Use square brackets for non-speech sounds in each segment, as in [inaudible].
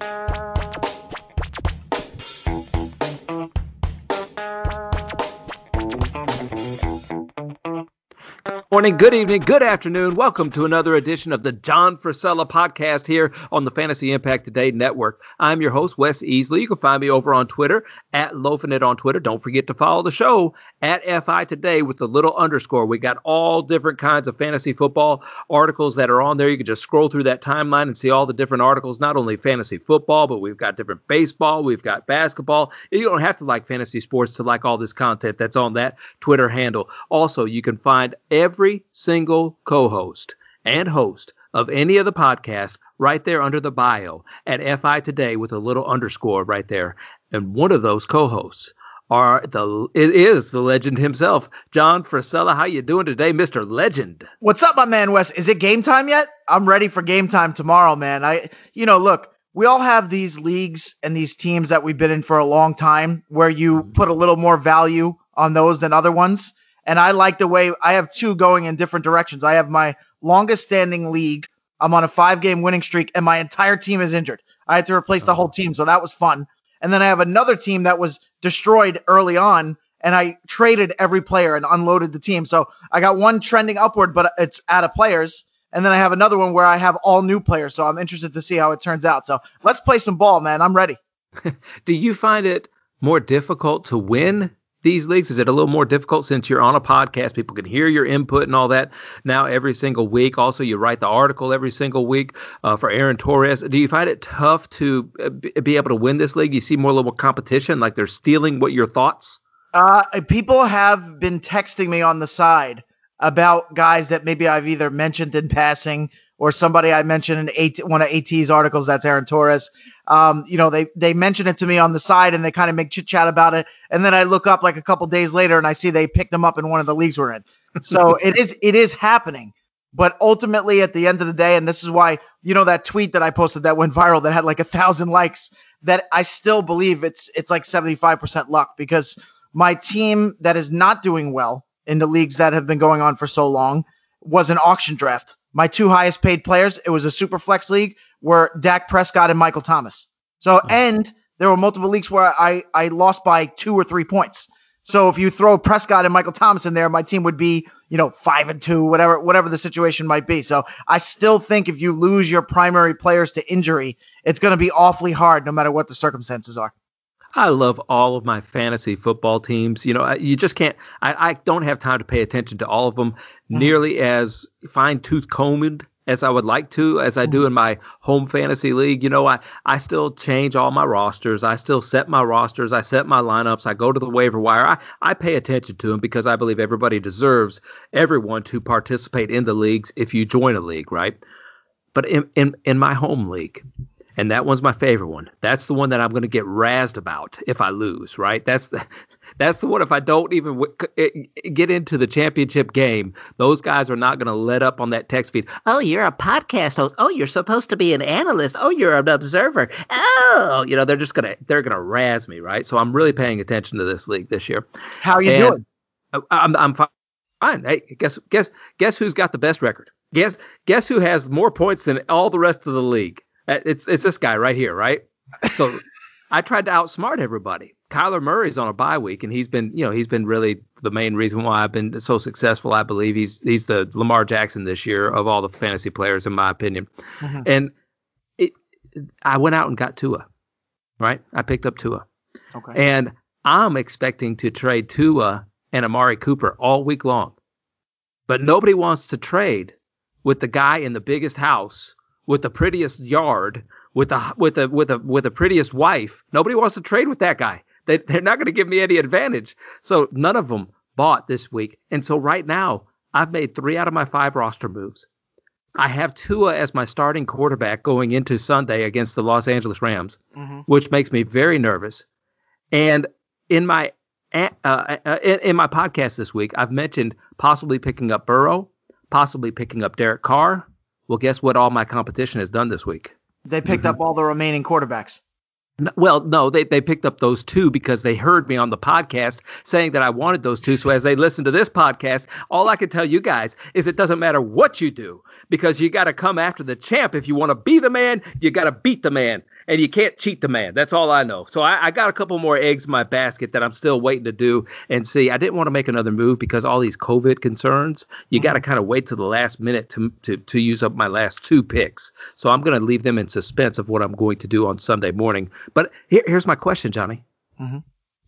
Thank you. Morning, good evening, good afternoon. Welcome to another edition of the John Frisella podcast here on the Fantasy Impact Today Network. I'm your host, Wes Easley. You can find me over on Twitter at Lofinit on Twitter. Don't forget to follow the show at FI Today with the little underscore. We got all different kinds of fantasy football articles that are on there. You can just scroll through that timeline and see all the different articles, not only fantasy football, but we've got different baseball, we've got basketball. You don't have to like fantasy sports to like all this content that's on that Twitter handle. Also, you can find every every single co host and host of any of the podcasts right there under the bio at FI Today with a little underscore right there. And one of those co hosts are the it is the legend himself, John Frisella. How you doing today, Mister Legend? What's up, my man Wes? Is it game time yet? I'm ready for game time tomorrow, man. I you know look. We all have these leagues and these teams that we've been in for a long time where you mm-hmm. put a little more value on those than other ones. And I like the way I have two going in different directions. I have my longest standing league. I'm on a five game winning streak, and my entire team is injured. I had to replace the whole oh. team, so that was fun. And then I have another team that was destroyed early on, and I traded every player and unloaded the team. So I got one trending upward, but it's out of players. And then I have another one where I have all new players. So I'm interested to see how it turns out. So let's play some ball, man. I'm ready. [laughs] Do you find it more difficult to win these leagues? Is it a little more difficult since you're on a podcast? People can hear your input and all that now every single week. Also, you write the article every single week uh, for Aaron Torres. Do you find it tough to uh, be able to win this league? You see more little competition, like they're stealing what your thoughts? Uh, people have been texting me on the side about guys that maybe I've either mentioned in passing or somebody I mentioned in AT, one of AT's articles. That's Aaron Torres. Um, you know, they they mention it to me on the side and they kind of make chit chat about it, and then I look up like a couple days later and I see they picked them up in one of the leagues we're in. So [laughs] it is it is happening. But ultimately, at the end of the day, and this is why you know that tweet that I posted that went viral that had like a thousand likes. That I still believe it's it's like 75% luck because my team that is not doing well in the leagues that have been going on for so long was an auction draft. My two highest paid players, it was a super flex league, were Dak Prescott and Michael Thomas. So, hmm. and there were multiple leagues where I, I lost by two or three points. So if you throw Prescott and Michael Thomas in there, my team would be, you know, five and two, whatever, whatever the situation might be. So I still think if you lose your primary players to injury, it's going to be awfully hard, no matter what the circumstances are. I love all of my fantasy football teams. You know, you just can't. I, I don't have time to pay attention to all of them mm-hmm. nearly as fine tooth combed as I would like to, as I do mm-hmm. in my home fantasy league. You know, I I still change all my rosters. I still set my rosters. I set my lineups. I go to the waiver wire. I I pay attention to them because I believe everybody deserves everyone to participate in the leagues if you join a league, right? But in in in my home league and that one's my favorite one. That's the one that I'm going to get razzed about if I lose, right? That's the [laughs] that's the one if I don't even w- get into the championship game, those guys are not going to let up on that text feed. Oh, you're a podcast host. Oh, you're supposed to be an analyst. Oh, you're an observer. Oh, you know, they're just going to they're going to razz me, right? So I'm really paying attention to this league this year. How are you and doing? I'm I'm fine. Hey, guess guess guess who's got the best record? Guess guess who has more points than all the rest of the league? Uh, it's it's this guy right here, right? So [laughs] I tried to outsmart everybody. Kyler Murray's on a bye week, and he's been, you know, he's been really the main reason why I've been so successful. I believe he's he's the Lamar Jackson this year of all the fantasy players, in my opinion. Mm-hmm. And it, I went out and got Tua, right? I picked up Tua, okay. And I'm expecting to trade Tua and Amari Cooper all week long, but nobody wants to trade with the guy in the biggest house with the prettiest yard, with the with the with the with the prettiest wife. Nobody wants to trade with that guy. They they're not going to give me any advantage. So none of them bought this week. And so right now, I've made three out of my five roster moves. I have Tua as my starting quarterback going into Sunday against the Los Angeles Rams, mm-hmm. which makes me very nervous. And in my uh, uh, in, in my podcast this week, I've mentioned possibly picking up Burrow, possibly picking up Derek Carr, well, guess what? All my competition has done this week. They picked mm-hmm. up all the remaining quarterbacks. No, well, no, they, they picked up those two because they heard me on the podcast saying that I wanted those two. So as they listen to this podcast, all I can tell you guys is it doesn't matter what you do because you got to come after the champ. If you want to be the man, you got to beat the man. And you can't cheat the man. That's all I know. So I, I got a couple more eggs in my basket that I'm still waiting to do and see. I didn't want to make another move because all these COVID concerns. You mm-hmm. got to kind of wait to the last minute to, to to use up my last two picks. So I'm going to leave them in suspense of what I'm going to do on Sunday morning. But here, here's my question, Johnny. Mm-hmm.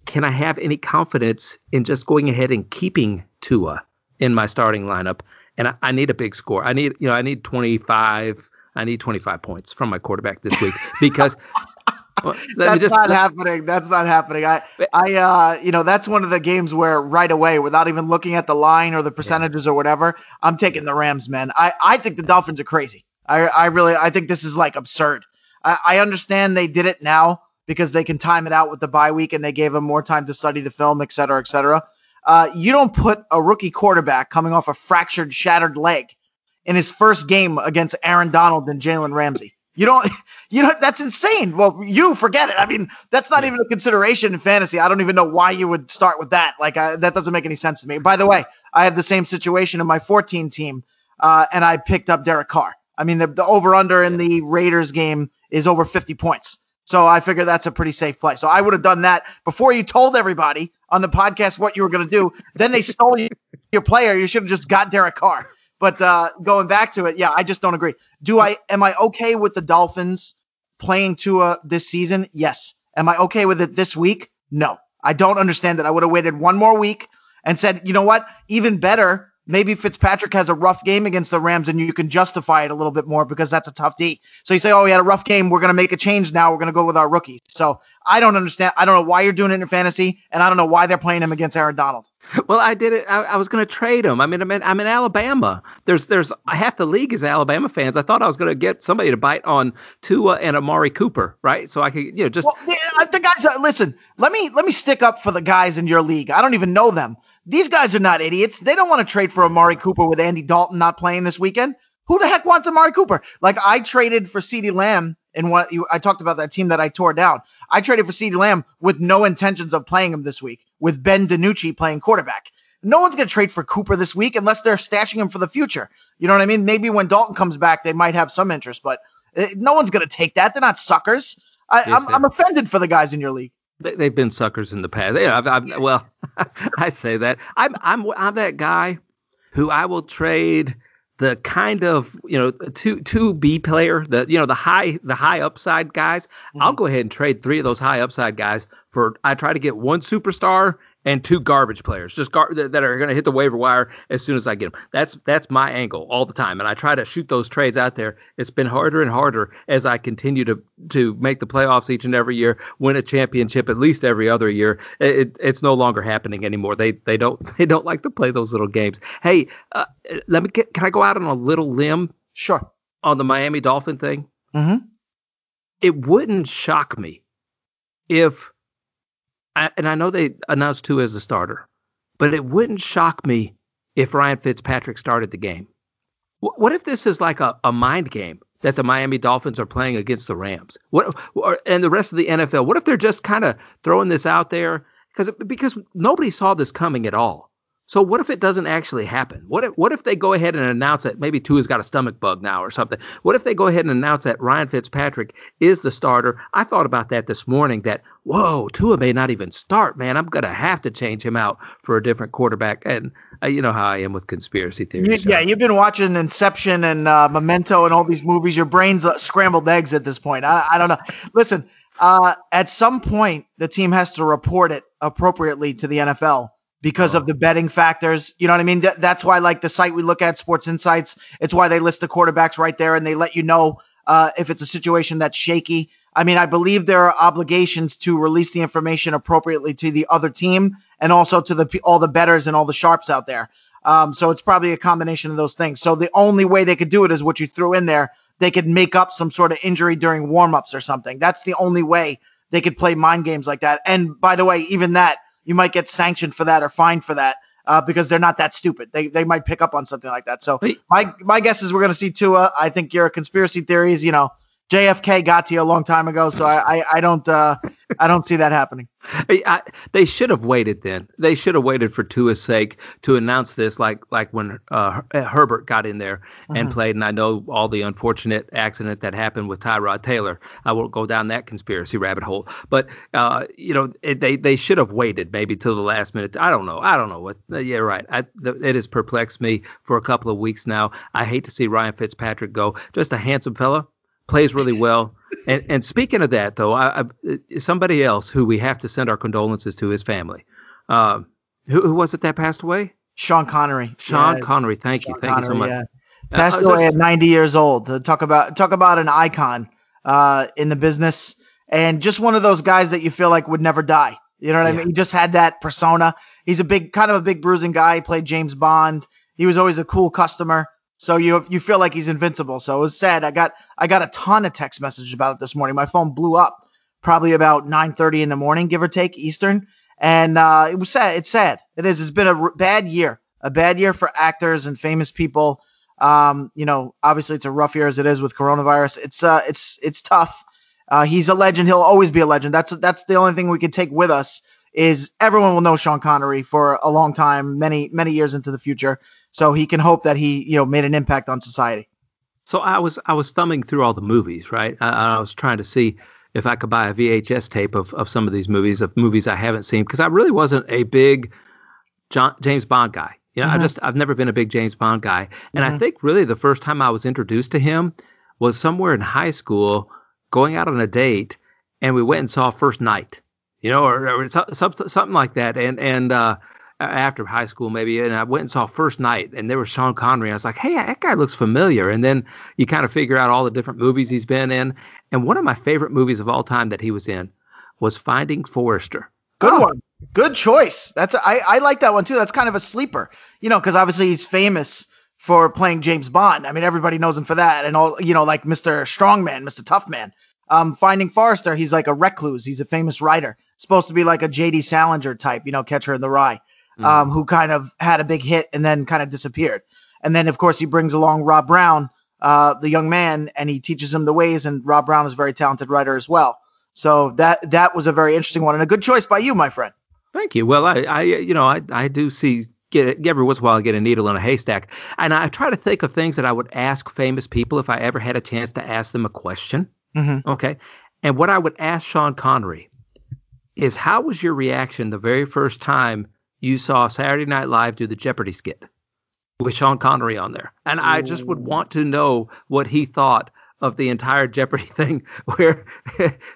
Can I have any confidence in just going ahead and keeping Tua in my starting lineup? And I, I need a big score. I need, you know, I need 25. I need 25 points from my quarterback this week because [laughs] that's just, not happening. That's not happening. I, I, uh, you know, that's one of the games where right away, without even looking at the line or the percentages yeah. or whatever, I'm taking the Rams, man. I, I think the Dolphins are crazy. I, I really, I think this is like absurd. I, I understand they did it now because they can time it out with the bye week and they gave them more time to study the film, et cetera, et cetera. Uh, you don't put a rookie quarterback coming off a fractured, shattered leg in his first game against Aaron Donald and Jalen Ramsey. You don't, [laughs] you know, that's insane. Well, you forget it. I mean, that's not even a consideration in fantasy. I don't even know why you would start with that. Like, I, that doesn't make any sense to me. By the way, I had the same situation in my 14 team, uh, and I picked up Derek Carr. I mean, the, the over under in the Raiders game is over 50 points. So I figure that's a pretty safe play. So I would have done that before you told everybody on the podcast what you were going to do. Then they stole [laughs] your player. You should have just got Derek Carr. But uh, going back to it, yeah, I just don't agree. Do I? Am I okay with the Dolphins playing Tua this season? Yes. Am I okay with it this week? No. I don't understand that. I would have waited one more week and said, you know what? Even better, Maybe Fitzpatrick has a rough game against the Rams and you can justify it a little bit more because that's a tough D. So you say, oh, he had a rough game. We're going to make a change now. We're going to go with our rookie. So I don't understand. I don't know why you're doing it in fantasy, and I don't know why they're playing him against Aaron Donald. Well, I did it. I, I was going to trade him. I mean, I'm in, I'm in Alabama. There's there's half the league is Alabama fans. I thought I was going to get somebody to bite on Tua and Amari Cooper, right? So I could, you know, just. Well, the guys. Listen, let me let me stick up for the guys in your league. I don't even know them. These guys are not idiots. They don't want to trade for Amari Cooper with Andy Dalton not playing this weekend. Who the heck wants Amari Cooper? Like I traded for CeeDee Lamb in what I talked about that team that I tore down. I traded for CeeDee Lamb with no intentions of playing him this week, with Ben DiNucci playing quarterback. No one's going to trade for Cooper this week unless they're stashing him for the future. You know what I mean? Maybe when Dalton comes back, they might have some interest, but eh, no one's going to take that. They're not suckers. I, am I'm, I'm offended for the guys in your league. They, have been suckers in the past. Yeah, I've, I've, well, [laughs] I say that. I'm I'm I'm that guy who I will trade the kind of you know two two B player the you know the high the high upside guys. Mm-hmm. I'll go ahead and trade three of those high upside guys for I try to get one superstar and two garbage players, just gar- that are going to hit the waiver wire as soon as I get them. That's that's my angle all the time, and I try to shoot those trades out there. It's been harder and harder as I continue to to make the playoffs each and every year, win a championship at least every other year. It, it's no longer happening anymore. They they don't [laughs] they don't like to play those little games. Hey, uh, let me get, can I go out on a little limb? Sure. On the Miami Dolphin thing. Mm-hmm. It wouldn't shock me if I, and I know they announced Tua as a starter, but it wouldn't shock me if Ryan Fitzpatrick started the game. W- what if this is like a, a mind game that the Miami Dolphins are playing against the Rams? What or, and the rest of the NFL? What if they're just kind of throwing this out there because because nobody saw this coming at all? So what if it doesn't actually happen? What if what if they go ahead and announce that maybe Tua's got a stomach bug now or something? What if they go ahead and announce that Ryan Fitzpatrick is the starter? I thought about that this morning. That whoa, Tua may not even start. Man, I'm gonna have to change him out for a different quarterback. And uh, you know how I am with conspiracy theories. yeah, you've been watching Inception and uh, Memento and all these movies. Your brain's uh, scrambled eggs at this point. I, I don't know. Listen, uh, at some point the team has to report it appropriately to the NFL because oh. of the betting factors. You know what I mean? Th- that's why, like the site we look at, Sports Insights, it's why they list the quarterbacks right there and they let you know uh, if it's a situation that's shaky. I mean, I believe there are obligations to release the information appropriately to the other team and also to the all the betters and all the sharps out there. Um, so it's probably a combination of those things. So the only way they could do it is what you threw in there. They could make up some sort of injury during warmups or something. That's the only way they could play mind games like that. And by the way, even that you might get sanctioned for that or fined for that uh, because they're not that stupid. They they might pick up on something like that. So my my guess is we're going to see Tua. I think your conspiracy theories, you know, JFK got to you a long time ago, so I I, I don't uh, I don't see that happening. I, I, they should have waited then. They should have waited for Tua's sake to announce this, like like when uh, Herbert got in there and Mhm. played. And I know all the unfortunate accident that happened with Tyrod Taylor. I won't go down that conspiracy rabbit hole. But uh, you know, it, they they should have waited maybe till the last minute. I don't know. I don't know what. Yeah, right. I, th- it has perplexed me for a couple of weeks now. I hate to see Ryan Fitzpatrick go. Just a handsome fella, plays really well. And and speaking of that, though, I, I, somebody else who we have to send our condolences to his family. Um, who, who was it that passed away? Sean Connery. Sean Yeah, Connery. Thank you. Sean Thank you so much. yeah. Uh, Passed uh, away at 90 years old. Uh, Talk about talk about an icon uh, in the business, and just one of those guys that you feel like would never die. You know what I mean? He just had that persona. He's a big, kind of a big bruising guy. He played James Bond. He was always a cool customer. So you you feel like he's invincible. So it was sad. I got I got a ton of text messages about it this morning. My phone blew up probably about 9:30 in the morning, give or take Eastern, and uh, it was sad. It's sad. It is. It's been a r- bad year. A bad year for actors and famous people. Um, you know, obviously it's a rough year as it is with coronavirus. It's uh, it's it's tough. Uh, he's a legend. He'll always be a legend. That's that's the only thing we can take with us is everyone will know Sean Connery for a long time, many many years into the future. So he can hope that he you know made an impact on society. So I was I was thumbing through all the movies, right? I, I was trying to see if I could buy a VHS tape of, of some of these movies, of movies I haven't seen, because I really wasn't a big John, James Bond guy. You know, Mhm. I just I've never been a big James Bond guy, and I Mhm. think really the first time I was introduced to him was somewhere in high school, going out on a date, and we went and saw First Knight, you know, or, or so- something like that, and and uh, after high school maybe, and I went and saw First Knight, and there was Sean Connery. I was like, hey, that guy looks familiar, and then you kind of figure out all the different movies he's been in, and one of my favorite movies of all time that he was in was Finding Forrester. Good Oh, one. Good choice. That's a, I I like that one too. That's kind of a sleeper. You know, because obviously he's famous for playing James Bond. I mean, everybody knows him for that, and all you know, like Mr. Strongman, Mr. Toughman. Um, Finding Forrester, he's like a recluse. He's a famous writer, supposed to be like a J.D. Salinger type, you know, Catcher in the Rye, Mhm. um, who kind of had a big hit and then kind of disappeared. And then of course he brings along Rob Brown, uh, the young man, and he teaches him the ways. And Rob Brown is a very talented writer as well. So that that was a very interesting one and a good choice by you, my friend. Thank you. Well, I, I you know, I, I do see get every once in a while I get a needle in a haystack, and I try to think of things that I would ask famous people if I ever had a chance to ask them a question. Mm-hmm. Okay, and what I would ask Sean Connery is, how was your reaction the very first time you saw Saturday Night Live do the Jeopardy skit with Sean Connery on there? And I just would want to know what he thought of the entire Jeopardy [laughs] thing, where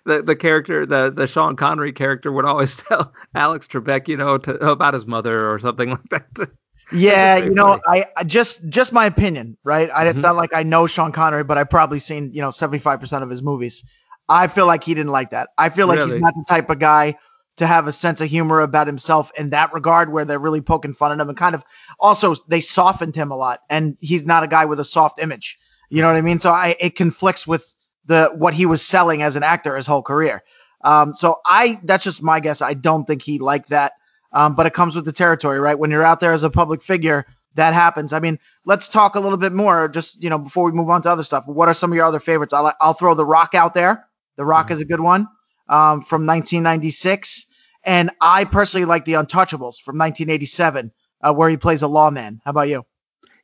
the the character, the the Sean Connery character, would always [laughs] tell Alex Trebek, you know, to, about his mother or something [laughs] like that. Yeah, you know. I, I just just my opinion, right? I, it's Mhm. not like I know Sean Connery, but I've probably seen you know seventy five percent of his movies. I feel like he didn't like that. I feel like Really? he's not the type of guy to have a sense of humor about himself in that regard, where they're really poking fun at him and kind of also they softened him a lot, and he's not a guy with a soft image. You know what I mean? So I it conflicts with the what he was selling as an actor his whole career. Um, so I that's just my guess. I don't think he liked that. Um, but it comes with the territory, right? When you're out there as a public figure, that happens. I mean, let's talk a little bit more, just you know, before we move on to other stuff. What are some of your other favorites? I'll I'll throw The Rock out there. The Rock Mhm. is a good one um, from 1996, and I personally like The Untouchables from 1987, uh, where he plays a lawman. How about you?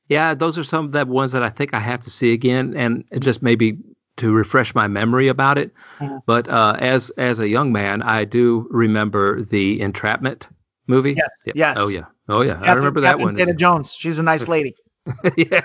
Yeah, those are some of the ones that I think I have to see again, and just maybe to refresh my memory about it. Mhm. But uh, as as a young man, I do remember the Entrapment movie. Yes, Yeah. yes. Oh yeah. Oh yeah. I remember that one. Zeta-Jones. She's a nice [laughs] lady. yeah.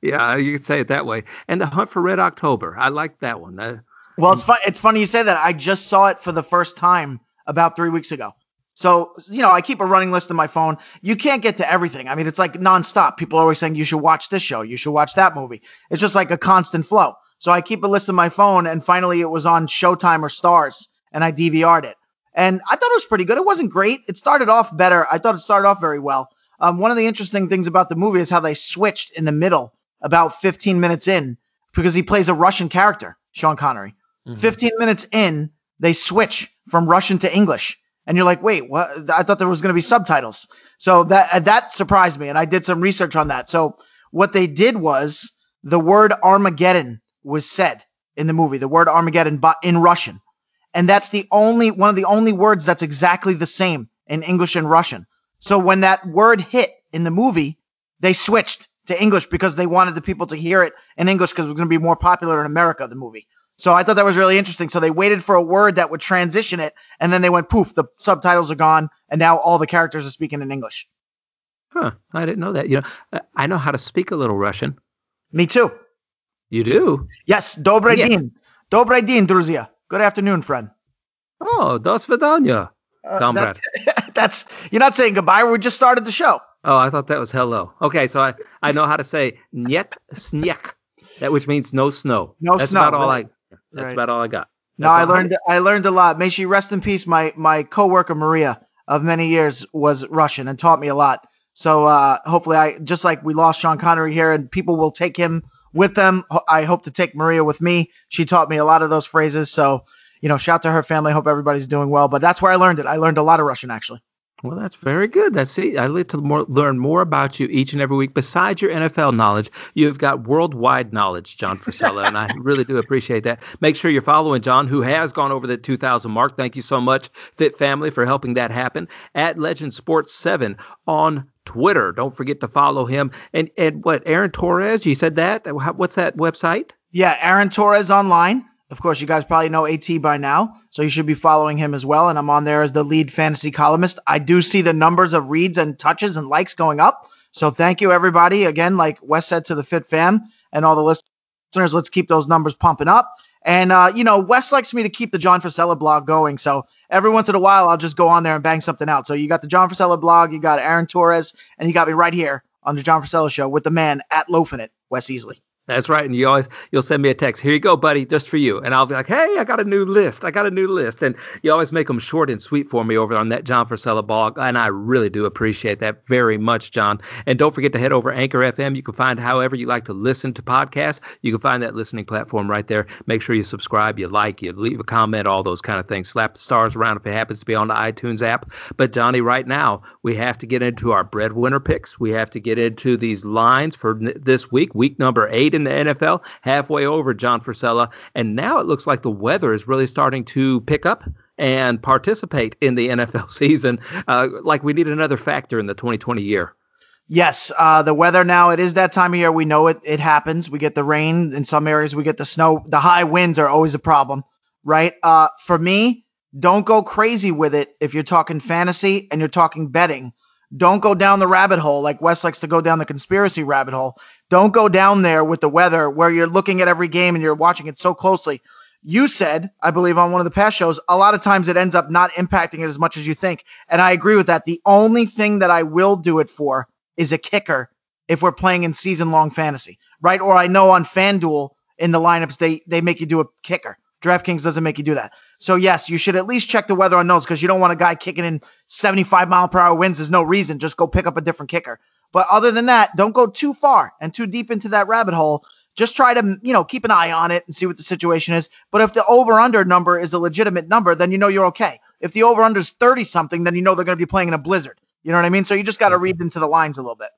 Yeah. You could say it that way. And the Hunt for Red October. I like that one. Uh, Well, it's fun. It's funny you say that. I just saw it for the first time about three weeks ago. So you know, I keep a running list in my phone. You can't get to everything. I mean, it's like nonstop. People are always saying you should watch this show, you should watch that movie. It's just like a constant flow. So I keep a list in my phone, and finally it was on Showtime or Stars, and I DVR'd it. And I thought it was pretty good. It wasn't great. It started off better. I thought it started off very well. Um, one of the interesting things about the movie is how they switched in the middle, about 15 minutes in, because he plays a Russian character, Sean Connery. Mhm. 15 minutes in, they switch from Russian to English. And you're like, wait, what? I thought there was going to be subtitles. So that uh, that surprised me, and I did some research on that. So what they did was the word Armageddon was said in the movie, the word Armageddon but in Russian, and that's the only one of the only words that's exactly the same in English and Russian. So when that word hit in the movie, they switched to English because they wanted the people to hear it in English because it was going to be more popular in America, the movie. So I thought that was really interesting. So they waited for a word that would transition it, and then they went poof, the subtitles are gone, and now all the characters are speaking in English. Huh. I didn't know that. You know, I know how to speak a little Russian. Me too. You do? Yes. Добрый yeah. день. Добрый день, друзья. Good afternoon, friend. Oh, до свидания, uh, comrade. That's, [laughs] that's, you're not saying goodbye. We just started the show. Oh, I thought that was hello. Okay, so I, I know how to say niet snjek, that which means no snow. No that's snow. About all I, that's right. about all I got. That's no, I learned I, I learned a lot. May she rest in peace. My my coworker Maria of many years was Russian and taught me a lot. So uh, hopefully, I just like we lost Sean Connery here, and people will take him with them. I hope to take Maria with me. She taught me a lot of those phrases. So you know, shout to her family. Hope everybody's doing well. But that's where I learned it. I learned a lot of Russian actually. Well, that's very good. That's it. I like to more, learn more about you each and every week. Besides your NFL knowledge, you've got worldwide knowledge, John Frisella, and I [laughs] really do appreciate that. Make sure you're following John, who has gone over the 2,000 mark. Thank you so much, Fit Family, for helping that happen. At Legend Sports 7 on Twitter. Don't forget to follow him. And and what, Aaron Torres? You said that? What's that website? Yeah, Aaron Torres online. Of course, you guys probably know AT by now, so you should be following him as well. And I'm on there as the lead fantasy columnist. I do see the numbers of reads and touches and likes going up. So thank you, everybody. Again, like Wes said to the Fit Fam and all the listeners, let's keep those numbers pumping up. And, uh, you know, Wes likes me to keep the John Frisella blog going. So every once in a while, I'll just go on there and bang something out. So you got the John Frisella blog, you got Aaron Torres, and you got me right here on the John Frisella show with the man at Loafing It, Wes Easley. That's right. And you always you'll send me a text. Here you go, buddy, just for you. And I'll be like, hey, I got a new list. I got a new list. And you always make them short and sweet for me over on that John Frisella blog. And I really do appreciate that very much, John. And don't forget to head over Anchor FM. You can find however you like to listen to podcasts. You can find that listening platform right there. Make sure you subscribe, you like, you leave a comment, all those kind of things. Slap the stars around if it happens to be on the iTunes app. But Johnny, right now we have to get into our breadwinner picks. We have to get into these lines for this week, week number eight in the NFL halfway over John Frisella. And now it looks like the weather is really starting to pick up and participate in the [laughs] NFL season. Uh, like we need another factor in the 2020 year. Yes, uh, the weather now, it is that time of year. We know it, it happens. We get the rain. In some areas, we get the snow. The high winds are always a problem, right? Uh, for me, don't go crazy with it if you're talking fantasy and you're talking betting. Don't go down the rabbit hole like Wes likes to go down the conspiracy rabbit hole. Don't go down there with the weather where you're looking at every game and you're watching it so closely. You said, I believe on one of the past shows, a lot of times it ends up not impacting it as much as you think. And I agree with that. The only thing that I will do it for is a kicker if we're playing in season long fantasy, right? Or I know on FanDuel in the lineups, they, they make you do a kicker. DraftKings doesn't make you do that. So yes, you should at least check the weather on those because you don't want a guy kicking in 75 mile per hour winds. There's no reason. Just go pick up a different kicker. But other than that, don't go too far and too deep into that rabbit hole. Just try to, you know, keep an eye on it and see what the situation is. But if the over under number is a legitimate number, then you know you're okay. If the over under is 30 something, then you know they're going to be playing in a blizzard. You know what I mean? So you just got to read into the lines a little bit.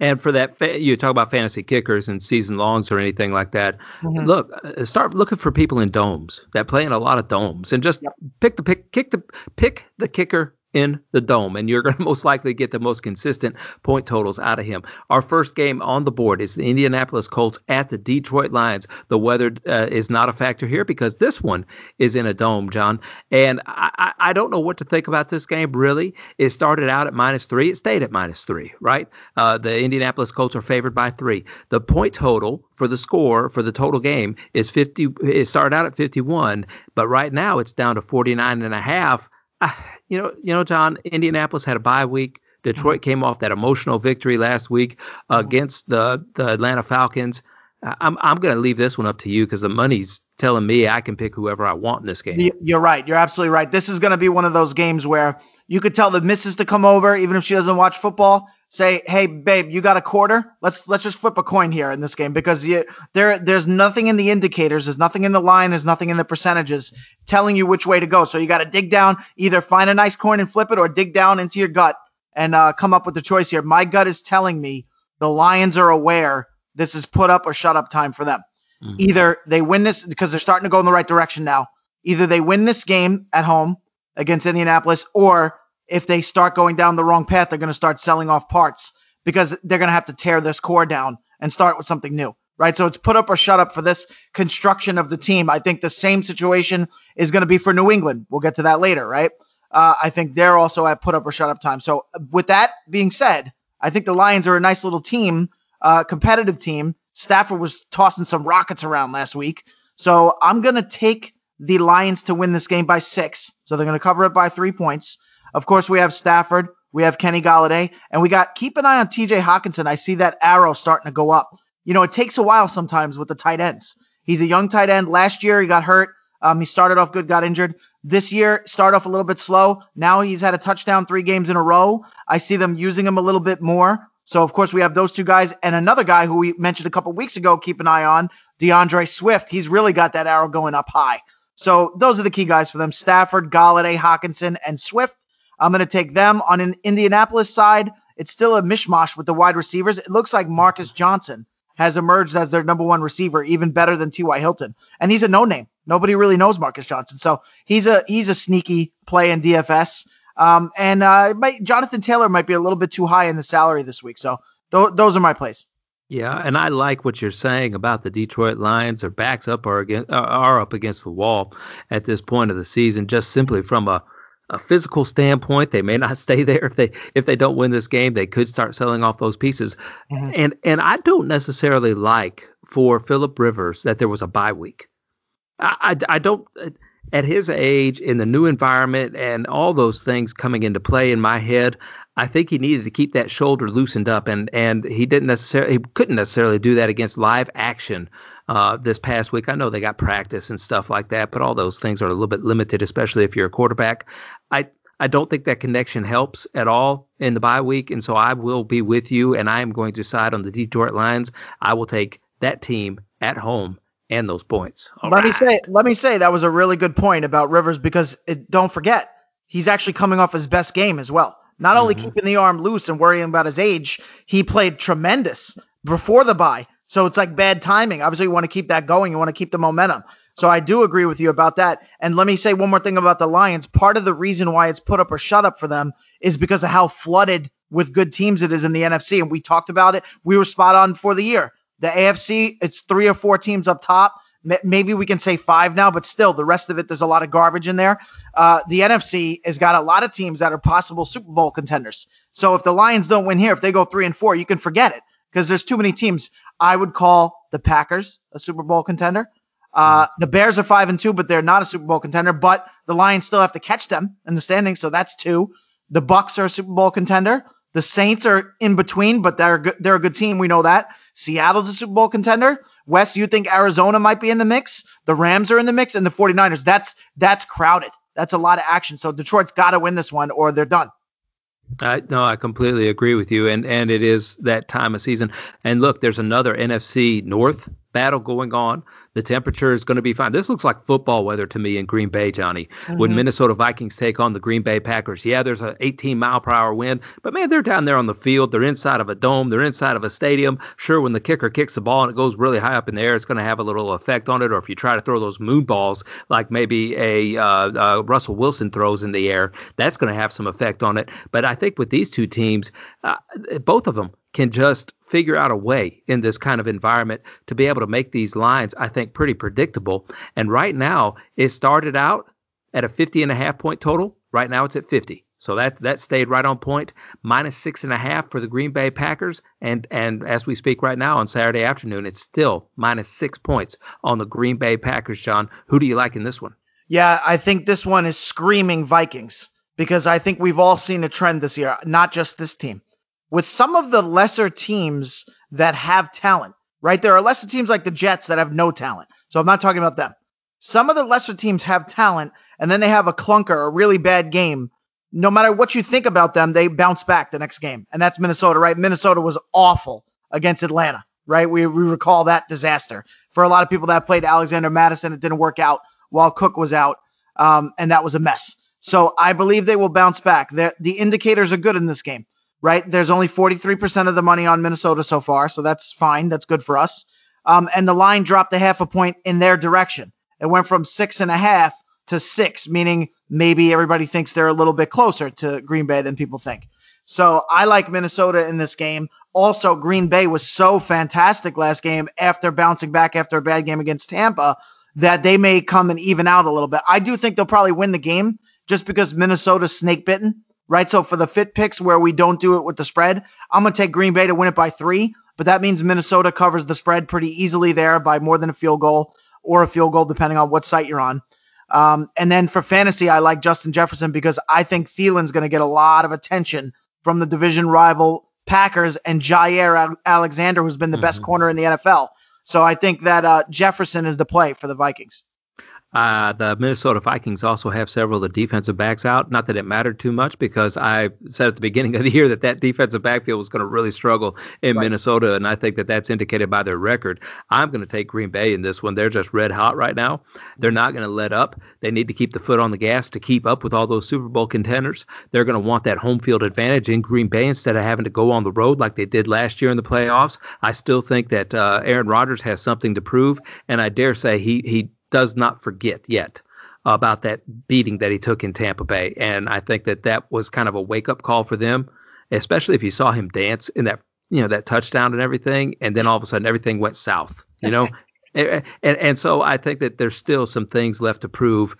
And for that, you talk about fantasy kickers and season longs or anything like that. Mm-hmm. Look, uh, start looking for people in domes that play in a lot of domes, and just yep. pick the pick, kick the pick the kicker in the dome, and you're [laughs] going to most likely get the most consistent point totals out of him. Our first game on the board is the Indianapolis Colts at the Detroit Lions. The weather uh, is not a factor here because this one is in a dome, John. And I, I don't know what to think about this game, really. It started out at minus three, it stayed at minus three, right? Uh, the Indianapolis Colts are favored by three. The point total for the score for the total game is 50, it started out at 51, but right now it's down to 49 and a half. Uh, you know, you know, John, Indianapolis had a bye week. Mm-hmm. Detroit came off that emotional victory last week mm-hmm. against the the Atlanta Falcons. I'm I'm going to leave this one up to you because the money's telling me I can pick whoever I want in this game. You're right. You're absolutely right. This is going to be one of those games where you could tell the missus to come over, even if she doesn't watch football. Say, hey, babe, you got a quarter? Let's let's just flip a coin here in this game because you, there there's nothing in the indicators, there's nothing in the line, there's nothing in the percentages telling you which way to go. So you got to dig down, either find a nice coin and flip it, or dig down into your gut and uh, come up with the choice here. My gut is telling me the Lions are aware this is put up or shut up time for them. Mm-hmm. Either they win this because they're starting to go in the right direction now. Either they win this game at home against Indianapolis, or if they start going down the wrong path, they're going to start selling off parts because they're going to have to tear this core down and start with something new. Right. So it's put up or shut up for this construction of the team. I think the same situation is going to be for New England. We'll get to that later. Right. Uh, I think they're also at put up or shut up time. So with that being said, I think the Lions are a nice little team, uh, competitive team. Stafford was tossing some rockets around last week. So I'm going to take the Lions to win this game by six. So they're going to cover it by three points. Of course, we have Stafford, we have Kenny Golladay, and we got keep an eye on TJ Hockenson. I see that arrow starting to go up. You know, it takes a while sometimes with the tight ends. He's a young tight end. Last year he got hurt. Um, he started off good, got injured. This year, started off a little bit slow. Now he's had a touchdown three games in a row. I see them using him a little bit more. So of course we have those two guys and another guy who we mentioned a couple weeks ago. Keep an eye on D'Andre Swift. He's really got that arrow going up high. So those are the key guys for them: Stafford, Golladay, Hockenson, and Swift. I'm going to take them on an Indianapolis side. It's still a mishmash with the wide receivers. It looks like Marcus Johnson has emerged as their number one receiver, even better than T.Y. Hilton. And he's a no-name. Nobody really knows Marcus Johnson. So he's a he's a sneaky play in DFS. Um, and uh, might, Jonathan Taylor might be a little bit too high in the salary this week. So th- those are my plays. Yeah, and I like what you're saying about the Detroit Lions. Their backs up are against, are up against the wall at this point of the season, just simply from a a physical standpoint, they may not [laughs] stay there if they if they don't win this game. They could start selling off those pieces, mm-hmm. and and I don't necessarily like for Philip Rivers that there was a bye week. I, I, I don't at his age in the new environment and all those things coming into play in my head. I think he needed to keep that shoulder loosened up, and and he didn't necessarily he couldn't necessarily do that against live action uh, this past week. I know they got practice and stuff like that, but all those things are a little bit limited, especially if you're a quarterback. I I don't think that connection helps at all in the bye week, and so I will be with you, and I am going to side on the Detroit Lions. I will take that team at home and those points. All let right. me say, let me say that was a really good point about Rivers because it, don't forget he's actually coming off his best game as well. Not only mm-hmm. keeping the arm loose and worrying about his age, he played tremendous before the bye. So it's like bad timing. Obviously, you want to keep that going. You want to keep the momentum. So I do agree with you about that. And let me say one more thing about the Lions. Part of the reason why it's put up or shut up for them is because of how flooded with good teams it is in the NFC. And we talked about it. We were spot on for the year. The AFC, it's three or four teams up top. Maybe we can say five now, but still, the rest of it, there's a lot of garbage in there. Uh, the NFC has got a lot of teams that are possible Super Bowl contenders. So if the Lions don't win here, if they go three and four, you can forget it because there's too many teams. I would call the Packers a Super Bowl contender. Uh, the Bears are five and two, but they're not a Super Bowl contender. But the Lions still have to catch them in the standings, so that's two. The Bucs are a Super Bowl contender. The Saints are in between, but they're they're a good team. We know that. Seattle's a Super Bowl contender. Wes, you think Arizona might be in the mix? The Rams are in the mix, and the 49ers. That's that's crowded. That's a lot of action. So Detroit's got to win this one, or they're done. I, no, I completely agree with you, and and it is that time of season. And look, there's another NFC North battle going on. The temperature is going to be fine. This looks like football weather to me in Green Bay, Johnny. Mm-hmm. When Minnesota Vikings take on the Green Bay Packers, yeah, there's an 18 mile per hour wind, but man, they're down there on the field. They're inside of a dome. They're inside of a stadium. Sure, when the kicker kicks the ball and it goes really high up in the air, it's going to have a little effect on it. Or if you try to throw those moon balls, like maybe a uh, uh, Russell Wilson throws in the air, that's going to have some effect on it. But I think with these two teams, uh, both of them can just figure out a way in this kind of environment to be able to make these lines, I think, pretty predictable. And right now, it started out at a 50 and a half point total. Right now, it's at 50. So that that stayed right on point. Minus six and a half for the Green Bay Packers, and and as we speak right now on Saturday afternoon, it's still minus six points on the Green Bay Packers. John, who do you like in this one? Yeah, I think this one is screaming Vikings because I think we've all seen a trend this year, not just this team with some of the lesser teams that have talent, right? There are lesser teams like the Jets that have no talent. So I'm not talking about them. Some of the lesser teams have talent and then they have a clunker, a really bad game. No matter what you think about them, they bounce back the next game. And that's Minnesota, right? Minnesota was awful against Atlanta, right? We, we recall that disaster. For a lot of people that played Alexander Mattison, it didn't work out while Cook was out. Um, and that was a mess. So I believe they will bounce back. They're, the indicators are good in this game right? There's only 43% of the money on Minnesota so far, so that's fine. That's good for us. Um, and the line dropped a half a point in their direction. It went from six and a half to six, meaning maybe everybody thinks they're a little bit closer to Green Bay than people think. So I like Minnesota in this game. Also, Green Bay was so fantastic last game after bouncing back after a bad game against Tampa that they may come and even out a little bit. I do think they'll probably win the game just because Minnesota's snake bitten, right? So for the fit picks where we don't do it with the spread, I'm going to take Green Bay to win it by three, but that means Minnesota covers the spread pretty easily there by more than a field goal or a field goal, depending on what site you're on. Um, and then for fantasy, I like Justin Jefferson because I think Thielen's going to get a lot of attention from the division rival Packers and Jaire Alexander, who's been the mm-hmm. best corner in the NFL. So I think that uh, Jefferson is the play for the Vikings. Uh, the Minnesota Vikings also have several of the defensive backs out. Not that it mattered too much because I said at the beginning [laughs] of the year that that defensive backfield was going to really struggle in right. Minnesota, and I think that that's indicated by their record. I'm going to take Green Bay in this one. They're just red hot right now. They're not going to let up. They need to keep the foot on the gas to keep up with all those Super Bowl contenders. They're going to want that home field advantage in Green Bay instead of having to go on the road like they did last year in the playoffs. I still think that uh, Aaron Rodgers has something to prove, and I dare say he he does not forget yet about that beating that he took in Tampa Bay. And I think that that was kind of a wake up call for them, especially if you saw him dance in that, you know, that touchdown and everything. And then all of a sudden everything went south, you know? [laughs] and, and, and so I think that there's still some things left to prove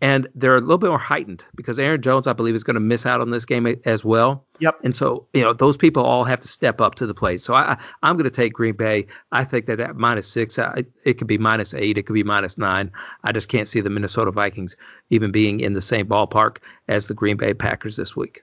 and they're a little bit more heightened because Aaron Jones, I believe, is going to miss out on this game as well. Yep. And so, you know, those people all have to step up to the plate. So I, I'm going to take Green Bay. I think that at minus six, I, it could be minus eight, it could be minus nine. I just can't see the Minnesota Vikings even being in the same ballpark as the Green Bay Packers this week.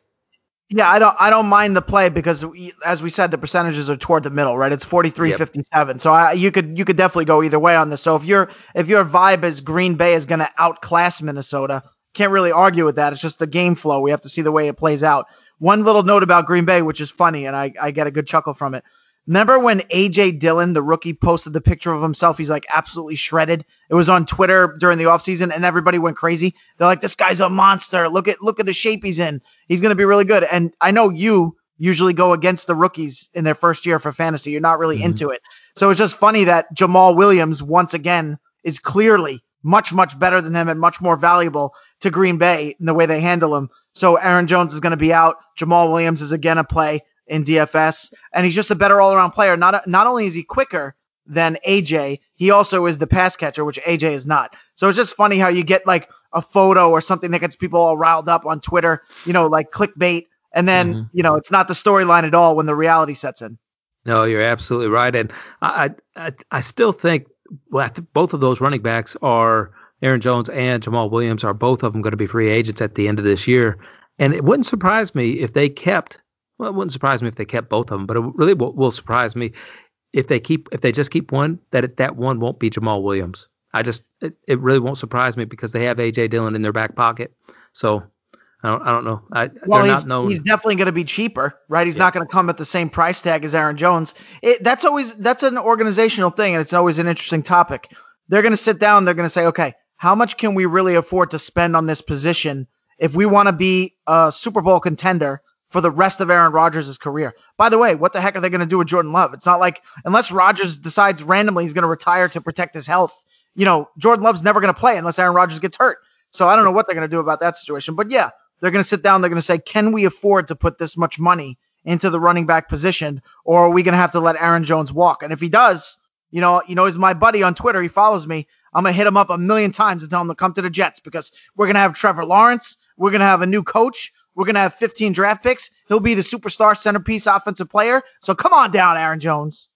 Yeah, I don't I don't mind the play because we, as we said the percentages are toward the middle, right? It's 43-57. Yep. So I, you could you could definitely go either way on this. So if your if your vibe is Green Bay is going to outclass Minnesota, can't really argue with that. It's just the game flow. We have to see the way it plays out. One little note about Green Bay, which is funny, and I, I get a good chuckle from it. Remember when AJ Dillon, the rookie, posted the picture of himself? He's like absolutely shredded. It was on Twitter during the offseason and everybody went crazy. They're like, This guy's a monster. Look at look at the shape he's in. He's gonna be really good. And I know you usually go against the rookies in their first year for fantasy. You're not really mm-hmm. into it. So it's just funny that Jamaal Williams once again is clearly much, much better than him and much more valuable to Green Bay in the way they handle him. So Aaron Jones is going to be out. Jamaal Williams is again a play in DFS, and he's just a better all-around player. Not not only is he quicker than AJ, he also is the pass catcher, which AJ is not. So it's just funny how you get like a photo or something that gets people all riled up on Twitter, you know, like clickbait, and then mm-hmm. you know it's not the storyline at all when the reality sets in. No, you're absolutely right, and I I, I still think well, both of those running backs are Aaron Jones and Jamaal Williams are both of them going to be free agents at the end of this year. And it wouldn't surprise me if they kept well, it wouldn't surprise me if they kept both of them, but it really will, will surprise me if they keep if they just keep one that it, that one won't be Jamaal Williams. I just it, it really won't surprise me because they have AJ Dillon in their back pocket. So I don't, I don't know. I, well, he's, he's, definitely going to be cheaper, right? He's yeah. not going to come at the same price tag as Aaron Jones. It, that's always that's an organizational thing, and it's always an interesting topic. They're going to sit down. They're going to say, okay, how much can we really afford to spend on this position if we want to be a Super Bowl contender? For the rest of Aaron Rodgers' career. By the way, what the heck are they going to do with Jordan Love? It's not like unless Rodgers decides randomly he's going to retire to protect his health, you know, Jordan Love's never going to play unless Aaron Rodgers gets hurt. So I don't know what they're going to do about that situation. But yeah, they're going to sit down. They're going to say, can we afford to put this much money into the running back position, or are we going to have to let Aaron Jones walk? And if he does, you know, you know, he's my buddy on Twitter. He follows me. I'm gonna hit him up a million times and tell him to come to the Jets because we're gonna have Trevor Lawrence. We're gonna have a new coach. We're going to have 15 draft picks. He'll be the superstar centerpiece offensive player. So come on down, Aaron Jones.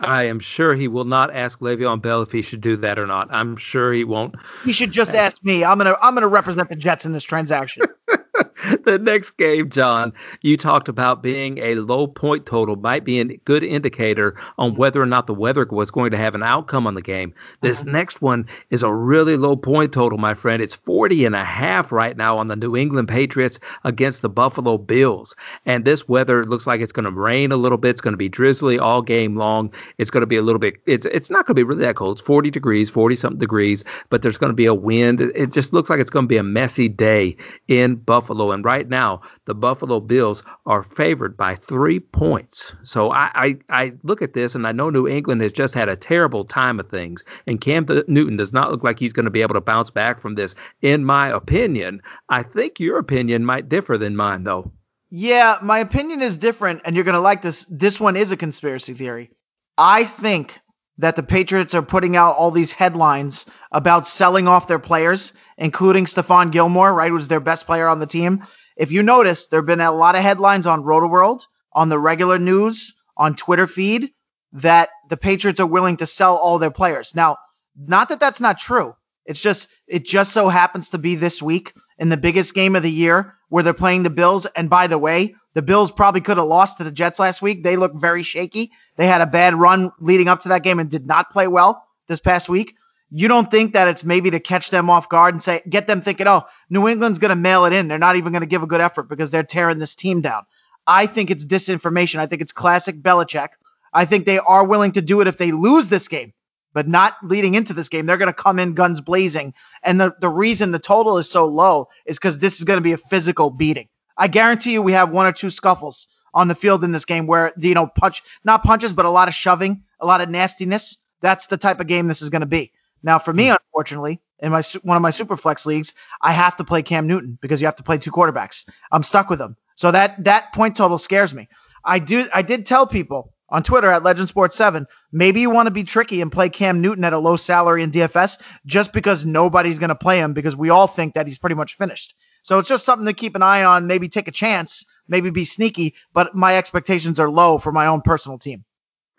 I am sure he will not ask Le'Veon Bell if he should do that or not. I'm sure he won't. He should just ask me. I'm gonna I'm gonna represent the Jets in this transaction. [laughs] [laughs] the next game, John, you talked about being a low point total might be a good indicator on whether or not the weather was going to have an outcome on the game. This uh-huh. next one is a really low point total, my friend. It's 40 and a half right now on the New England Patriots against the Buffalo Bills. And this weather looks like it's going to rain a little bit. It's going to be drizzly all game long. It's going to be a little bit, it's, it's not going to be really that cold. It's 40 degrees, 40 something degrees, but there's going to be a wind. It just looks like it's going to be a messy day in Buffalo. And right right now the Buffalo Bills are favored by three points. So I, I, I look at this and I know New England has just had a terrible time of things, and Cam Newton does not look like he's going to be able to bounce back from this. In my opinion, I think your opinion might differ than mine, though. Yeah, my opinion is different, and you're going to like this. This one is a conspiracy theory. I think that the Patriots are putting out all these headlines about selling off their players, including Stephon Gilmore, right, who's their best player on the team. If you notice, there have been a lot of headlines on Rotoworld, on the regular news, on Twitter feed, that the Patriots are willing to sell all their players. Now, not that that's not true. It's just it just so happens to be this week in the biggest game of the year where they're playing the Bills. And by the way, the Bills probably could have lost to the Jets last week. They look very shaky. They had a bad run leading up to that game and did not play well this past week. You don't think that it's maybe to catch them off guard and say get them thinking, "Oh, New England's going to mail it in. They're not even going to give a good effort because they're tearing this team down." I think it's disinformation. I think it's classic Belichick. I think they are willing to do it if they lose this game but not leading into this game. They're going to come in guns blazing. And the, the reason the total is so low is because this is going to be a physical beating. I guarantee you we have one or two scuffles on the field in this game where, you know, punch, not punches, but a lot of shoving, a lot of nastiness. That's the type of game this is going to be. Now, for me, hmm. unfortunately, in my one of my super flex leagues, I have to play Cam Newton because you have to play two quarterbacks. I'm stuck with him. So that that point total scares me. I do I did tell people on Twitter at Legend Sports 7. Maybe you want to be tricky and play Cam Newton at a low salary in DFS just because nobody's going to play him because we all think that he's pretty much finished. So it's just something to keep an eye on, maybe take a chance, maybe be sneaky, but my expectations are low for my own personal team.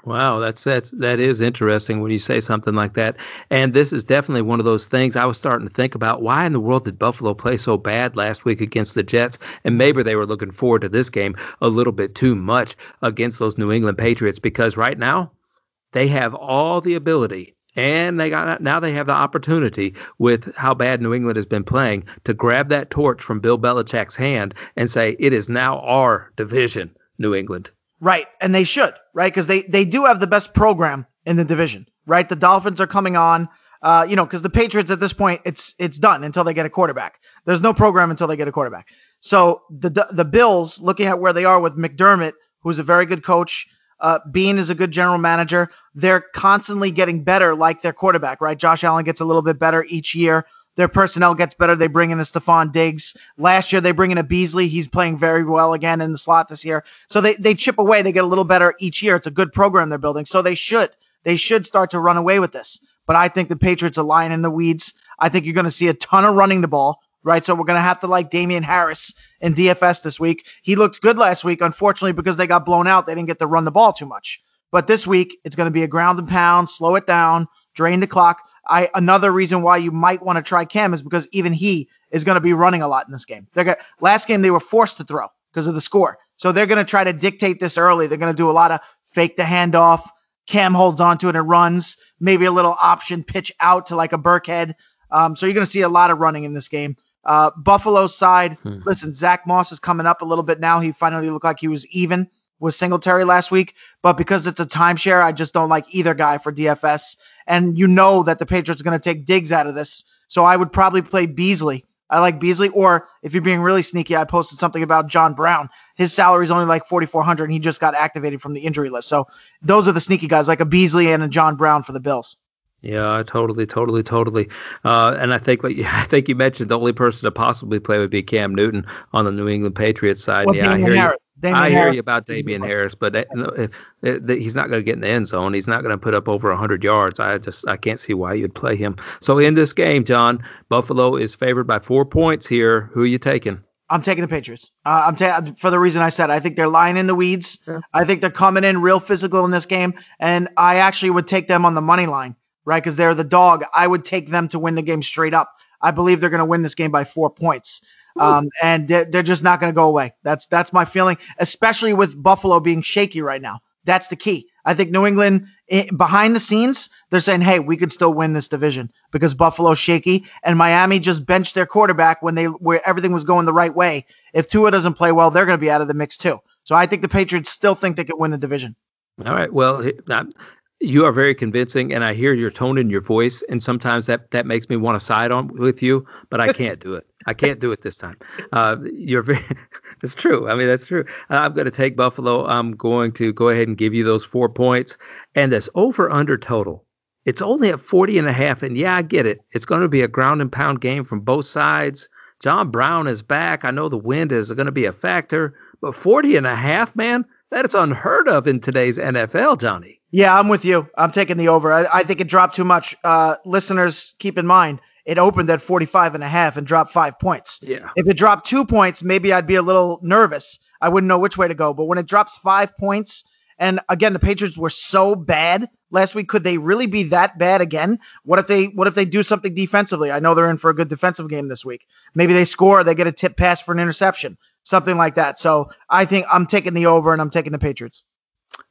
Wow, that's that's that is interesting when you say something like that. And this is definitely one of those things I was starting to think about. Why in the world did Buffalo play so bad last week against the Jets? And maybe they were looking forward to this game a little bit too much against those New England Patriots because right now they have all the ability and they got now they have the opportunity with how bad New England has been playing to grab that torch from Bill Belichick's hand and say it is now our division, New England. Right, and they should, right? Because they they do have the best program in the division, right? The Dolphins are coming on, uh, you know, because the Patriots at this point it's it's done until they get a quarterback. There's no program until they get a quarterback. So the the Bills, looking at where they are with McDermott, who's a very good coach, uh, Beane is a good general manager. They're constantly getting better, like their quarterback, right? Josh Allen gets a little bit better each year. Their personnel gets better. They bring in a Stefon Diggs. Last year they bring in a Beasley. He's playing very well again in the slot this year. So they, they chip away. They get a little better each year. It's a good program they're building. So they should they should start to run away with this. But I think the Patriots are lying in the weeds. I think you're going to see a ton of running the ball, right? So we're going to have to like Damien Harris in DFS this week. He looked good last week. Unfortunately, because they got blown out, they didn't get to run the ball too much. But this week, it's going to be a ground and pound, slow it down, drain the clock. I another reason why you might want to try Cam is because even he is going to be running a lot in this game. They're gonna, last game they were forced to throw because of the score, so they're going to try to dictate this early. They're going to do a lot of fake the handoff. Cam holds onto it and runs. Maybe a little option pitch out to like a Burkhead. Um, so you're going to see a lot of running in this game. Uh, Buffalo side, hmm. listen, Zach Moss is coming up a little bit now. He finally looked like he was even with Singletary last week, but because it's a timeshare, I just don't like either guy for DFS. And you know that the Patriots are going to take Diggs out of this, so I would probably play Beasley. I like Beasley, or if you're being really sneaky, I posted something about John Brown. His salary is only like 4,400, and he just got activated from the injury list. So those are the sneaky guys, like a Beasley and a John Brown for the Bills. Yeah, totally, totally, totally. Uh, and I think, like [laughs] I think you mentioned, the only person to possibly play would be Cam Newton on the New England Patriots side. Well, yeah, I hear Harris. you. Damien I hear Harris. you about Damien Harris, but that, if, if, he's not going to get in the end zone. He's not going to put up over 100 yards. I just I can't see why you'd play him. So in this game, John, Buffalo is favored by four points here. Who are you taking? I'm taking the Patriots. Uh, I'm ta- for the reason I said. I think they're lying in the weeds. Yeah. I think they're coming in real physical in this game, and I actually would take them on the money line, right? Because they're the dog. I would take them to win the game straight up. I believe they're going to win this game by four points. Um, and they're, they're just not going to go away. That's that's my feeling, especially with Buffalo being shaky right now. That's the key. I think New England, eh, behind the scenes, they're saying, "Hey, we could still win this division because Buffalo's shaky, and Miami just benched their quarterback when they where everything was going the right way. If Tua doesn't play well, they're going to be out of the mix too. So I think the Patriots still think they could win the division. All right. Well, you are very convincing, and I hear your tone in your voice, and sometimes that that makes me want to side on with you, but I can't do it. I can't do it this time. Uh, you're very. [laughs] It's true. I mean, that's true. Uh, I'm going to take Buffalo. I'm going to go ahead and give you those four points, and this over under total. It's only at 40 and a half, and yeah, I get it. It's going to be a ground and pound game from both sides. John Brown is back. I know the wind is going to be a factor, but 40 and a half, man, that is unheard of in today's NFL, Johnny. Yeah, I'm with you. I'm taking the over. I, I think it dropped too much. Uh, listeners, keep in mind, it opened at 45 and a half and dropped five points. Yeah. If it dropped two points, maybe I'd be a little nervous. I wouldn't know which way to go. But when it drops five points, and again, the Patriots were so bad last week. Could they really be that bad again? What if they What if they do something defensively? I know they're in for a good defensive game this week. Maybe they score, they get a tip pass for an interception, something like that. So I think I'm taking the over, and I'm taking the Patriots.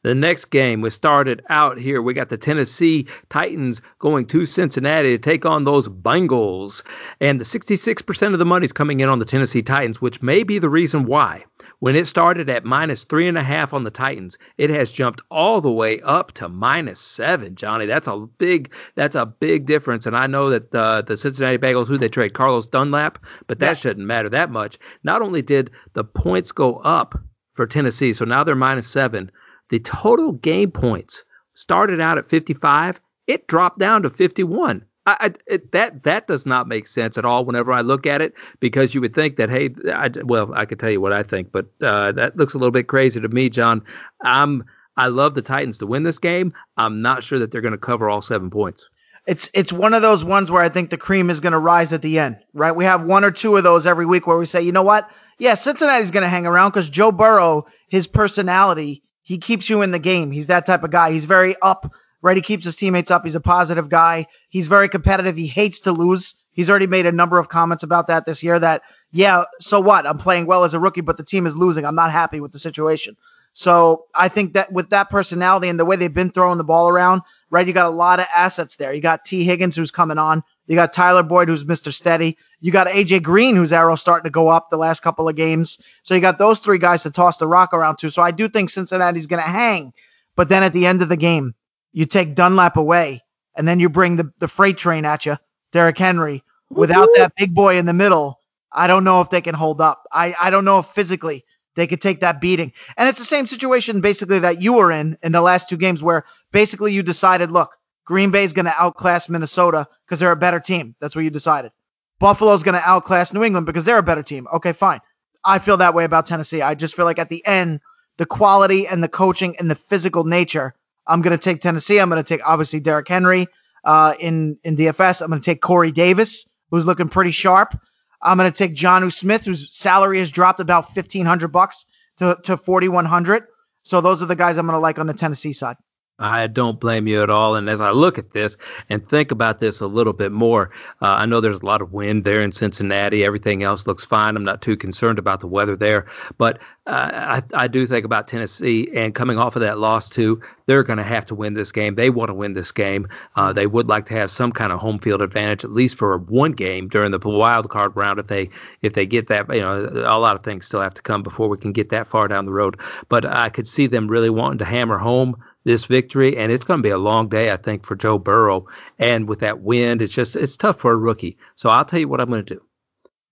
The next game we started out here. We got the Tennessee Titans going to Cincinnati to take on those Bengals. And the 66% of the money is coming in on the Tennessee Titans, which may be the reason why. When it started at minus three and a half on the Titans, it has jumped all the way up to minus seven. Johnny, that's a big that's a big difference. And I know that uh, the Cincinnati Bengals, who they trade Carlos Dunlap, but that yeah. shouldn't matter that much. Not only did the points go up for Tennessee, so now they're minus seven. The total game points started out at 55. It dropped down to 51. I, I, it, that that does not make sense at all. Whenever I look at it, because you would think that hey, I, well, I could tell you what I think, but uh, that looks a little bit crazy to me, John. I'm I love the Titans to win this game. I'm not sure that they're going to cover all seven points. It's it's one of those ones where I think the cream is going to rise at the end, right? We have one or two of those every week where we say, you know what? Yeah, Cincinnati's going to hang around because Joe Burrow, his personality, he keeps you in the game. He's that type of guy. He's very up right? He keeps his teammates up. He's a positive guy. He's very competitive. He hates to lose. He's already made a number of comments about that this year that, yeah, so what? I'm playing well as a rookie, but the team is losing. I'm not happy with the situation. So I think that with that personality and the way they've been throwing the ball around, right, you got a lot of assets there. You got Tee Higgins who's coming on. You got Tyler Boyd who's Mr. Steady. You got AJ Green whose arrow starting to go up the last couple of games. So you got those three guys to toss the rock around to. So I do think Cincinnati's going to hang. But then at the end of the game, you take Dunlap away, and then you bring the, the freight train at you, Derrick Henry. Without that big boy in the middle, I don't know if they can hold up. I, I don't know if physically they could take that beating. And it's the same situation basically that you were in in the last two games where basically you decided, look, Green Bay's going to outclass Minnesota because they're a better team. That's what you decided. Buffalo's going to outclass New England because they're a better team. Okay, fine. I feel that way about Tennessee. I just feel like at the end, the quality and the coaching and the physical nature I'm going to take Tennessee. I'm going to take obviously Derrick Henry uh, in in DFS. I'm going to take Corey Davis, who's looking pretty sharp. I'm going to take Jonnu Smith, whose salary has dropped about 1500 bucks to to 4100. So those are the guys I'm going to like on the Tennessee side. I don't blame you at all. And as I look at this and think about this a little bit more, uh, I know there's a lot of wind there in Cincinnati. Everything else looks fine. I'm not too concerned about the weather there. But uh, I, I do think about Tennessee and coming off of that loss, too, they're going to have to win this game. They want to win this game. Uh, they would like to have some kind of home field advantage, at least for one game during the wild card round. If they if they get that, you know, a lot of things still have to come before we can get that far down the road. But I could see them really wanting to hammer home this victory, and it's going to be a long day, I think, for Joe Burrow. And with that wind, it's just it's tough for a rookie. So I'll tell you what I'm going to do.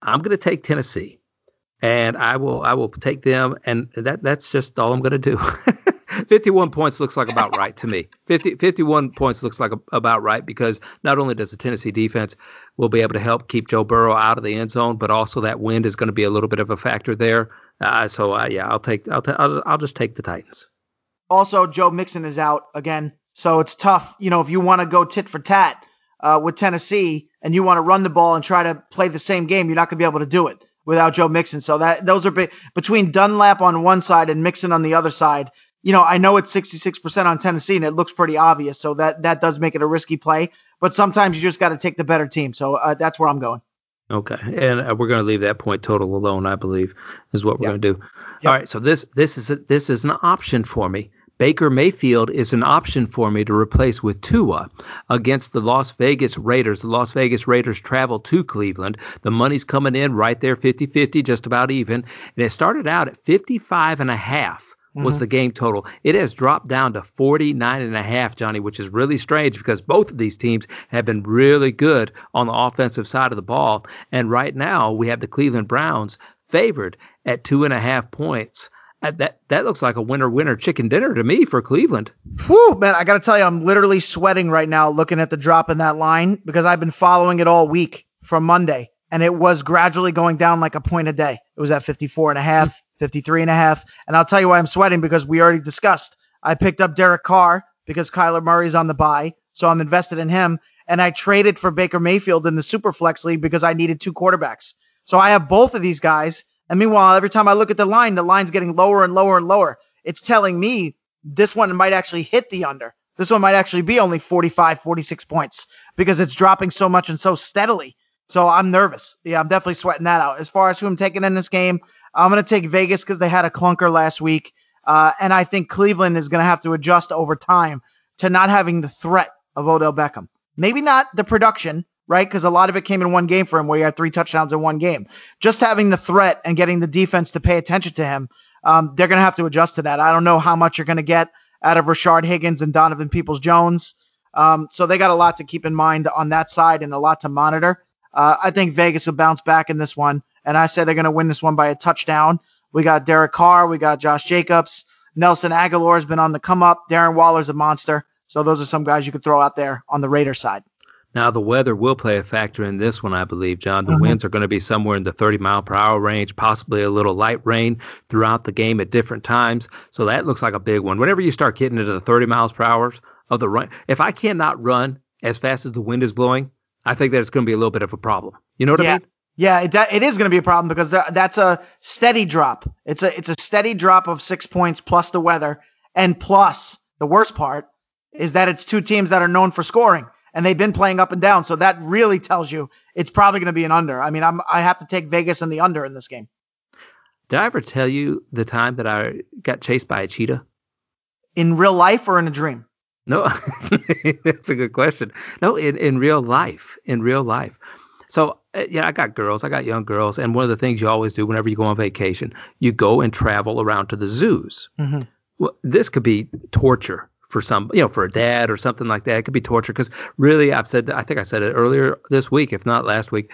I'm going to take Tennessee, and I will I will take them, and that that's just all I'm going to do. [laughs] 51 points looks like about right to me. 50, 51 points looks like a, about right because not only does the Tennessee defense will be able to help keep Joe Burrow out of the end zone, but also that wind is going to be a little bit of a factor there. Uh, so uh, yeah, I'll take I'll, t- I'll I'll just take the Titans. Also, Joe Mixon is out again, so it's tough. You know, if you want to go tit for tat uh, with Tennessee and you want to run the ball and try to play the same game, you're not going to be able to do it without Joe Mixon. So that those are big, between Dunlap on one side and Mixon on the other side. You know, I know it's 66% on Tennessee and it looks pretty obvious, so that that does make it a risky play. But sometimes you just got to take the better team. So uh, that's where I'm going. Okay, and uh, we're going to leave that point total alone. I believe is what we're yep. going to do. Yep. All right, so this this is a, this is an option for me. Baker Mayfield is an option for me to replace with Tua against the Las Vegas Raiders. The Las Vegas Raiders travel to Cleveland. The money's coming in right there 50-50, just about even. And it started out at 55 and a half was Mhm. the game total. It has dropped down to 49 and a half, Johnny, which is really strange because both of these teams have been really good on the offensive side of the ball. And right now we have the Cleveland Browns favored at two and a half points. That that looks like a winner winner chicken dinner to me for Cleveland. Whew, man, I got to tell you, I'm literally sweating right now looking at the drop in that line because I've been following it all week from Monday, and it was gradually going down like a point a day. It was at 54 and a half, 53 and a half, and I'll tell you why I'm sweating because we already discussed. I picked up Derek Carr because Kyler Murray's on the bye, so I'm invested in him, and I traded for Baker Mayfield in the Superflex League because I needed two quarterbacks. So I have both of these guys, and meanwhile, every time I look at the line, the line's getting lower and lower and lower. It's telling me this one might actually hit the under. This one might actually be only 45, 46 points because it's dropping so much and so steadily. So I'm nervous. Yeah, I'm definitely sweating that out. As far as who I'm taking in this game, I'm going to take Vegas because they had a clunker last week. Uh, and I think Cleveland is going to have to adjust over time to not having the threat of Odell Beckham. Maybe not the production, right? Because a lot of it came in one game for him where he had three touchdowns in one game. Just having the threat and getting the defense to pay attention to him, um, they're going to have to adjust to that. I don't know how much you're going to get out of Rashard Higgins and Donovan Peoples Jones. Um, so they got a lot to keep in mind on that side and a lot to monitor. Uh, I think Vegas will bounce back in this one, and I say they're going to win this one by a touchdown. We got Derek Carr, we got Josh Jacobs, Nelson Agholor has been on the come up. Darren Waller's a monster. So those are some guys you could throw out there on the Raider side. Now the weather will play a factor in this one, I believe, John. The Mhm. winds are going to be somewhere in the 30 mile per hour range, possibly a little light rain throughout the game at different times. So that looks like a big one. Whenever you start getting into the 30 miles per hour of the run, if I cannot run as fast as the wind is blowing, I think that it's going to be a little bit of a problem. You know what I mean? Yeah, it, it is going to be a problem because that's a steady drop. It's a it's a steady drop of six points plus the weather, and plus the worst part is that it's two teams that are known for scoring, and they've been playing up and down. So that really tells you it's probably going to be an under. I mean, I'm I have to take Vegas and the under in this game. Did I ever tell you the time that I got chased by a cheetah? In real life or in a dream? No, [laughs] that's a good question. No, in, in real life, in real life. So, uh, yeah, I got girls, I got young girls, and one of the things you always do whenever you go on vacation, you go and travel around to the zoos. Mm-hmm. Well, this could be torture for some, you know, for a dad or something like that. It could be torture because really, I've said, I think I said it earlier this week, if not last week,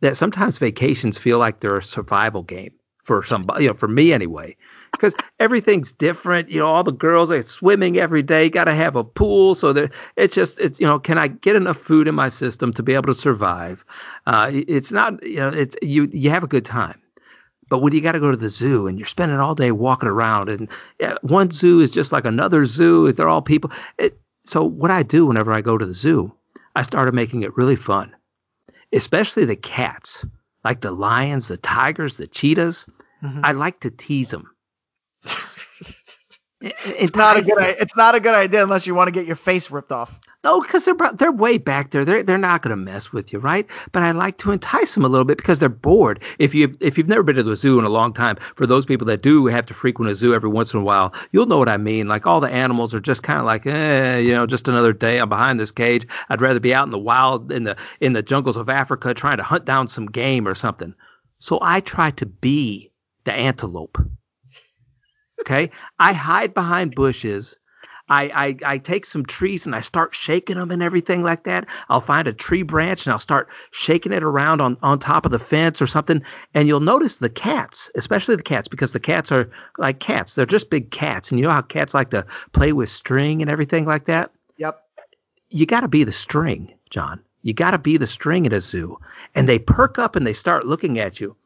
that sometimes vacations feel like they're a survival game for somebody, you know, for me anyway, because everything's different. You know, all the girls are swimming every day, got to have a pool, so that it's just, it's you know, can I get enough food in my system to be able to survive? Uh, it's not, you know, it's you you have a good time. But when you got to go to the zoo and you're spending all day walking around, and one zoo is just like another zoo, they're all people. It, so what I do whenever I go to the zoo, I started making it really fun, especially the cats, like the lions, the tigers, the cheetahs. Mhm. I like to tease them. [laughs] It's not a good. It's not a good idea unless you want to get your face ripped off. No, because they're they're way back there. They're they're not going to mess with you, right? But I like to entice them a little bit because they're bored. If you if you've never been to the zoo in a long time, for those people that do have to frequent a zoo every once in a while, you'll know what I mean. Like all the animals are just kind of like, eh, you know, just another day. I'm behind this cage. I'd rather be out in the wild in the in the jungles of Africa trying to hunt down some game or something. So I try to be the antelope. Okay, I hide behind bushes. I, I, I take some trees and I start shaking them and everything like that. I'll find a tree branch and I'll start shaking it around on, on top of the fence or something. And you'll notice the cats, especially the cats, because the cats are like cats. They're just big cats. And you know how cats like to play with string and everything like that? Yep. You got to be the string, John. You got to be the string at a zoo. And they perk up and they start looking at you.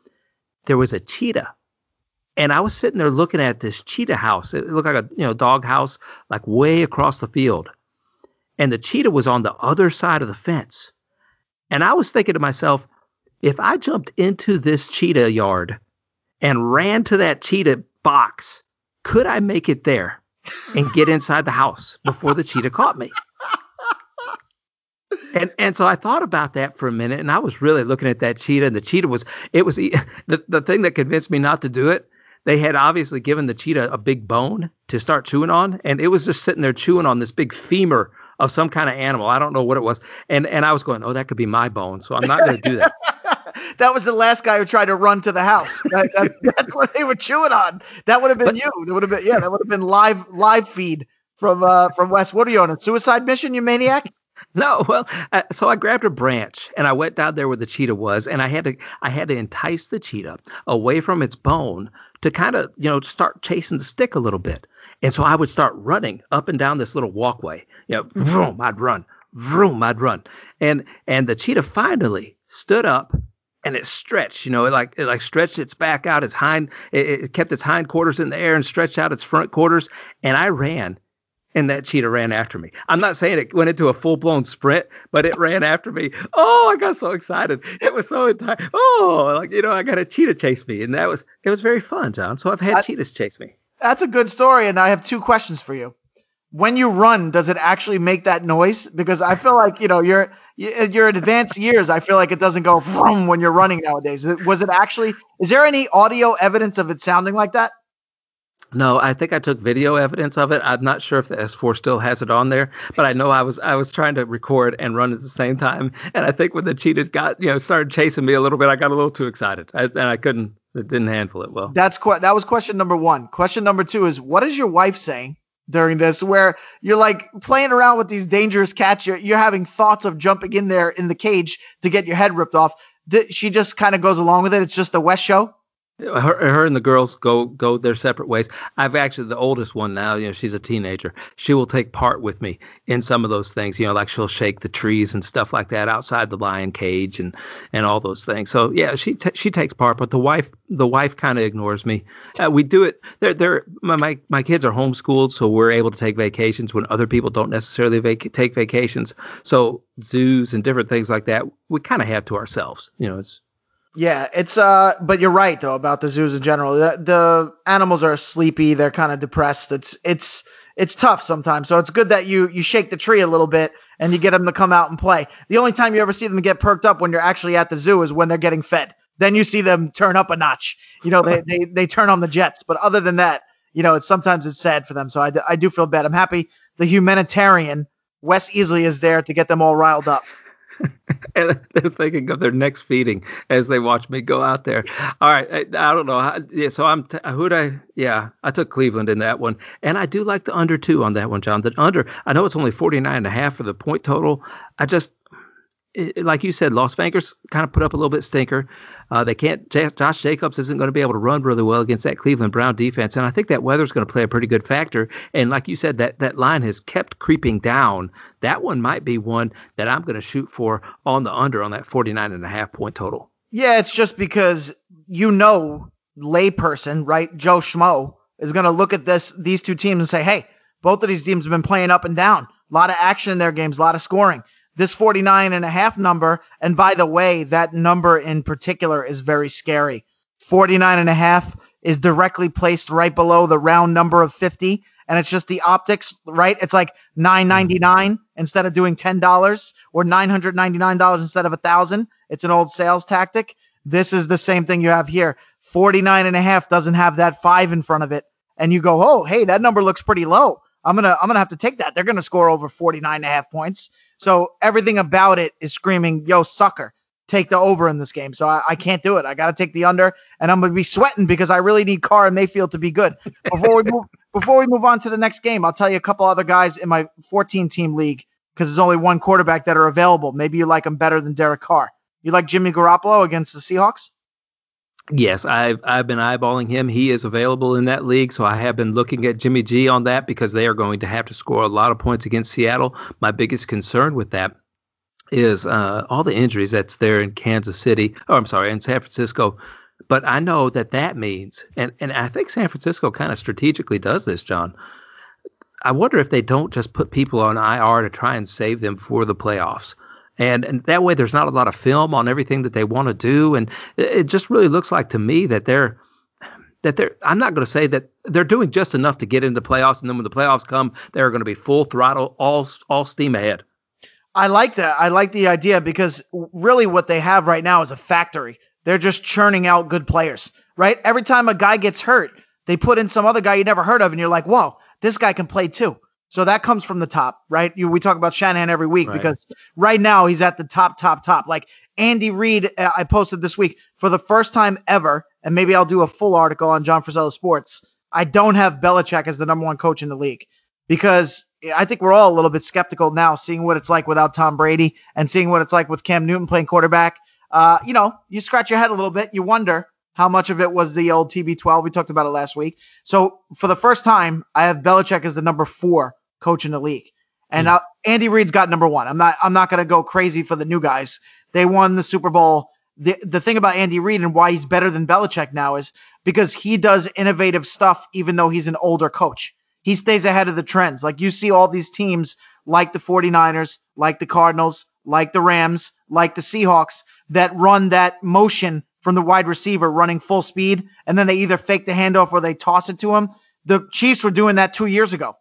There was a cheetah and I was sitting there looking at this cheetah house. It looked like a you know dog house, like way across the field. And the cheetah was on the other side of the fence. And I was thinking to myself, if I jumped into this cheetah yard and ran to that cheetah box, could I make it there and get [laughs] inside the house before the cheetah caught me? And and so I thought about that for a minute, and I was really looking at that cheetah, and the cheetah was it was [laughs] the the thing that convinced me not to do it they had obviously given the cheetah a big bone to start chewing on, and it was just sitting there chewing on this big femur of some kind of animal. I don't know what it was, and and I was going, oh, that could be my bone, so I'm not going to do that. [laughs] that was the last guy who tried to run to the house. That, that, [laughs] that's what they were chewing on. That would have been but, you. That would have been yeah. That would have been live live feed from uh from Wes. What are you on a suicide mission, you maniac? [laughs] No, well, uh, so I grabbed a branch and I went down there where the cheetah was, and I had to I had to entice the cheetah away from its bone to kind of you know start chasing the stick a little bit. And so I would start running up and down this little walkway. You know, mm-hmm. vroom, I'd run, vroom, I'd run, and and the cheetah finally stood up and it stretched. You know, it like it like stretched its back out, its hind, it, it kept its hind quarters in the air and stretched out its front quarters. And I ran and that cheetah ran after me. I'm not saying it went into a full blown sprint, but it ran after me. Oh, I got so excited. It was so excited. Oh, like you know, I got a cheetah chase me, and that was it was very fun, John. So I've had I, cheetahs chase me. That's a good story, and I have two questions for you. When you run, does it actually make that noise? Because I feel like you know you're you're in advanced years. I feel like it doesn't go from when you're running nowadays. Was it actually? Is there any audio evidence of it sounding like that? No, I think I took video evidence of it. I'm not sure if the S4 still has it on there, but I know I was I was trying to record and run at the same time, and I think when the cheetahs got you know started chasing me a little bit, I got a little too excited, I, and I couldn't it didn't handle it well. That's qu- that was question number one. Question number two is what is your wife saying during this? Where you're like playing around with these dangerous cats, you're you're having thoughts of jumping in there in the cage to get your head ripped off. She just kind of goes along with it. It's just a Wes show her, her and the girls go go their separate ways. I've actually the oldest one now. You know, she's a teenager. She will take part with me in some of those things. You know, like she'll shake the trees and stuff like that outside the lion cage and and all those things. So yeah, she t- she takes part, but the wife the wife kind of ignores me. Uh, we do it. They're they're my, my my kids are homeschooled, so we're able to take vacations when other people don't necessarily vac- take vacations. So zoos and different things like that, we kind of have to ourselves. You know, it's yeah, it's uh, but you're right though about the zoos in general. The, the animals are sleepy, they're kind of depressed. It's it's it's tough sometimes. So it's good that you you shake the tree a little bit and you get them to come out and play. The only time you ever see them get perked up when you're actually at the zoo is when they're getting fed. Then you see them turn up a notch. You know, they [laughs] they they turn on the jets. But other than that, you know, it's sometimes it's sad for them. So I, I do feel bad. I'm happy the humanitarian Wes Easley is there to get them all riled up. [laughs] and they're thinking of their next feeding as they watch me go out there. All right, I, I don't know. Yeah, so I'm t- who'd I? Yeah, I took Cleveland in that one, and I do like the under two on that one, John. The under. I know it's only 49 and a half for the point total. I just it, like you said, Las Vegas kind of put up a little bit stinker. Uh, they can't. Josh Jacobs isn't going to be able to run really well against that Cleveland Brown defense, and I think that weather's going to play a pretty good factor. And like you said, that that line has kept creeping down. That one might be one that I'm going to shoot for on the under on that 49 and a half point total. Yeah, it's just because you know, layperson, right? Joe Schmo is going to look at this these two teams and say, hey, both of these teams have been playing up and down. A lot of action in their games, a lot of scoring this 49 and a half number. And by the way, that number in particular is very scary. 49 and a half is directly placed right below the round number of 50. And it's just the optics, right? It's like 9.99 instead of doing $10 or $999 instead of a thousand. It's an old sales tactic. This is the same thing you have here. 49 and a half doesn't have that five in front of it. And you go, oh, hey, that number looks pretty low. I'm gonna I'm gonna have to take that. They're gonna score over 49 and a half points. So everything about it is screaming, yo, sucker, take the over in this game. So I, I can't do it. I gotta take the under, and I'm gonna be sweating because I really need Carr and Mayfield to be good. Before we move [laughs] before we move on to the next game, I'll tell you a couple other guys in my 14 team league because there's only one quarterback that are available. Maybe you like them better than Derek Carr. You like Jimmy Garoppolo against the Seahawks? Yes, I've I've been eyeballing him. He is available in that league, so I have been looking at Jimmy G on that because they are going to have to score a lot of points against Seattle. My biggest concern with that is uh, all the injuries that's there in Kansas City. Oh, I'm sorry, in San Francisco. But I know that that means, and and I think San Francisco kind of strategically does this, John. I wonder if they don't just put people on IR to try and save them for the playoffs and and that way there's not a lot of film on everything that they want to do and it, just really looks like to me that they're that they're I'm not going to say that they're doing just enough to get into the playoffs and then when the playoffs come they're going to be full throttle all all steam ahead. I like that. I like the idea because really what they have right now is a factory. They're just churning out good players, right? Every time a guy gets hurt, they put in some other guy you never heard of and you're like, "Whoa, this guy can play too." So that comes from the top, right? You, we talk about Shanahan every week Right. because right now he's at the top, top, top. Like Andy Reid, uh, I posted this week for the first time ever, and maybe I'll do a full article on John Frisella Sports. I don't have Belichick as the number one coach in the league because I think we're all a little bit skeptical now, seeing what it's like without Tom Brady and seeing what it's like with Cam Newton playing quarterback. Uh, you know, you scratch your head a little bit. You wonder how much of it was the old TB12. We talked about it last week. So for the first time, I have Belichick as the number four coach in the league, and Hmm. uh, Andy Reid's got number one. I'm not. I'm not going to go crazy for the new guys. They won the Super Bowl. The the thing about Andy Reid and why he's better than Belichick now is because he does innovative stuff, even though he's an older coach. He stays ahead of the trends. Like you see all these teams like the 49ers, like the Cardinals, like the Rams, like the Seahawks that run that motion from the wide receiver running full speed, and then they either fake the handoff or they toss it to him. The Chiefs were doing that two years ago,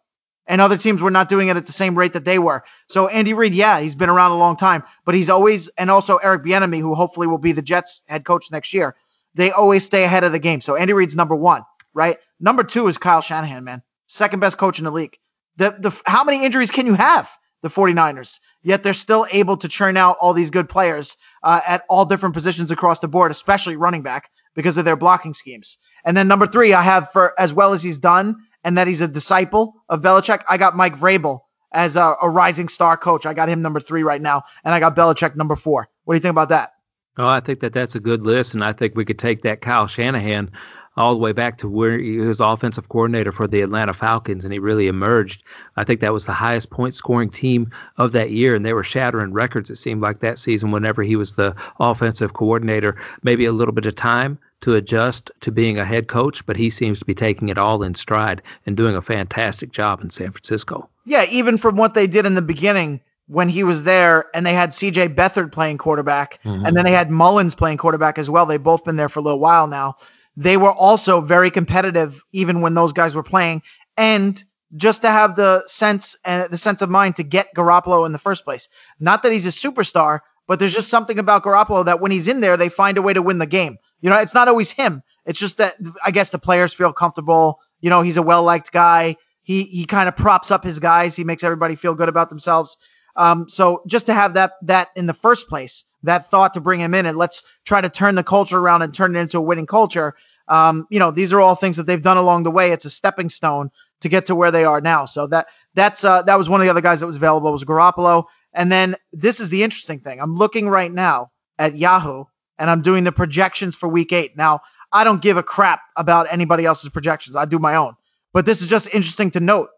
and other teams were not doing it at the same rate that they were. So Andy Reid, yeah, he's been around a long time, but he's always, and also Eric Bieniemy, who hopefully will be the Jets head coach next year. They always stay ahead of the game. So Andy Reid's number one, right? Number two is Kyle Shanahan, man, second best coach in the league. The the how many injuries can you have? The 49ers. Yet they're still able to churn out all these good players uh, at all different positions across the board, especially running back because of their blocking schemes. And then number three, I have for as well as he's done and that he's a disciple of Belichick, I got Mike Vrabel as a, a rising star coach. I got him number three right now, and I got Belichick number four. What do you think about that? Oh, I think that that's a good list, and I think we could take that Kyle Shanahan all the way back to where he was offensive coordinator for the Atlanta Falcons, and he really emerged. I think that was the highest point scoring team of that year, and they were shattering records. It seemed like that season whenever he was the offensive coordinator. Maybe a little bit of time to adjust to being a head coach, but he seems to be taking it all in stride and doing a fantastic job in San Francisco. Yeah, even from what they did in the beginning when he was there and they had CJ Beathard playing quarterback Mhm. and then they had Mullens playing quarterback as well. They've both been there for a little while now. They were also very competitive even when those guys were playing and just to have the sense and the sense of mind to get Garoppolo in the first place. Not that he's a superstar, but there's just something about Garoppolo that when he's in there, they find a way to win the game. You know, it's not always him. It's just that I guess the players feel comfortable. You know, he's a well liked guy. He he kind of props up his guys. He makes everybody feel good about themselves. Um, so just to have that that in the first place, that thought to bring him in and let's try to turn the culture around and turn it into a winning culture. Um, you know, these are all things that they've done along the way. It's a stepping stone to get to where they are now. So that that's uh, that was one of the other guys that was available was Garoppolo. And then this is the interesting thing. I'm looking right now at Yahoo and I'm doing the projections for week eight. Now, I don't give a crap about anybody else's projections. I do my own. But this is just interesting to note.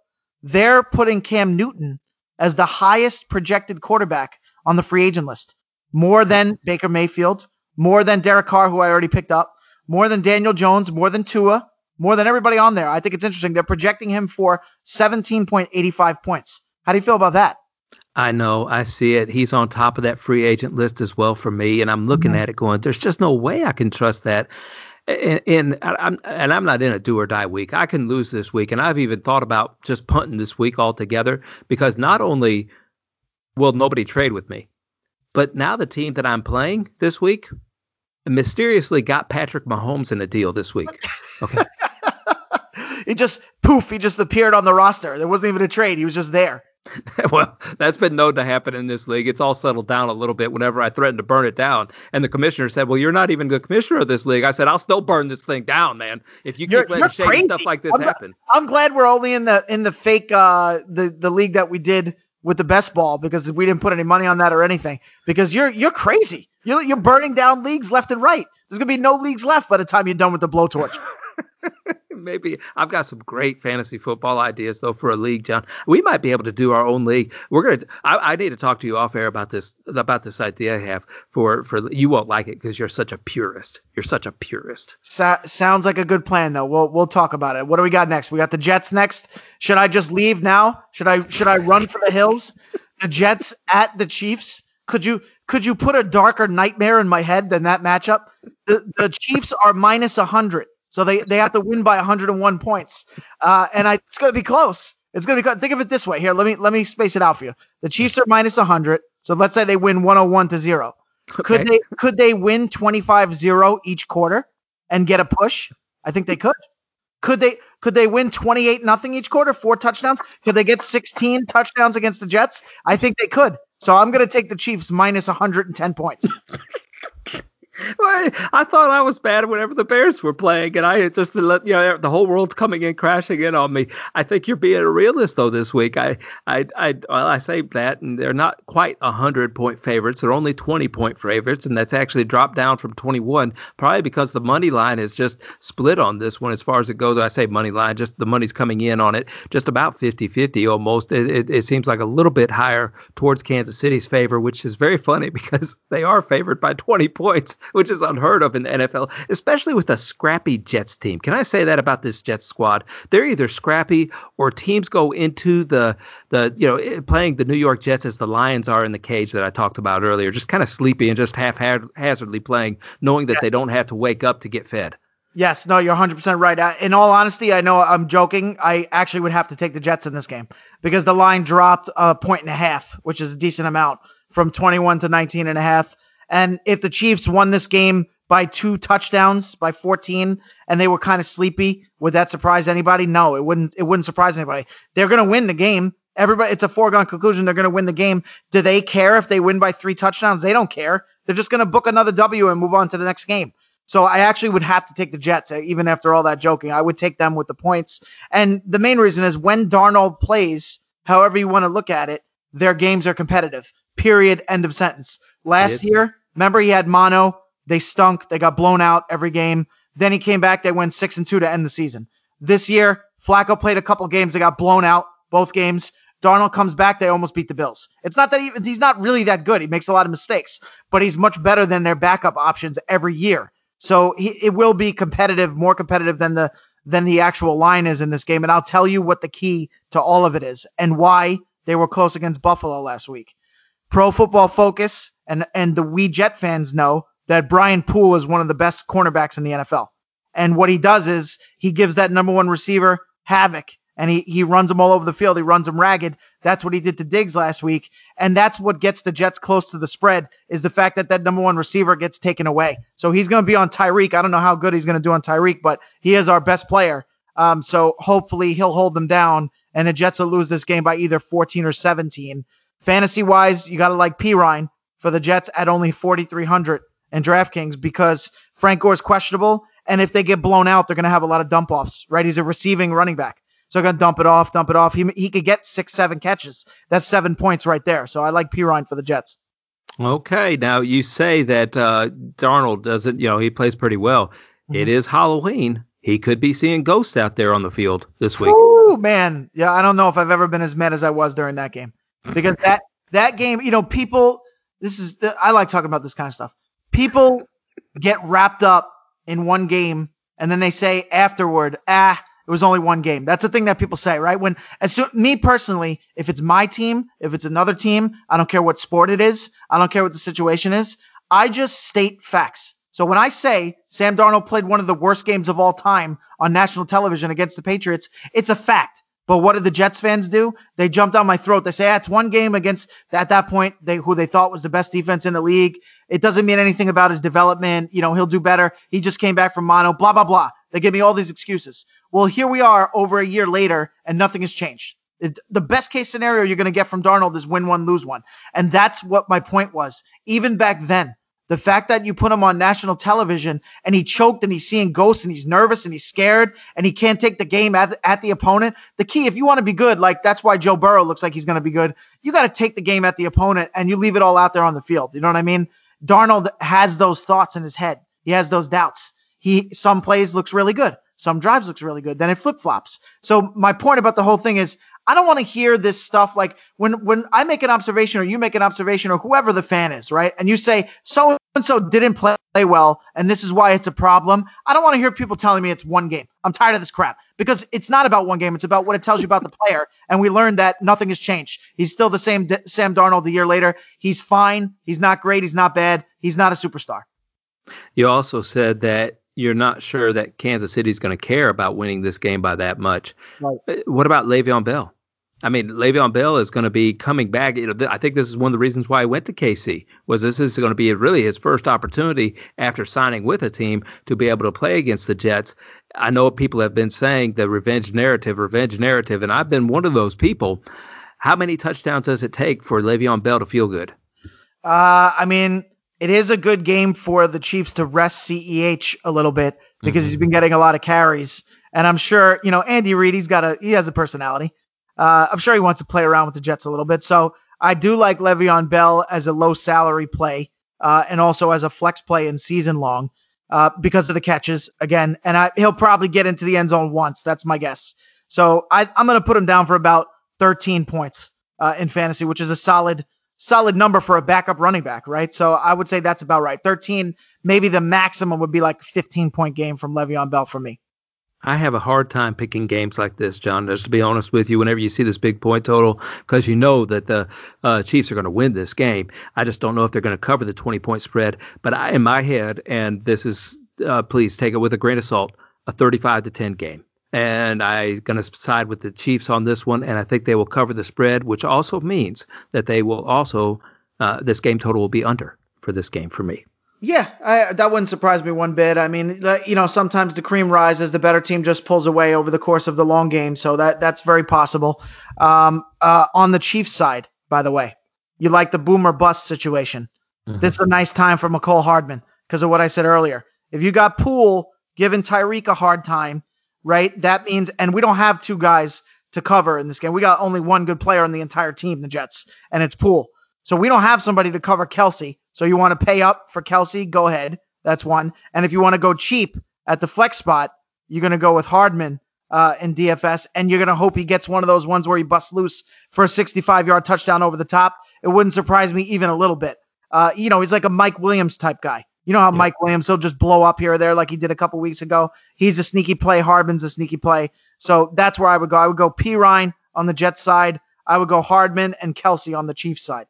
They're putting Cam Newton as the highest projected quarterback on the free agent list. More than Baker Mayfield, more than Derek Carr, who I already picked up, more than Daniel Jones, more than Tua, more than everybody on there. I think it's interesting. They're projecting him for 17.85 points. How do you feel about that? I know, I see it. He's on top of that free agent list as well for me, and I'm looking Mhm. at it going, "There's just no way I can trust that." And, and I'm and I'm not in a do or die week. I can lose this week, and I've even thought about just punting this week altogether because not only will nobody trade with me, but now the team that I'm playing this week mysteriously got Patrick Mahomes in a deal this week. Okay, [laughs] he just poof, he just appeared on the roster. There wasn't even a trade. He was just there. [laughs] well, that's been known to happen in this league. It's all settled down a little bit whenever I threatened to burn it down. And the commissioner said, Well, you're not even the commissioner of this league. I said, I'll still burn this thing down, man. If you keep You're- letting you're shady stuff like this I'm happen. I'm glad we're only in the in the fake uh the the league that we did with the best ball because we didn't put any money on that or anything. Because you're you're crazy. You're you're burning down leagues left and right. There's gonna be no leagues left by the time you're done with the blowtorch. [laughs] [laughs] Maybe I've got some great fantasy football ideas though for a league, John. We might be able to do our own league. We're gonna. I, I need to talk to you off air about this about this idea I have for for you won't like it because you're such a purist. You're such a purist. Sa- sounds like a good plan though. We'll we'll talk about it. What do we got next? We got the Jets next. Should I just leave now? Should I should I run for the hills? The Jets at the Chiefs. Could you could you put a darker nightmare in my head than that matchup? The the Chiefs are minus hundred, so they they have to win by 101 points, uh, and I, it's gonna be close. It's gonna be. close. Think of it this way. Here, let me let me space it out for you. The Chiefs are minus 100, so let's say they win 101 to zero. Could they could they win 25-0 each quarter and get a push? I think they could. Could they could they win 28 nothing each quarter, four touchdowns? Could they get 16 touchdowns against the Jets? I think they could. So I'm going to take the Chiefs minus 110 points. [laughs] Well, I thought I was bad whenever the Bears were playing, and I just let you know the whole world's coming in crashing in on me. I think you're being a realist though this week. I I I well, I say that, and they're not quite a hundred point favorites. They're only twenty point favorites, and that's actually dropped down from twenty one, probably because the money line is just split on this one as far as it goes. I say money line, just the money's coming in on it, just about 50-50 almost. It, it, it seems like a little bit higher towards Kansas City's favor, which is very funny [laughs] because they are favored by twenty points which is unheard of in the NFL, especially with a scrappy Jets team. Can I say that about this Jets squad? They're either scrappy or teams go into the the you know eh, playing the New York Jets as the Lions are in the cage that I talked about earlier, just kind of sleepy and just haphazardly playing, knowing that yes. they don't have to wake up to get fed. Yes, no, you're 100% right. In all honesty, I know I'm joking. I actually would have to take the Jets in this game because the line dropped a point and a half, which is a decent amount, from 21 to 19 and a half. And if the Chiefs won this game by two touchdowns, by 14, and they were kind of sleepy, would that surprise anybody? No, it wouldn't. It wouldn't surprise anybody. They're going to win the game. Everybody, it's a foregone conclusion. They're going to win the game. Do they care if they win by three touchdowns? They don't care. They're just going to book another W and move on to the next game. So I actually would have to take the Jets, uh, even after all that joking. I would take them with the points. And the main reason is when Darnold plays, however you want to look at it, their games are competitive. Period. End of sentence. Last year, Remember, he had mono. They stunk. They got blown out every game. Then he came back. They went six and two to end the season. This year, Flacco played a couple games. They got blown out both games. Darnold comes back. They almost beat the Bills. It's not that he, he's not really that good. He makes a lot of mistakes, but he's much better than their backup options every year. So he, it will be competitive, more competitive than the than the actual line is in this game. And I'll tell you what the key to all of it is and why they were close against Buffalo last week. Pro Football Focus and and the we Jet fans know that Brian Poole is one of the best cornerbacks in the NFL. And what he does is he gives that number one receiver havoc and he, he runs them all over the field. He runs them ragged. That's what he did to Diggs last week. And that's what gets the Jets close to the spread is the fact that that number one receiver gets taken away. So he's going to be on Tyreek. I don't know how good he's going to do on Tyreek, but he is our best player. Um, so hopefully he'll hold them down and the Jets will lose this game by either 14 or 17. Fantasy wise, you got to like Perine for the Jets at only 4,300 in DraftKings because Frank Gore is questionable. And if they get blown out, they're going to have a lot of dump offs, right? He's a receiving running back. So they're going to dump it off, dump it off. He, he could get six, seven catches. That's seven points right there. So I like Perine for the Jets. Okay. Now you say that uh, Darnold doesn't, you know, he plays pretty well. Mm-hmm. It is Halloween. He could be seeing ghosts out there on the field this week. Oh, man. Yeah, I don't know if I've ever been as mad as I was during that game. Because that, that game, you know, people this is the, I like talking about this kind of stuff. People get wrapped up in one game and then they say afterward, ah, it was only one game. That's the thing that people say, right? When as so, me personally, if it's my team, if it's another team, I don't care what sport it is, I don't care what the situation is. I just state facts. So when I say Sam Darnold played one of the worst games of all time on national television against the Patriots, it's a fact. But what did the Jets fans do? They jumped on my throat. They say, ah, it's one game against at that point they who they thought was the best defense in the league. It doesn't mean anything about his development. You know, he'll do better. He just came back from mono, blah, blah, blah. They give me all these excuses. Well, here we are over a year later and nothing has changed. It, the best case scenario you're going to get from Darnold is win one, lose one. And that's what my point was. Even back then, the fact that you put him on national television and he choked and he's seeing ghosts and he's nervous and he's scared and he can't take the game at, at the opponent. The key, if you want to be good, like that's why Joe Burrow looks like he's going to be good, you got to take the game at the opponent and you leave it all out there on the field. You know what I mean? Darnold has those thoughts in his head. He has those doubts. He some plays looks really good. Some drives looks really good. Then it flip flops. So my point about the whole thing is I don't want to hear this stuff like when when I make an observation or you make an observation or whoever the fan is, right? And you say so and so didn't play play well and this is why it's a problem. I don't want to hear people telling me it's one game. I'm tired of this crap because it's not about one game. It's about what it tells you about the player. And we learned that nothing has changed. He's still the same D- Sam Darnold a year later. He's fine. He's not great. He's not bad. He's not a superstar. You also said that you're not sure that Kansas City's going to care about winning this game by that much. Right. Uh, what about Le'Veon Bell? I mean, Le'Veon Bell is going to be coming back. You know, th- I think this is one of the reasons why he went to KC was this is going to be really his first opportunity after signing with a team to be able to play against the Jets. I know people have been saying the revenge narrative, revenge narrative, and I've been one of those people. How many touchdowns does it take for Le'Veon Bell to feel good? Uh, I mean, it is a good game for the Chiefs to rest CEH a little bit because mm-hmm. he's been getting a lot of carries. And I'm sure, you know, Andy Reid, he's got a he has a personality. Uh, I'm sure he wants to play around with the Jets a little bit. So I do like Le'Veon Bell as a low salary play uh, and also as a flex play in season long uh, because of the catches again. And I, he'll probably get into the end zone once. That's my guess. So I, am going to put him down for about 13 points uh, in fantasy, which is a solid solid number for a backup running back, right? So I would say that's about right. 13, maybe the maximum would be like 15 point game from Le'Veon Bell for me. I have a hard time picking games like this, John. Just to be honest with you, whenever you see this big point total, because you know that the uh, Chiefs are going to win this game, I just don't know if they're going to cover the 20 point spread. But I, in my head, and this is, uh, please take it with a grain of salt, a 35 to 10 game. And I'm going to side with the Chiefs on this one, and I think they will cover the spread, which also means that they will also, uh, this game total will be under for this game for me. Yeah, I, that wouldn't surprise me one bit. I mean, you know, sometimes the cream rises, the better team just pulls away over the course of the long game, so that that's very possible. Um, uh, on the Chiefs side, by the way, you like the boomer bust situation. Mm-hmm. This is a nice time for Mecole Hardman because of what I said earlier. If you got Poole giving Tyreek a hard time, right? That means, and we don't have two guys to cover in this game. We got only one good player on the entire team, the Jets, and it's Poole. So we don't have somebody to cover Kelce. So you want to pay up for Kelce? Go ahead. That's one. And if you want to go cheap at the flex spot, you're going to go with Hardman uh, in DFS, and you're going to hope he gets one of those ones where he busts loose for a 65 yard touchdown over the top. It wouldn't surprise me even a little bit. Uh, you know, he's like a Mike Williams type guy. You know how yeah. Mike Williams will just blow up here or there like he did a couple weeks ago. He's a sneaky play. Hardman's a sneaky play. So that's where I would go. I would go Perine on the Jets side. I would go Hardman and Kelce on the Chiefs side.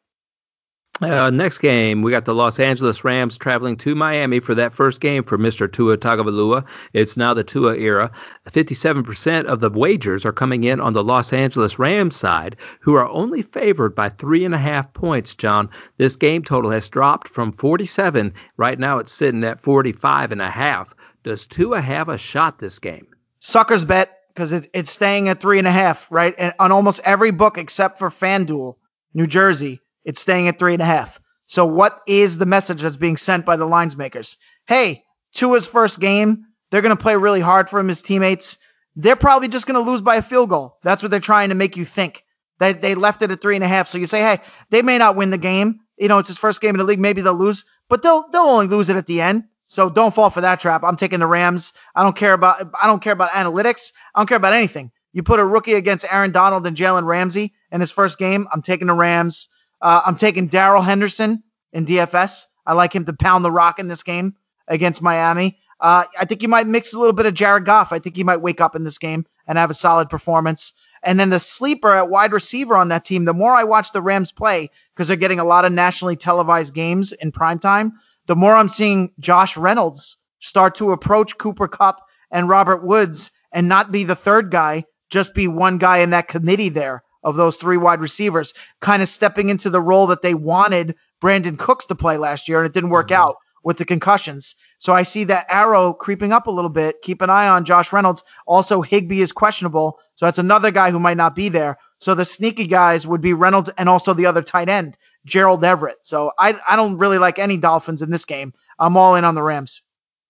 Uh, next game, we got the Los Angeles Rams traveling to Miami for that first game for Mr. Tua Tagovailoa. It's now the Tua era. 57% of the wagers are coming in on the Los Angeles Rams side, who are only favored by three and a half points. John, this game total has dropped from 47. Right now, it's sitting at 45 and a half. Does Tua have a shot this game? Suckers bet because it, it's staying at three and a half, right? And on almost every book except for FanDuel, New Jersey it's staying at three and a half. So what is the message that's being sent by the lines makers? Hey, Tua's first game, they're going to play really hard for him, his teammates. They're probably just going to lose by a field goal. That's what they're trying to make you think. That they left it at three and a half. So you say, hey, they may not win the game. You know, it's his first game in the league. Maybe they'll lose, but they'll they'll only lose it at the end. So don't fall for that trap. I'm taking the Rams. I don't care about I don't care about analytics. I don't care about anything. You put a rookie against Aaron Donald and Jalen Ramsey in his first game. I'm taking the Rams. Uh, I'm taking Darrell Henderson in DFS. I like him to pound the rock in this game against Miami. Uh, I think he might mix a little bit of Jared Goff. I think he might wake up in this game and have a solid performance. And then the sleeper at wide receiver on that team, the more I watch the Rams play, because they're getting a lot of nationally televised games in prime time, the more I'm seeing Josh Reynolds start to approach Cooper Kupp and Robert Woods and not be the third guy, just be one guy in that committee there of those three wide receivers, kind of stepping into the role that they wanted Brandin Cooks to play last year, and it didn't work mm-hmm. out with the concussions. So I see that arrow creeping up a little bit. Keep an eye on Josh Reynolds. Also, Higbee is questionable, so that's another guy who might not be there. So the sneaky guys would be Reynolds and also the other tight end, Gerald Everett. So I I don't really like any Dolphins in this game. I'm all in on the Rams.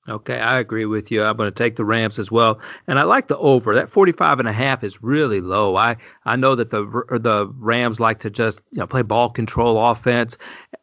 Okay, I agree with you. I'm going to take the Rams as well, and I like the over. That 45 and a half is really low. I I know that the the Rams like to just you know play ball control offense,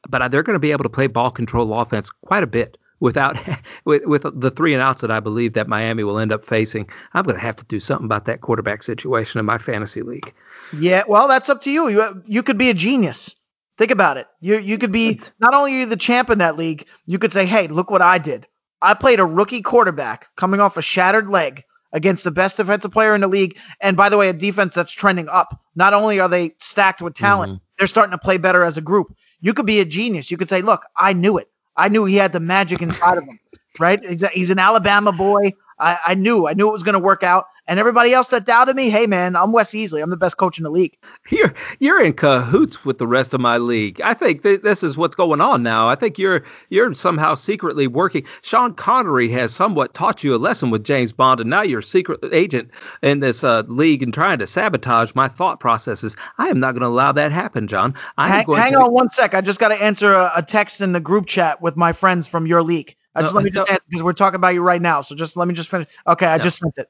but they're going to be able to play ball control offense quite a bit without [laughs] with, with the three and outs that I believe that Miami will end up facing. I'm going to have to do something about that quarterback situation in my fantasy league. Yeah, well, that's up to you. You you could be a genius. Think about it. You you could be [laughs] not only are you the champ in that league, you could say, "Hey, look what I did." I played a rookie quarterback coming off a shattered leg against the best defensive player in the league. And by the way, a defense that's trending up. Not only are they stacked with talent, mm-hmm. they're starting to play better as a group. You could be a genius. You could say, look, I knew it. I knew he had the magic inside of him, right? He's, an Alabama boy. I, I knew, I knew it was going to work out. And everybody else that doubted me, hey man, I'm Wes Easley. I'm the best coach in the league. You're you're in cahoots with the rest of my league. I think th- this is what's going on now. I think you're you're somehow secretly working. Sean Connery has somewhat taught you a lesson with James Bond, and now you're a secret agent in this uh, league and trying to sabotage my thought processes. I am not going to allow that happen, John. I hang, hang to... on one sec. I just got to answer a, a text in the group chat with my friends from your league. I just no, let me just because we're talking about you right now. So just let me just finish. Okay, I no. just sent it.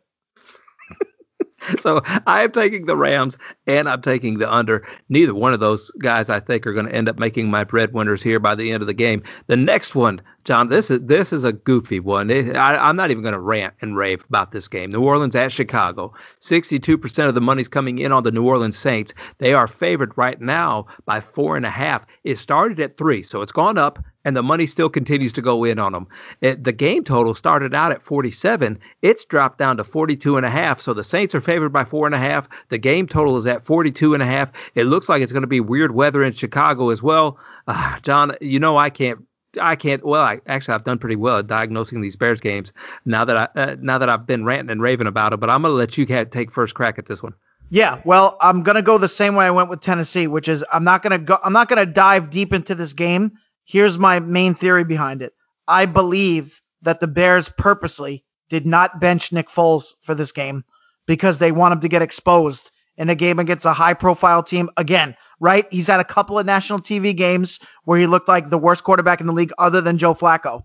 [laughs] so I am taking the Rams and I'm taking the under. Neither one of those guys I think are going to end up making my breadwinners here by the end of the game. The next one, John, this is this is a goofy one. It, I, am not even going to rant and rave about this game. New Orleans at Chicago. 62% of the money's coming in on the New Orleans Saints. They are favored right now by four and a half. It started at three, so it's gone up and the money still continues to go in on them. It, the game total started out at 47. It's dropped down to 42 and a half. So the Saints are favored by four and a half. The game total is at 42 and a half. It looks like it's going to be weird weather in Chicago as well. Uh, John, you know I can't I can't. Well, I, actually, I've done pretty well at diagnosing these Bears games. Now that I uh, now that I've been ranting and raving about it, but I'm gonna let you take first crack at this one. Yeah, well, I'm gonna go the same way I went with Tennessee, which is I'm not gonna go. I'm not gonna dive deep into this game Here's my main theory behind it. I believe that the Bears purposely did not bench Nick Foles for this game because they want him to get exposed in a game against a high profile team. Again, right? He's had a couple of national TV games where he looked like the worst quarterback in the league other than Joe Flacco.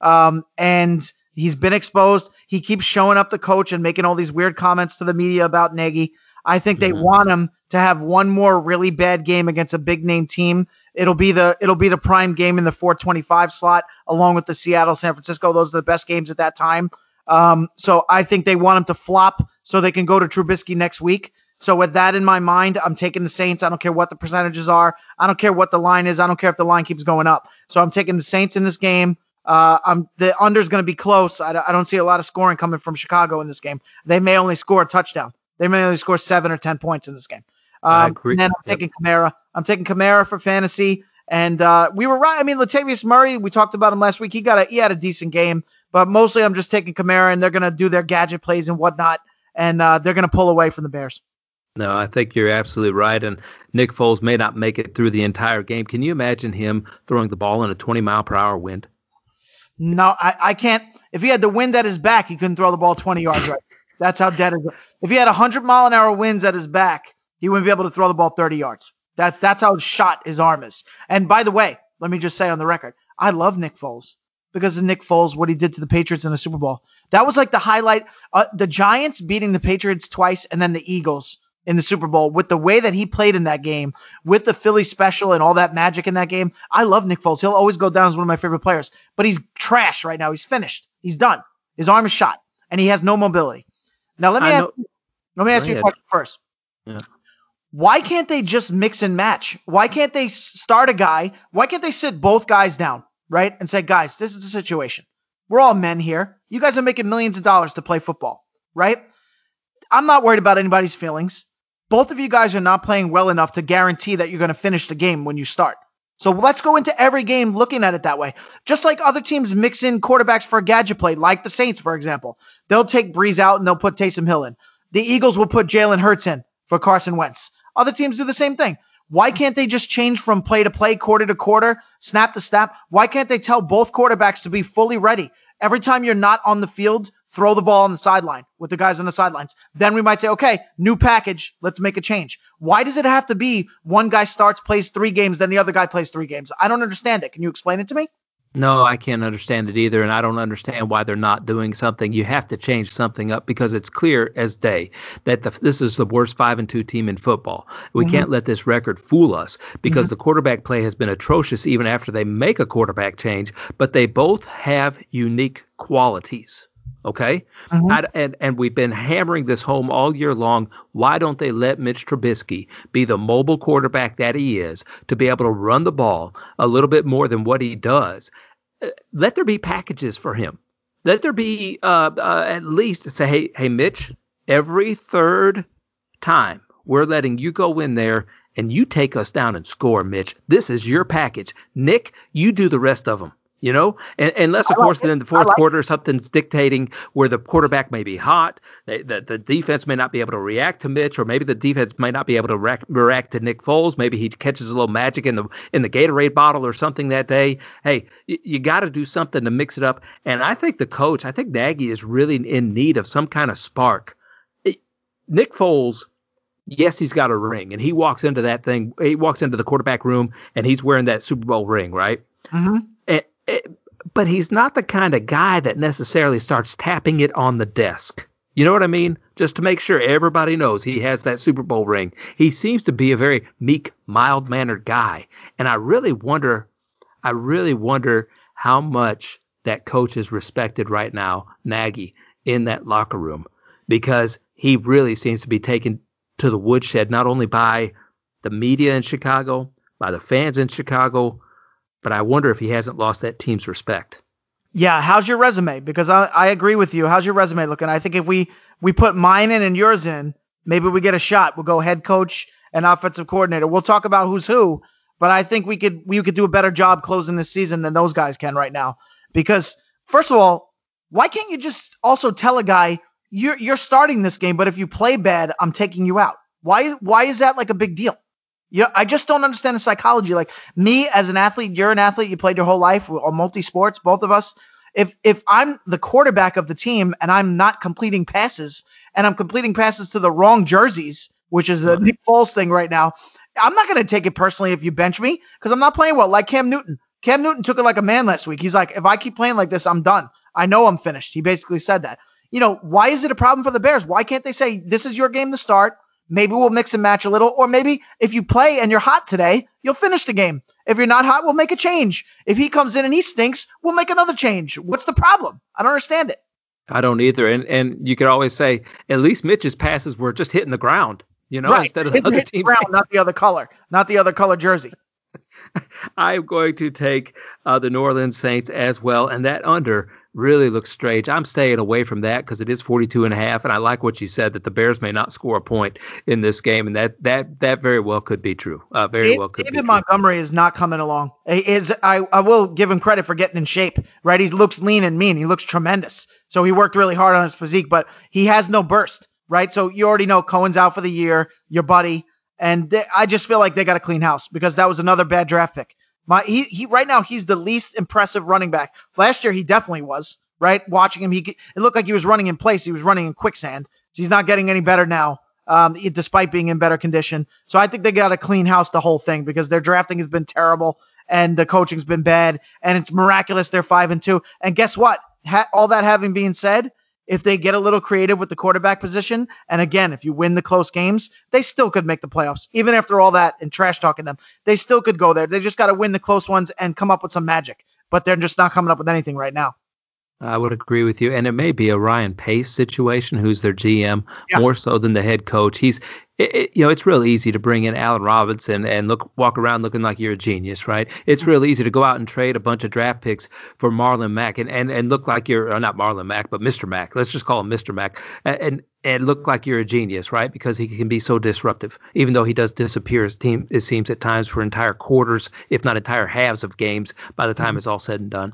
Um, and he's been exposed. He keeps showing up the coach and making all these weird comments to the media about Nagy. I think they mm-hmm. want him to have one more really bad game against a big name team It'll be the it'll be the prime game in the 425 slot, along with the Seattle San Francisco. Those are the best games at that time. Um, so I think they want him to flop so they can go to Trubisky next week. So with that in my mind, I'm taking the Saints. I don't care what the percentages are. I don't care what the line is. I don't care if the line keeps going up. So I'm taking the Saints in this game. Uh, I'm the under is going to be close. I, I don't see a lot of scoring coming from Chicago in this game. They may only score a touchdown. They may only score seven or ten points in this game. Um, I agree. And I'm yep. taking Kamara. I'm taking Kamara for fantasy. And uh, we were right. I mean, Latavius Murray, we talked about him last week. He got a he had a decent game, but mostly I'm just taking Kamara, and they're gonna do their gadget plays and whatnot, and uh, they're gonna pull away from the Bears. No, I think you're absolutely right. And Nick Foles may not make it through the entire game. Can you imagine him throwing the ball in a 20 mile per hour wind? No, I, I can't. If he had the wind at his back, he couldn't throw the ball 20 yards right. That's how dead it is. If he had 100 mile an hour winds at his back, he wouldn't be able to throw the ball 30 yards. That's that's how shot his arm is. And by the way, let me just say on the record, I love Nick Foles because of Nick Foles, what he did to the Patriots in the Super Bowl. That was like the highlight. Uh, the Giants beating the Patriots twice, and then the Eagles in the Super Bowl with the way that he played in that game, with the Philly special and all that magic in that game. I love Nick Foles. He'll always go down as one of my favorite players. But he's trash right now. He's finished. He's done. His arm is shot, and he has no mobility. Now let me ask, let me ask you a question first. Yeah. Why can't they just mix and match? Why can't they start a guy? Why can't they sit both guys down, right? And say, guys, this is the situation. We're all men here. You guys are making millions of dollars to play football, right? I'm not worried about anybody's feelings. Both of you guys are not playing well enough to guarantee that you're going to finish the game when you start. So let's go into every game looking at it that way. Just like other teams mix in quarterbacks for a gadget play, like the Saints, for example. They'll take Brees out and they'll put Taysom Hill in. The Eagles will put Jalen Hurts in for Carson Wentz. Other teams do the same thing. Why can't they just change from play to play, quarter to quarter, snap to snap? Why can't they tell both quarterbacks to be fully ready? Every time you're not on the field, throw the ball on the sideline with the guys on the sidelines. Then we might say, okay, new package, let's make a change. Why does it have to be one guy starts, plays three games, then the other guy plays three games? I don't understand it. Can you explain it to me? No, I can't understand it either, and I don't understand why they're not doing something. You have to change something up because it's clear as day that the, this is the worst five and two team in football. We mm-hmm. can't let this record fool us because mm-hmm. the quarterback play has been atrocious even after they make a quarterback change. But they both have unique qualities. Okay, mm-hmm. I, and and we've been hammering this home all year long. Why don't they let Mitch Trubisky be the mobile quarterback that he is to be able to run the ball a little bit more than what he does? Uh, let there be packages for him. Let there be uh, uh, at least say, hey, hey, Mitch, every third time we're letting you go in there and you take us down and score, Mitch. This is your package. Nick, you do the rest of them. You know, and, unless of like course it. in the fourth like quarter something's dictating where the quarterback may be hot, they, the the defense may not be able to react to Mitch, or maybe the defense might not be able to react, react to Nick Foles. Maybe he catches a little magic in the in the Gatorade bottle or something that day. Hey, you, you got to do something to mix it up. And I think the coach, I think Nagy is really in need of some kind of spark. It, Nick Foles yes, he's got a ring, and he walks into that thing. He walks into the quarterback room, and he's wearing that Super Bowl ring, right? Mm-hmm. And, but he's not the kind of guy that necessarily starts tapping it on the desk. You know what I mean? Just to make sure everybody knows he has that Super Bowl ring. He seems to be a very meek, mild mannered guy. And I really wonder, I really wonder how much that coach is respected right now, Nagy, in that locker room, because he really seems to be taken to the woodshed, not only by the media in Chicago, by the fans in Chicago, but I wonder if he hasn't lost that team's respect. Yeah, how's your resume? Because I, I agree with you. How's your resume looking? I think if we we put mine in and yours in, maybe we get a shot. We'll go head coach and offensive coordinator. We'll talk about who's who, but I think we could we could do a better job closing this season than those guys can right now. Because first of all, why can't you just also tell a guy you're you're starting this game, but if you play bad, I'm taking you out. Why why is that like a big deal? You know, I just don't understand the psychology. Like me as an athlete, you're an athlete, you played your whole life, or multi sports, both of us. If if I'm the quarterback of the team and I'm not completing passes and I'm completing passes to the wrong jerseys, which is a Nick Foles thing right now, I'm not going to take it personally if you bench me because I'm not playing well. Like Cam Newton. Cam Newton took it like a man last week. He's like, if I keep playing like this, I'm done. I know I'm finished. He basically said that. You know, why is it a problem for the Bears? Why can't they say this is your game to start? Maybe we'll mix and match a little, or maybe if you play and you're hot today, you'll finish the game. If you're not hot, we'll make a change. If he comes in and he stinks, we'll make another change. What's the problem? I don't understand it. I don't either. And and you could always say at least Mitch's passes were just hitting the ground, you know, right. instead of Hit, the other teams. Ground, not the other color, not the other color jersey. [laughs] I'm going to take uh, the New Orleans Saints as well, and that under really looks strange. I'm staying away from that because it is 42 and a half, and I like what you said that the Bears may not score a point in this game, and that that that very well could be true. Uh, very David, well could David Montgomery is not coming along. Is I, I will give him credit for getting in shape, right? He looks lean and mean. He looks tremendous. So he worked really hard on his physique, but he has no burst, right? So you already know Cohen's out for the year, your buddy, and they, I just feel like they got a clean house because that was another bad draft pick. My he he right now he's the least impressive running back. Last year he definitely was right. Watching him, he it looked like he was running in place. He was running in quicksand. So he's not getting any better now, um, despite being in better condition. So I think they got to clean house the whole thing because their drafting has been terrible and the coaching's been bad. And it's miraculous they're five and two. And guess what? Ha- all that having been said, if they get a little creative with the quarterback position, and again, if you win the close games, they still could make the playoffs. Even after all that and trash talking them, they still could go there. They just got to win the close ones and come up with some magic. But they're just not coming up with anything right now. I would agree with you, and it may be a Ryan Pace situation, who's their GM, Yeah. more so than the head coach. He's, it, it, you know, it's real easy to bring in Allen Robinson and look, walk around looking like you're a genius, right? It's real easy to go out and trade a bunch of draft picks for Marlon Mack and, and, and look like you're uh, not Marlon Mack, but Mr. Mack. Let's just call him Mr. Mack, and, and and look like you're a genius, right? Because he can be so disruptive, even though he does disappear. His team, it seems at times for entire quarters, if not entire halves of games, by the time it's all said and done.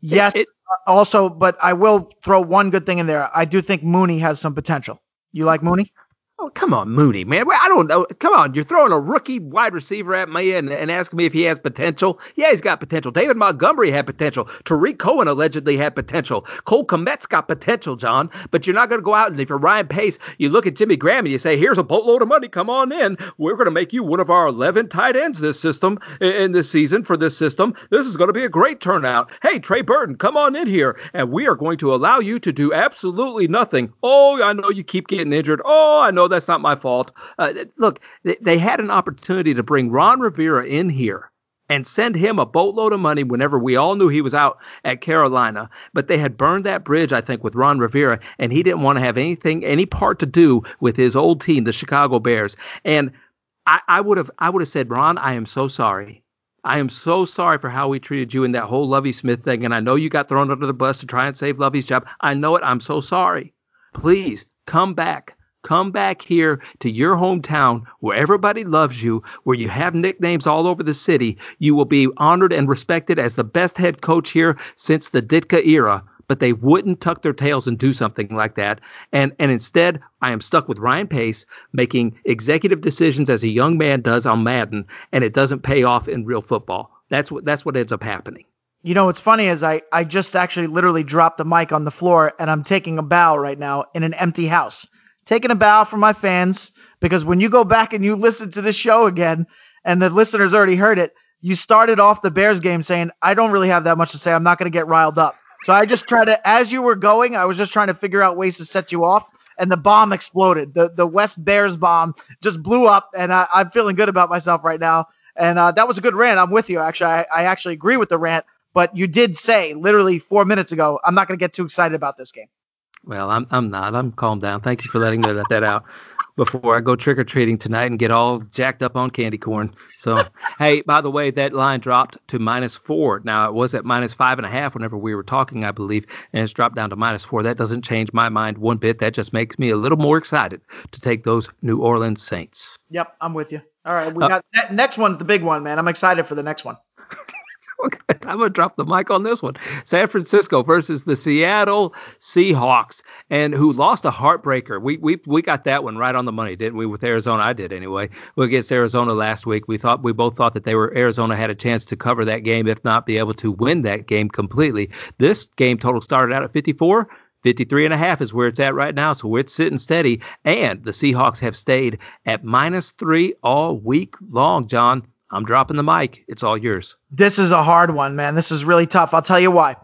Yes. It- also, but I will throw one good thing in there. I do think Mooney has some potential. You like Mooney? Oh, come on, Mooney, man. I don't know. Come on, you're throwing a rookie wide receiver at me and, and asking me if he has potential. Yeah, he's got potential. David Montgomery had potential. Tarik Cohen allegedly had potential. Cole Kmet's got potential, John. But you're not going to go out and if you're Ryan Pace, you look at Jimmy Graham and you say, here's a boatload of money. Come on in. We're going to make you one of our 11 tight ends this system in this season for this system. This is going to be a great turnout. Hey, Trey Burton, come on in here. And we are going to allow you to do absolutely nothing. Oh, I know you keep getting injured. Oh, I know that's not my fault. Uh, look, they, they had an opportunity to bring Ron Rivera in here and send him a boatload of money whenever we all knew he was out at Carolina. But they had burned that bridge, I think, with Ron Rivera, and he didn't want to have anything, any part to do with his old team, the Chicago Bears. And I, I would have, I would have said, Ron, I am so sorry. I am so sorry for how we treated you in that whole Lovie Smith thing, and I know you got thrown under the bus to try and save Lovie's job. I know it. I'm so sorry. Please come back Come back here to your hometown where everybody loves you, where you have nicknames all over the city. You will be honored and respected as the best head coach here since the Ditka era. But they wouldn't tuck their tails and do something like that. And and instead, I am stuck with Ryan Pace making executive decisions as a young man does on Madden, and it doesn't pay off in real football. That's what that's what ends up happening. You know what's funny is I, I just actually literally dropped the mic on the floor and I'm taking a bow right now in an empty house. Taking a bow for my fans because when you go back and you listen to this show again and the listeners already heard it, you started off the Bears game saying, I don't really have that much to say. I'm not going to get riled up. So I just tried to, as you were going, I was just trying to figure out ways to set you off and the bomb exploded. The the West Bears bomb just blew up, and I, am feeling good about myself right now. And uh, that was a good rant. I'm with you. Actually, I, I actually agree with the rant. But you did say literally four minutes ago, I'm not going to get too excited about this game. Well, I'm I'm not. I'm calmed down. Thank you for letting me let that out before I go trick or treating tonight and get all jacked up on candy corn. So, [laughs] hey, by the way, that line dropped to minus four. Now it was at minus five and a half whenever we were talking, I believe, and it's dropped down to minus four. That doesn't change my mind one bit. That just makes me a little more excited to take those New Orleans Saints. Yep, I'm with you. All right, we uh, got next one's the big one, man. I'm excited for the next one. I'm going to drop the mic on this one. San Francisco versus the Seattle Seahawks, and who lost a heartbreaker. We we we got that one right on the money, didn't we? With Arizona, I did anyway. We against Arizona last week. We thought we both thought that they were Arizona had a chance to cover that game, if not be able to win that game completely. This game total started out at 54. 53 and a half is where it's at right now, so it's sitting steady. And the Seahawks have stayed at minus three all week long, John. I'm dropping the mic. It's all yours. This is a hard one, man. This is really tough. I'll tell you why.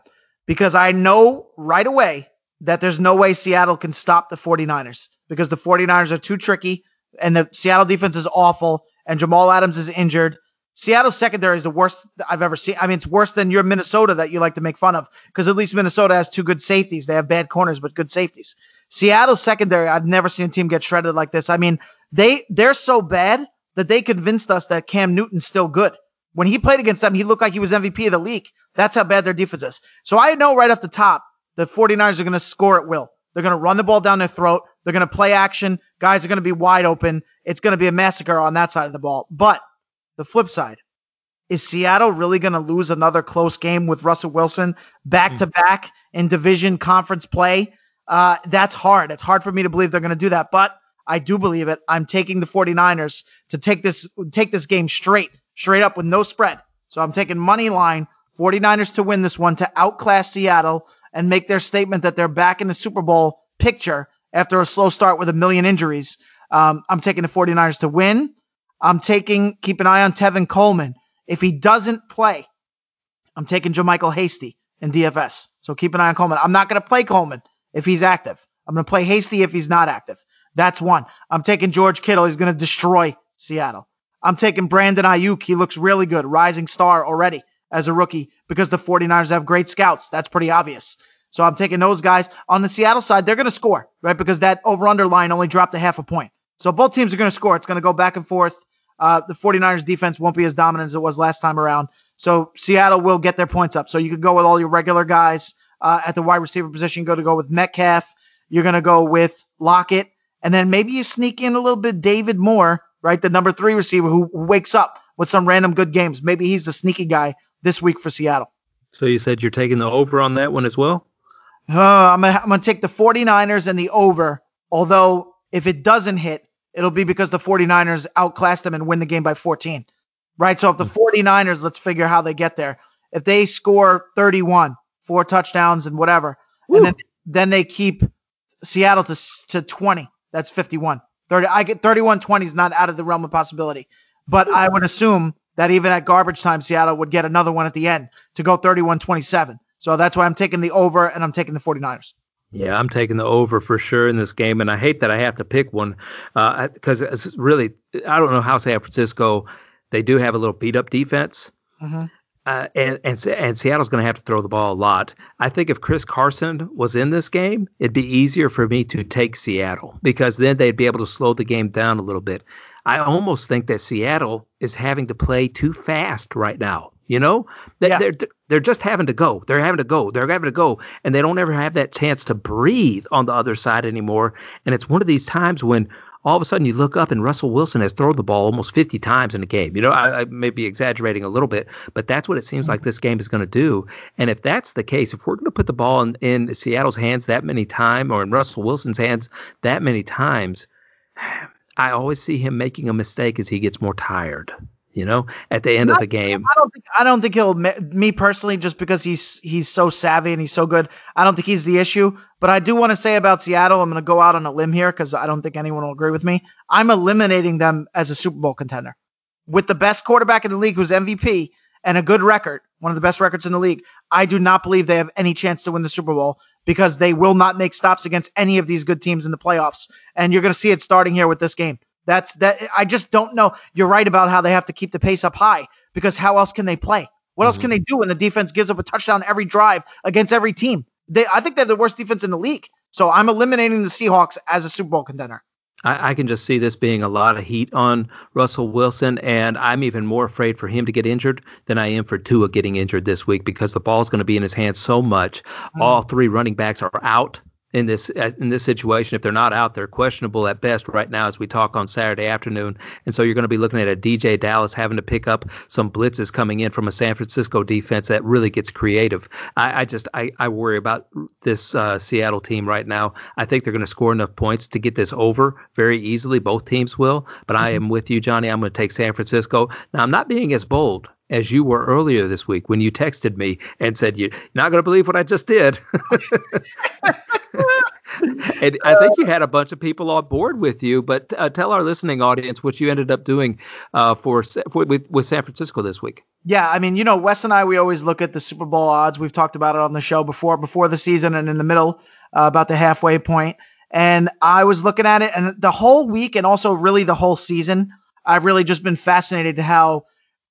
Because I know right away that there's no way Seattle can stop the 49ers because the 49ers are too tricky and the Seattle defense is awful and Jamal Adams is injured. Seattle's secondary is the worst I've ever seen. I mean, it's worse than your Minnesota that you like to make fun of because at least Minnesota has two good safeties. They have bad corners, but good safeties. Seattle's secondary, I've never seen a team get shredded like this. I mean, they they're so bad that they convinced us that Cam Newton's still good. When he played against them, he looked like he was MVP of the league. That's how bad their defense is. So I know right off the top, the 49ers are going to score at will. They're going to run the ball down their throat. They're going to play action. Guys are going to be wide open. It's going to be a massacre on that side of the ball. But the flip side, is Seattle really going to lose another close game with Russell Wilson back to back in division conference play? Uh, that's hard. It's hard for me to believe they're going to do that. But I do believe it. I'm taking the 49ers to take this take this game straight, straight up with no spread. So I'm taking money line 49ers to win this one to outclass Seattle and make their statement that they're back in the Super Bowl picture after a slow start with a million injuries. Um, I'm taking the 49ers to win. I'm taking keep an eye on Tevin Coleman. If he doesn't play, I'm taking JaMycal Hasty in DFS. So keep an eye on Coleman. I'm not going to play Coleman if he's active. I'm going to play Hasty if he's not active. That's one. I'm taking George Kittle. He's going to destroy Seattle. I'm taking Brandon Aiyuk. He looks really good. Rising star already as a rookie because the 49ers have great scouts. That's pretty obvious. So I'm taking those guys. On the Seattle side, they're going to score, right? Because that over under line only dropped a half a point. So both teams are going to score. It's going to go back and forth. Uh, the 49ers defense won't be as dominant as it was last time around. So Seattle will get their points up. So you could go with all your regular guys uh, at the wide receiver position. Go to go with Metcalf. You're going to go with Lockett. And then maybe you sneak in a little bit David Moore, right? The number three receiver who wakes up with some random good games. Maybe he's the sneaky guy this week for Seattle. So you said you're taking the over on that one as well? Uh, I'm going to take the 49ers and the over. Although if it doesn't hit, it'll be because the 49ers outclass them and win the game by 14. Right? So if the 49ers, hmm. let's figure how they get there. If they score 31, four touchdowns and whatever, Woo. and then then they keep Seattle to to 20 that's 51. 30, I get 31 20 is not out of the realm of possibility. But I would assume that even at garbage time, Seattle would get another one at the end to go 31 27. So that's why I'm taking the over and I'm taking the 49ers. Yeah, I'm taking the over for sure in this game, and I hate that I have to pick one because uh, it's really I don't know how San Francisco they do have a little beat up defense, mm-hmm. Uh, and, and and Seattle's going to have to throw the ball a lot. I think if Chris Carson was in this game, it'd be easier for me to take Seattle because then they'd be able to slow the game down a little bit. I almost think that Seattle is having to play too fast right now. You know, they, Yeah. they're they're just having to go. They're having to go. They're having to go, and they don't ever have that chance to breathe on the other side anymore. And it's one of these times when all of a sudden you look up and Russell Wilson has thrown the ball almost 50 times in a game. You know, I, I may be exaggerating a little bit, but that's what it seems mm-hmm. like this game is going to do. And if that's the case, if we're going to put the ball in, in Seattle's hands that many times or in Russell Wilson's hands that many times, [sighs] I always see him making a mistake as he gets more tired. You know, at the end of the game. I don't think I don't think he'll me personally just because he's he's so savvy and he's so good. I don't think he's the issue. But I do want to say about Seattle, I'm going to go out on a limb here because I don't think anyone will agree with me. I'm eliminating them as a Super Bowl contender with the best quarterback in the league, who's MVP and a good record, one of the best records in the league. I do not believe they have any chance to win the Super Bowl because they will not make stops against any of these good teams in the playoffs. And you're going to see it starting here with this game. That's that. I just don't know. You're right about how they have to keep the pace up high because how else can they play? What else can mm-hmm. they do when the defense gives up a touchdown every drive against every team? They, I think they're the worst defense in the league. So I'm eliminating the Seahawks as a Super Bowl contender. I, I can just see this being a lot of heat on Russell Wilson, and I'm even more afraid for him to get injured than I am for Tua getting injured this week because the ball's going to be in his hands so much. All mm-hmm. three running backs are out in this uh, in this situation. If they're not out, they're questionable at best right now as we talk on Saturday afternoon. And so you're going to be looking at a DeeJay Dallas having to pick up some blitzes coming in from a San Francisco defense that really gets creative. I, I just I, I worry about this uh, Seattle team right now. I think they're going to score enough points to get this over very easily. Both teams will. But I am with you, Johnny. I'm going to take San Francisco. Now I'm not being as bold as you were earlier this week when you texted me and said you're not going to believe what I just did. [laughs] and I think you had a bunch of people on board with you, but uh, tell our listening audience what you ended up doing uh, for, for with, with San Francisco this week. Yeah, I mean, you know, Wes and I, we always look at the Super Bowl odds. We've talked about it on the show before, before the season and in the middle, uh, about the halfway point. And I was looking at it, and the whole week, and also really the whole season, I've really just been fascinated how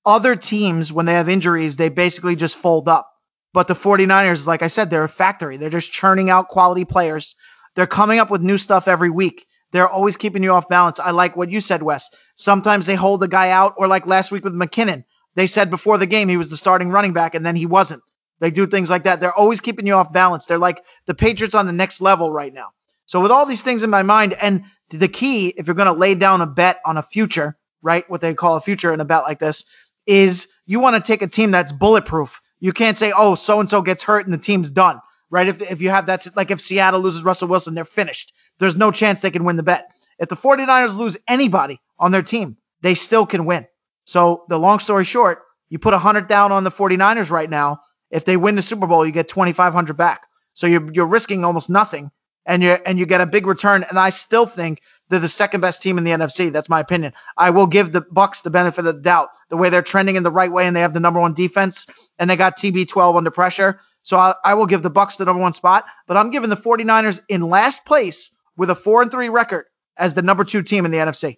other teams, when they have injuries, they basically just fold up. But the 49ers, like I said, they're a factory. They're just churning out quality players. They're coming up with new stuff every week. They're always keeping you off balance. I like what you said, Wes. Sometimes they hold a guy out, or like last week with McKinnon, they said before the game he was the starting running back, and then he wasn't. They do things like that. They're always keeping you off balance. They're like the Patriots on the next level right now. So with all these things in my mind, and the key, if you're going to lay down a bet on a future, right, what they call a future in a bet like this, is you want to take a team that's bulletproof. You can't say, oh, so and so gets hurt and the team's done, right? If, if you have that, like if Seattle loses Russell Wilson, they're finished. There's no chance they can win the bet. If the 49ers lose anybody on their team, they still can win. So the long story short, you put 100 down on the 49ers right now. If they win the Super Bowl, you get 2,500 back. So you're, you're risking almost nothing and you and you get a big return. And I still think they're the second best team in the NFC. That's my opinion. I will give the Bucs the benefit of the doubt. The way they're trending in the right way, and they have the number one defense, and they got TB12 under pressure. So I, I will give the Bucs the number one spot. But I'm giving the 49ers in last place with a four and three record as the number two team in the NFC.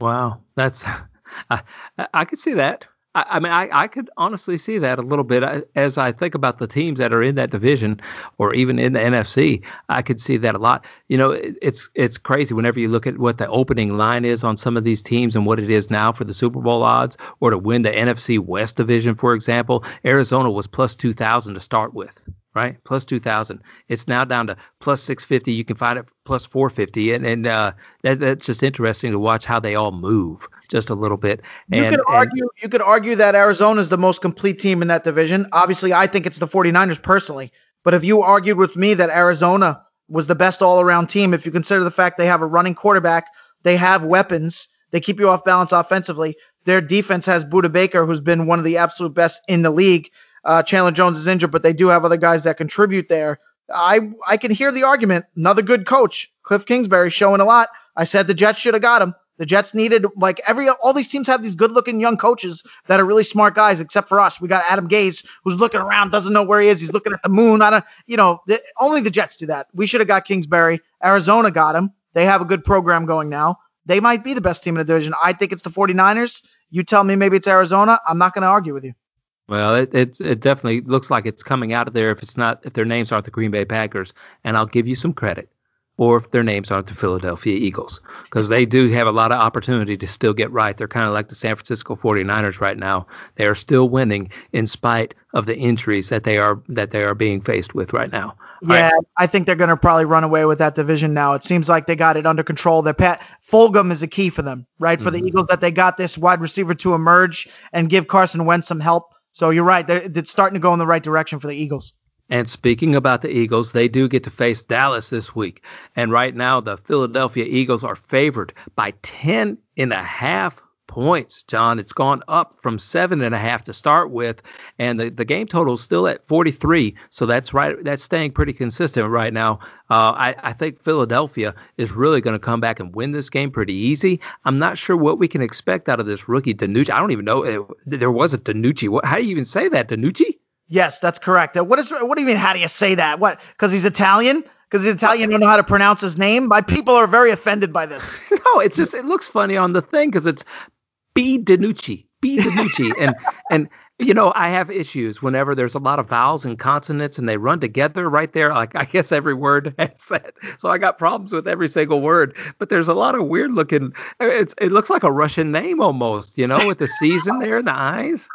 Wow, that's [laughs] I, I could see that. I, I mean, I, I could honestly see that a little bit as I think about the teams that are in that division, or even in the NFC. I could see that a lot. You know, it, it's it's crazy whenever you look at what the opening line is on some of these teams and what it is now for the Super Bowl odds, or to win the NFC West division, for example. Arizona was plus two thousand to start with right? Plus 2,000. It's now down to plus 650. You can find it plus 450. And, and uh, that, that's just interesting to watch how they all move just a little bit. You could argue you could argue that Arizona is the most complete team in that division. Obviously, I think it's the 49ers personally. But if you argued with me that Arizona was the best all-around team, if you consider the fact they have a running quarterback, they have weapons, they keep you off balance offensively. Their defense has Budda Baker, who's been one of the absolute best in the league. Uh, Chandler Jones is injured, but they do have other guys that contribute there. I I can hear the argument. Another good coach, Cliff Kingsbury, showing a lot. I said the Jets should have got him. The Jets needed like every all these teams have these good-looking young coaches that are really smart guys, except for us. We got Adam Gase who's looking around, doesn't know where he is. He's looking at the moon. I don't, you know, the, only the Jets do that. We should have got Kingsbury. Arizona got him. They have a good program going now. They might be the best team in the division. I think it's the 49ers. You tell me maybe it's Arizona. I'm not going to argue with you. Well, it, it it definitely looks like it's coming out of there if it's not if their names aren't the Green Bay Packers, and I'll give you some credit. or if their names aren't the Philadelphia Eagles because they do have a lot of opportunity to still get right. They're kind of like the San Francisco 49ers right now. They are still winning in spite of the injuries that they are that they are being faced with right now. Yeah, right. I think they're going to probably run away with that division now. It seems like they got it under control. Their Pat Fulgham is a key for them, right? For mm-hmm. the Eagles that they got this wide receiver to emerge and give Carson Wentz some help. So you're right. It's starting to go in the right direction for the Eagles. And speaking about the Eagles, they do get to face Dallas this week. And right now, the Philadelphia Eagles are favored by 10 and a half points, John. It's gone up from seven and a half to start with, and the, the game total is still at 43. So that's right. That's staying pretty consistent right now. Uh, I, I think Philadelphia is really going to come back and win this game pretty easy. I'm not sure what we can expect out of this rookie DiNucci. I don't even know. It, there was a DiNucci. What, how do you even say that, DiNucci? Yes, that's correct. Uh, what is what do you mean? How do you say that? What? Because he's Italian? Because he's Italian, don't know how to pronounce his name. My people are very offended by this. [laughs] no, it's just it looks funny on the thing because it's B DiNucci, B DiNucci, [laughs] and and you know I have issues whenever there's a lot of vowels and consonants and they run together right there. Like I guess every word [laughs] has that, so I got problems with every single word. But there's a lot of weird looking. Uh, it's, it looks like a Russian name almost, you know, with the C's in there and the eyes.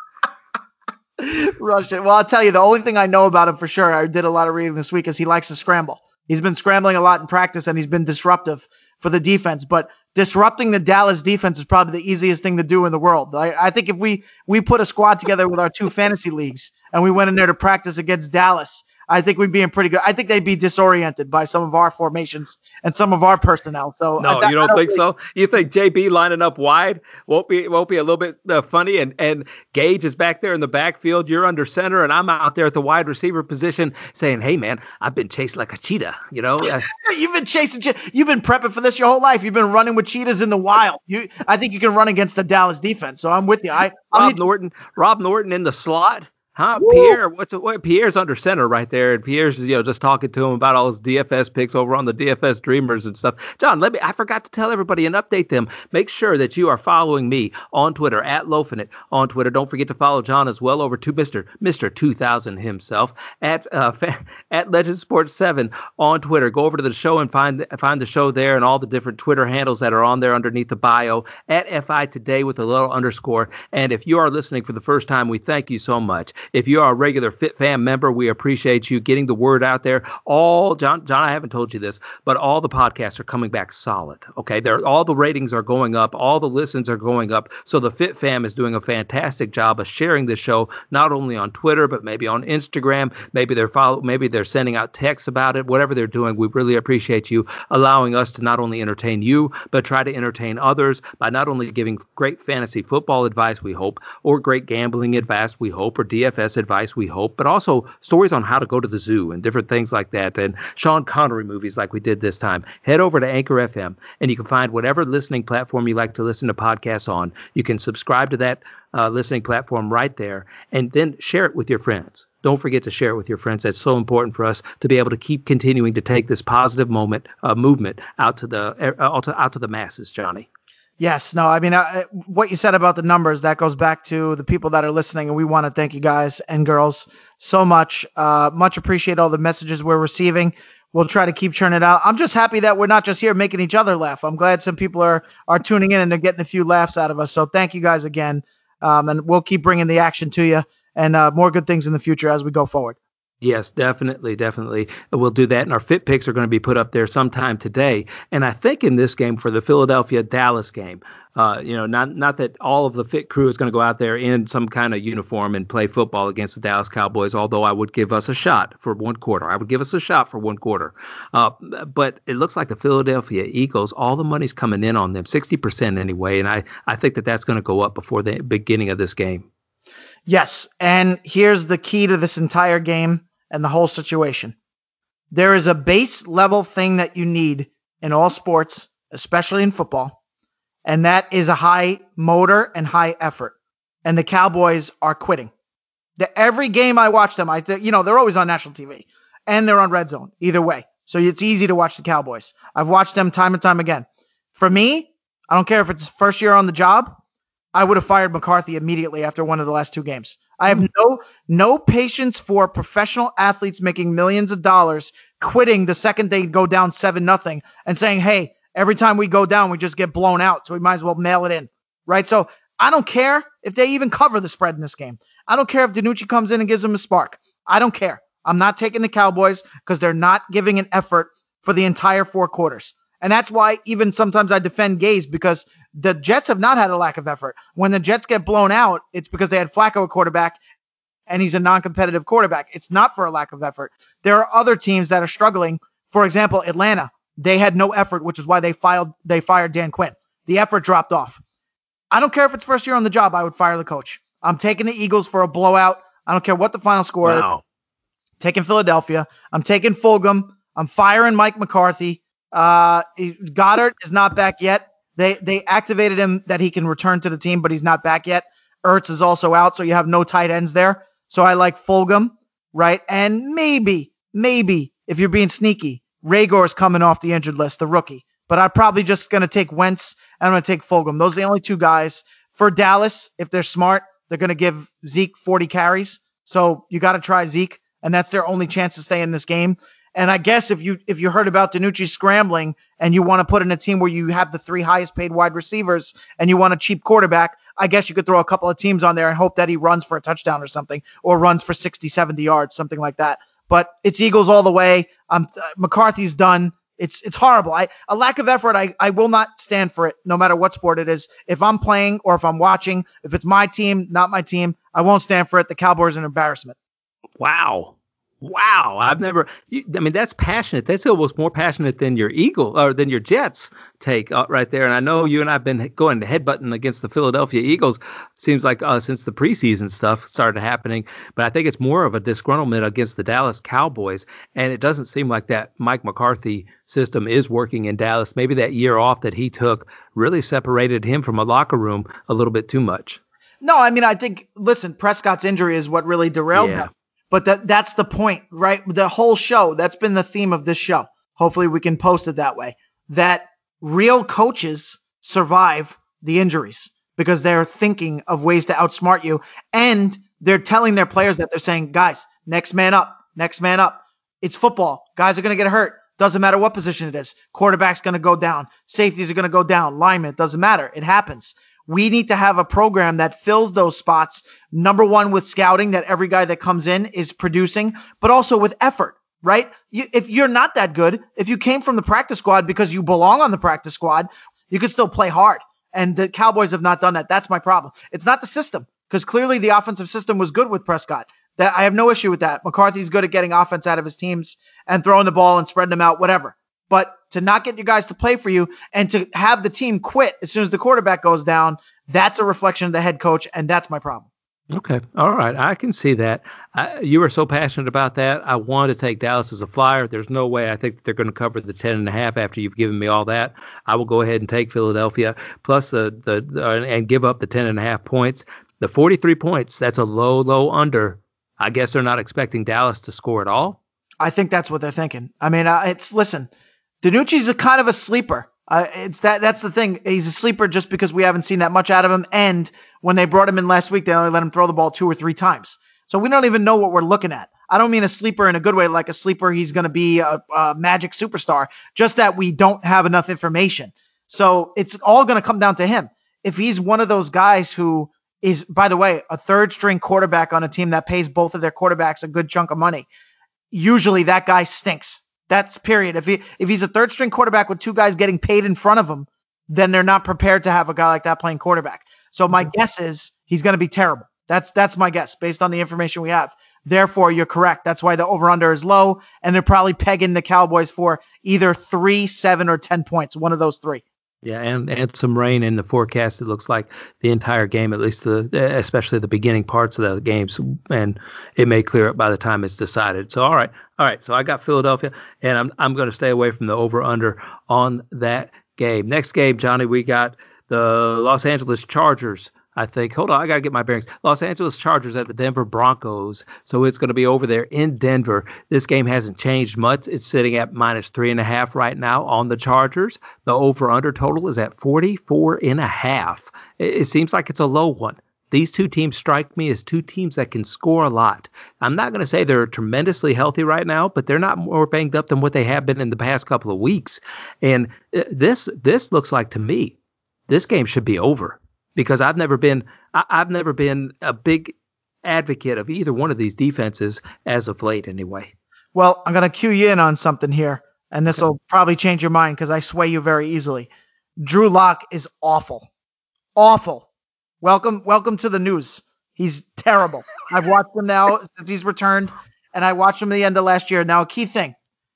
[laughs] Russian. Well, I'll tell you, the only thing I know about him for sure, I did a lot of reading this week, is he likes to scramble. He's been scrambling a lot in practice and he's been disruptive for the defense. But disrupting the Dallas defense is probably the easiest thing to do in the world. I, I think if we we put a squad together with our two fantasy leagues and we went in there to practice against Dallas I think we'd be in pretty good. I think they'd be disoriented by some of our formations and some of our personnel. So no, I, you don't, don't think really... so. You think JB lining up wide won't be won't be a little bit uh, funny? And and Gage is back there in the backfield. You're under center, and I'm out there at the wide receiver position, saying, "Hey man, I've been chased like a cheetah." You know, [laughs] you've been chasing. You've been prepping for this your whole life. You've been running with cheetahs in the wild. You, I think you can run against the Dallas defense. So I'm with you. I Rob Norton, Rob Norton in the slot Huh, Woo! Pierre? What's what? Pierre's under center right there, and Pierre's you know just talking to him about all his DFS picks over on the DFS Dreamers and stuff. John, let me. I forgot to tell everybody and update them. Make sure that you are following me on Twitter at Lofinit on Twitter. Don't forget to follow John as well over to Mister Mister 2000 himself at uh, [laughs] at Legend Sports Seven on Twitter. Go over to the show and find find the show there and all the different Twitter handles that are on there underneath the bio at FI Today with a little underscore. And if you are listening for the first time, we thank you so much. If you are a regular Fit Fam member, we appreciate you getting the word out there. All John, John, I haven't told you this, but all the podcasts are coming back solid. Okay, they're all the ratings are going up, all the listens are going up. So the Fit Fam is doing a fantastic job of sharing the show not only on Twitter but maybe on Instagram. Maybe they're follow, maybe they're sending out texts about it. Whatever they're doing, we really appreciate you allowing us to not only entertain you but try to entertain others by not only giving great fantasy football advice, we hope, or great gambling advice, we hope, or DFS DFS advice, we hope, but also stories on how to go to the zoo and different things like that, and Sean Connery movies like we did this time. Head over to Anchor FM, and you can find whatever listening platform you like to listen to podcasts on. You can subscribe to that uh, listening platform right there, and then share it with your friends. Don't forget to share it with your friends. That's so important for us to be able to keep continuing to take this positive moment uh, movement out to the uh, out, to, out to the masses, Johnny. Yes, no, I mean, uh, what you said about the numbers, that goes back to the people that are listening, and we want to thank you guys and girls so much. Uh, much appreciate all the messages we're receiving. We'll try to keep churning it out. I'm just happy that we're not just here making each other laugh. I'm glad some people are, are tuning in and they're getting a few laughs out of us. So thank you guys again. Um, and we'll keep bringing the action to you and uh, more good things in the future as we go forward. Yes, definitely, definitely. We'll do that. And our fit picks are going to be put up there sometime today. And I think in this game for the Philadelphia Dallas game, uh, you know, not not that all of the fit crew is going to go out there in some kind of uniform and play football against the Dallas Cowboys, although I would give us a shot for one quarter. I would give us a shot for one quarter. Uh, but it looks like the Philadelphia Eagles, all the money's coming in on them, 60% anyway. And I, I think that that's going to go up before the beginning of this game. Yes. And here's the key to this entire game and the whole situation. There is a base level thing that you need in all sports, especially in football, and that is a high motor and high effort. And the Cowboys are quitting. The, every game I watch them, I you know they're always on national TV and they're on Red Zone. Either way, so it's easy to watch the Cowboys. I've watched them time and time again. For me, I don't care if it's first year on the job. I would have fired McCarthy immediately after one of the last two games. I have hmm. no no patience for professional athletes making millions of dollars quitting the second they go down seven nothing and saying, "Hey, every time we go down, we just get blown out, so we might as well mail it in." Right? So I don't care if they even cover the spread in this game. I don't care if DiNucci comes in and gives them a spark. I don't care. I'm not taking the Cowboys because they're not giving an effort for the entire four quarters. And that's why even sometimes I defend Gase because the Jets have not had a lack of effort. When the Jets get blown out, it's because they had Flacco at quarterback and he's a non-competitive quarterback. It's not for a lack of effort. There are other teams that are struggling. For example, Atlanta. They had no effort, which is why they filed they fired Dan Quinn. The effort dropped off. I don't care if it's first year on the job, I would fire the coach. I'm taking the Eagles for a blowout. I don't care what the final score wow. is. Taking Philadelphia. I'm taking Fulgham. I'm firing Mike McCarthy. Uh, Goedert is not back yet. They they activated him that he can return to the team, but he's not back yet. Ertz is also out, so you have no tight ends there. So I like Fulgham, right? And maybe, maybe if you're being sneaky, is coming off the injured list, the rookie. But I'm probably just gonna take Wentz and I'm gonna take Fulgham. Those are the only two guys for Dallas. If they're smart, they're gonna give Zeke 40 carries. So you got to try Zeke, and that's their only chance to stay in this game. And I guess if you if you heard about DiNucci scrambling and you want to put in a team where you have the three highest paid wide receivers and you want a cheap quarterback, I guess you could throw a couple of teams on there and hope that he runs for a touchdown or something or runs for 60, 70 yards, something like that. But it's Eagles all the way. Um, McCarthy's done. It's it's horrible. I a lack of effort. I, I will not stand for it, no matter what sport it is. If I'm playing or if I'm watching, if it's my team, not my team, I won't stand for it. The Cowboys are an embarrassment. Wow. Wow, I've never. You, I mean, that's passionate. That's almost more passionate than your Eagle or than your Jets take uh, right there. And I know you and I've been going to headbutting against the Philadelphia Eagles. Seems like uh, since the preseason stuff started happening, but I think it's more of a disgruntlement against the Dallas Cowboys. And it doesn't seem like that Mike McCarthy system is working in Dallas. Maybe that year off that he took really separated him from a locker room a little bit too much. No, I mean, I think, listen, Prescott's injury is what really derailed yeah. him. But that that's the point, right? The whole show, that's been the theme of this show. Hopefully we can post it that way. That real coaches survive the injuries because they're thinking of ways to outsmart you and they're telling their players that they're saying, "Guys, next man up, next man up. It's football. Guys are going to get hurt. Doesn't matter what position it is. Quarterback's going to go down. Safeties are going to go down. Lineman, it doesn't matter. It happens. We need to have a program that fills those spots. Number one, with scouting, that every guy that comes in is producing, but also with effort, right? You, if you're not that good, if you came from the practice squad because you belong on the practice squad, you could still play hard. And the Cowboys have not done that. That's my problem. It's not the system because clearly the offensive system was good with Prescott. That I have no issue with that. McCarthy's good at getting offense out of his teams and throwing the ball and spreading them out, whatever. But to not get your guys to play for you and to have the team quit as soon as the quarterback goes down, that's a reflection of the head coach, and that's my problem. Okay. All right. I can see that. I, you were so passionate about that. I wanted to take Dallas as a flyer. There's no way I think they're going to cover the ten and a half after you've given me all that. I will go ahead and take Philadelphia plus the, the, the and give up the ten and a half points. The 43 points, that's a low, low under. I guess they're not expecting Dallas to score at all. I think that's what they're thinking. I mean, uh, it's listen, DiNucci's a kind of a sleeper. Uh, it's that that's the thing. He's a sleeper just because we haven't seen that much out of him. And when they brought him in last week, they only let him throw the ball two or three times. So we don't even know what we're looking at. I don't mean a sleeper in a good way, like a sleeper. He's going to be a, a magic superstar. Just that we don't have enough information. So it's all going to come down to him. If he's one of those guys who is, by the way, a third string quarterback on a team that pays both of their quarterbacks a good chunk of money, usually that guy stinks. That's period. If he if he's a third string quarterback with two guys getting paid in front of him, then they're not prepared to have a guy like that playing quarterback. So my mm-hmm. guess is he's going to be terrible. That's that's my guess based on the information we have. Therefore, you're correct. That's why the over under is low, and they're probably pegging the Cowboys for either three, seven, or ten points. One of those three. Yeah, and and some rain in the forecast. It looks like the entire game, at least the especially the beginning parts of the games, and it may clear up by the time it's decided. So all right, all right. So I got Philadelphia, and I'm I'm going to stay away from the over under on that game. Next game, Johnny, we got the Los Angeles Chargers I think. Hold on, I got to get my bearings. Los Angeles Chargers at the Denver Broncos. So it's going to be over there in Denver. This game hasn't changed much. It's sitting at minus three and a half right now on the Chargers. The over under total is at 44 and a half. it, it seems like it's a low one. These two teams strike me as two teams that can score a lot. I'm not going to say they're tremendously healthy right now, but they're not more banged up than what they have been in the past couple of weeks. And uh, this this looks like to me, this game should be over because I've never been I, I've never been a big advocate of either one of these defenses as of late, anyway. Well, I'm going to cue you in on something here, and this will okay. probably change your mind because I sway you very easily. Drew Lock is awful, awful. Welcome, welcome to the news. He's terrible. I've watched him now [laughs] since he's returned, and I watched him at the end of last year. Now, a key thing,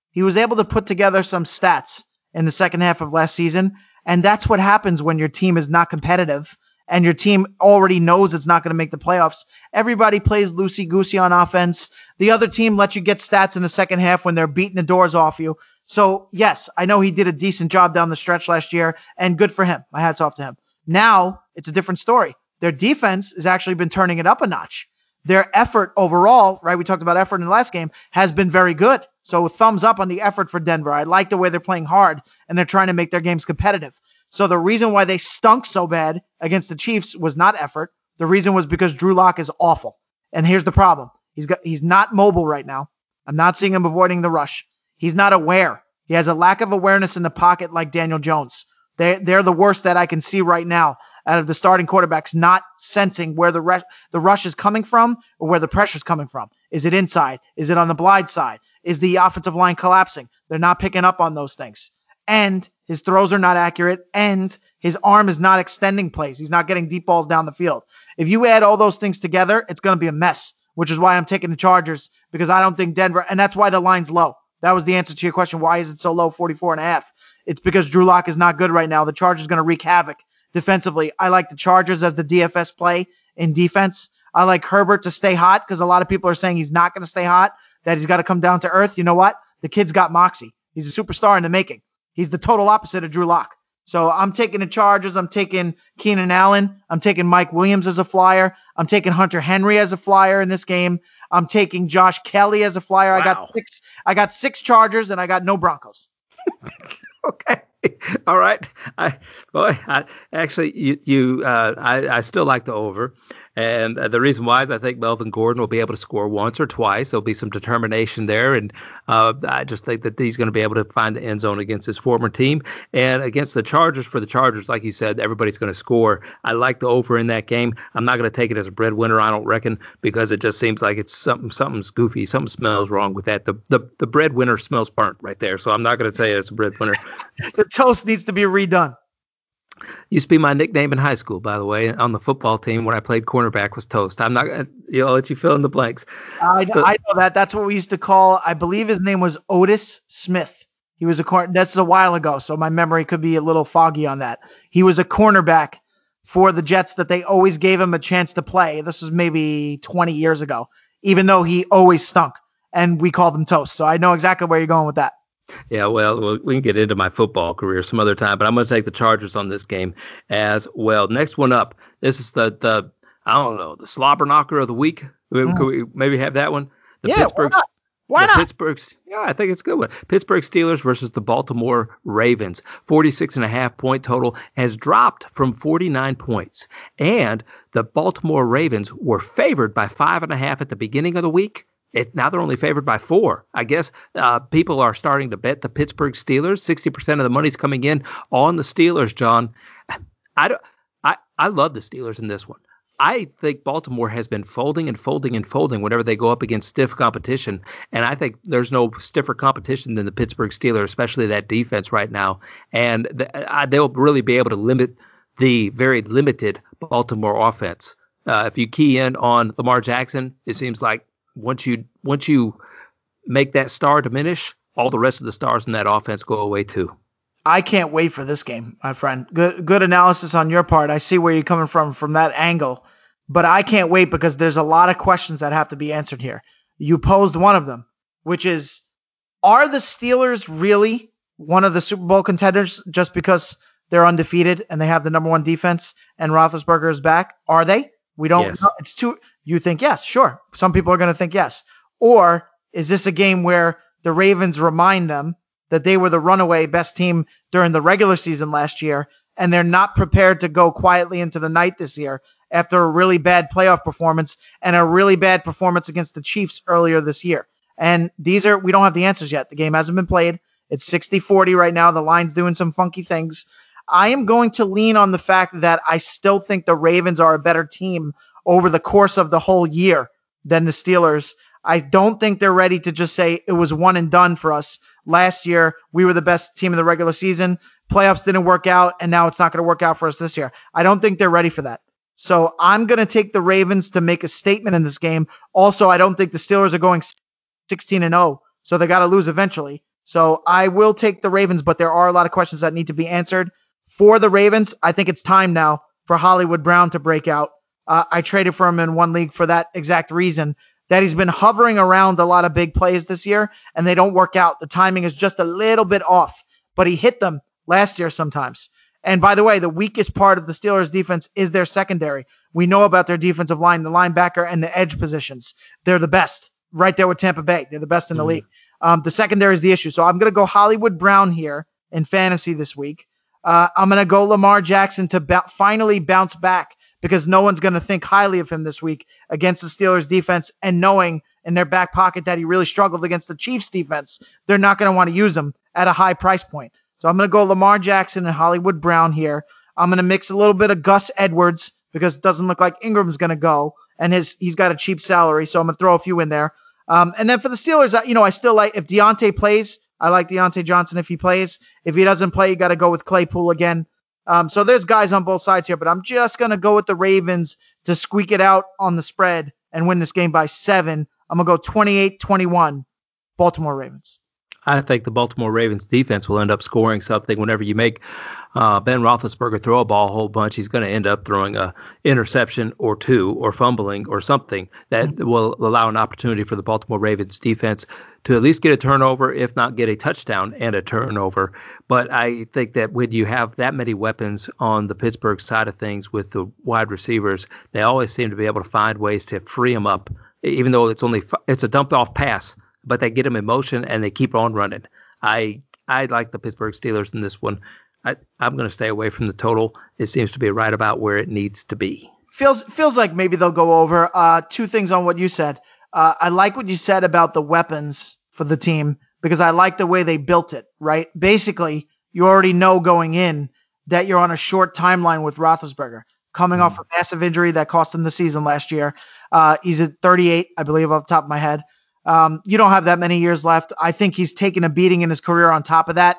he was able to put together some stats in the second half of last season, and that's what happens when your team is not competitive and your team already knows it's not going to make the playoffs. Everybody plays loosey goosey on offense. The other team lets you get stats in the second half when they're beating the doors off you. So, yes, I know he did a decent job down the stretch last year, and good for him. My hat's off to him. Now, it's a different story. Their defense has actually been turning it up a notch. Their effort overall, right? We talked about effort in the last game, has been very good. So, thumbs up on the effort for Denver. I like the way they're playing hard and they're trying to make their games competitive. So the reason why they stunk so bad against the Chiefs was not effort. The reason was because Drew Lock is awful. And here's the problem. He's got he's not mobile right now. I'm not seeing him avoiding the rush. He's not aware. He has a lack of awareness in the pocket like Daniel Jones. They they're the worst that I can see right now out of the starting quarterbacks not sensing where the rush the rush is coming from or where the pressure is coming from. Is it inside? Is it on the blind side? Is the offensive line collapsing? They're not picking up on those things and his throws are not accurate, and his arm is not extending plays. He's not getting deep balls down the field. If you add all those things together, it's going to be a mess, which is why I'm taking the Chargers because I don't think Denver, and that's why the line's low. That was the answer to your question. Why is it so low, 44 and a half? It's because Drew Lock is not good right now. The Chargers going to wreak havoc defensively. I like the Chargers as the DFS play in defense. I like Herbert to stay hot because a lot of people are saying he's not going to stay hot, that he's got to come down to earth. You know what? The kid's got moxie. He's a superstar in the making. He's the total opposite of Drew Lock. So I'm taking the Chargers. I'm taking Keenan Allen. I'm taking Mike Williams as a flyer. I'm taking Hunter Henry as a flyer in this game. I'm taking Josh Kelley as a flyer. Wow. I got six. I got six Chargers and I got no Broncos. [laughs] okay. All right. I boy, I actually you you uh, I I still like the over. And uh, the reason why is I think Melvin Gordon will be able to score once or twice. There'll be some determination there. And uh, I just think that he's going to be able to find the end zone against his former team. And against the Chargers, for the Chargers, like you said, everybody's going to score. I like the over in that game. I'm not going to take it as a breadwinner, I don't reckon, because it just seems like it's something something's goofy. Something smells wrong with that. The, the, the breadwinner smells burnt right there. So I'm not going to say it's a breadwinner. [laughs] the toast needs to be redone. Used to be my nickname in high school, by the way, on the football team when I played cornerback was Toast. I'm not you know, I'll let you fill in the blanks. I, so, I know that. That's what we used to call. I believe his name was Otis Smith. He was a corner. That's a while ago, so my memory could be a little foggy on that. He was a cornerback for the Jets that they always gave him a chance to play. This was maybe 20 years ago, even though he always stunk, and we called him Toast. So I know exactly where you're going with that. Yeah, well, we can get into my football career some other time, but I'm going to take the Chargers on this game as well. Next one up, this is the the I don't know the slobber knocker of the week. Mm. Could we maybe have that one? The yeah, Pittsburgh. Why not? Why not? Pittsburgh's, yeah, I think it's a good one. Pittsburgh Steelers versus the Baltimore Ravens. 46 and a half point total has dropped from 49 points. And the Baltimore Ravens were favored by five and a half at the beginning of the week. It, now they're only favored by four. I guess uh, people are starting to bet the Pittsburgh Steelers. Sixty percent of the money's coming in on the Steelers. John, I, don't, I I love the Steelers in this one. I think Baltimore has been folding and folding and folding whenever they go up against stiff competition, and I think there's no stiffer competition than the Pittsburgh Steelers, especially that defense right now. And the, uh, they'll really be able to limit the very limited Baltimore offense. Uh, if you key in on Lamar Jackson, it seems like once you once you make that star diminish, all the rest of the stars in that offense go away too. I can't wait for this game, my friend. Good good analysis on your part. I see where you're coming from from that angle, but I can't wait because there's a lot of questions that have to be answered here. You posed one of them, which is are the Steelers really one of the Super Bowl contenders just because they're undefeated and they have the number one defense and Roethlisberger is back? Are they? We don't yes. know. It's too. You think yes, sure. Some people are going to think yes. Or is this a game where the Ravens remind them that they were the runaway best team during the regular season last year, and they're not prepared to go quietly into the night this year after a really bad playoff performance and a really bad performance against the Chiefs earlier this year. And these are, we don't have the answers yet. The game hasn't been played. It's 60 40 right now. The line's doing some funky things. I am going to lean on the fact that I still think the Ravens are a better team over the course of the whole year than the Steelers. I don't think they're ready to just say it was one and done for us. Last year, we were the best team in the regular season. Playoffs didn't work out, and now it's not going to work out for us this year. I don't think they're ready for that. So I'm going to take the Ravens to make a statement in this game. Also, I don't think the Steelers are going 16 and 0, so they got to lose eventually. So I will take the Ravens, but there are a lot of questions that need to be answered. For the Ravens, I think it's time now for Hollywood Brown to break out. Uh, I traded for him in one league for that exact reason that he's been hovering around a lot of big plays this year and they don't work out. The timing is just a little bit off, but he hit them last year sometimes. And by the way, the weakest part of the Steelers defense is their secondary. We know about their defensive line, the linebacker and the edge positions. They're the best right there with Tampa Bay. They're the best in the mm. league. Um, the secondary is the issue. So I'm going to go Hollywood Brown here in fantasy this week. Uh, I'm going to go Lamar Jackson to ba- finally bounce back because no one's going to think highly of him this week against the Steelers defense and knowing in their back pocket that he really struggled against the Chiefs defense, they're not going to want to use him at a high price point. So I'm going to go Lamar Jackson and Hollywood Brown here. I'm going to mix a little bit of Gus Edwards because it doesn't look like Ingram's going to go and his he's got a cheap salary, so I'm going to throw a few in there. Um, and then for the Steelers, you know, I still like if Diontae plays, I like Diontae Johnson if he plays. If he doesn't play, you got to go with Claypool again. Um, so there's guys on both sides here, but I'm just gonna go with the Ravens to squeak it out on the spread and win this game by seven. I'm gonna go 28-21, Baltimore Ravens. I think the Baltimore Ravens defense will end up scoring something whenever you make uh, Ben Roethlisberger throw a ball a whole bunch. He's going to end up throwing a interception or two, or fumbling, or something that mm-hmm. will allow an opportunity for the Baltimore Ravens defense to at least get a turnover, if not get a touchdown and a turnover. But I think that when you have that many weapons on the Pittsburgh side of things with the wide receivers, they always seem to be able to find ways to free them up, even though it's only it's a dumped off pass but they get them in motion and they keep on running. I I like the Pittsburgh Steelers in this one. I, I'm going to stay away from the total. It seems to be right about where it needs to be. Feels feels like maybe they'll go over. Uh, two things on what you said. Uh, I like what you said about the weapons for the team because I like the way they built it. Right, basically, you already know going in that you're on a short timeline with Roethlisberger, coming mm. off a massive injury that cost him the season last year. Uh, he's at 38, I believe, off the top of my head. Um, you don't have that many years left. I think he's taken a beating in his career on top of that.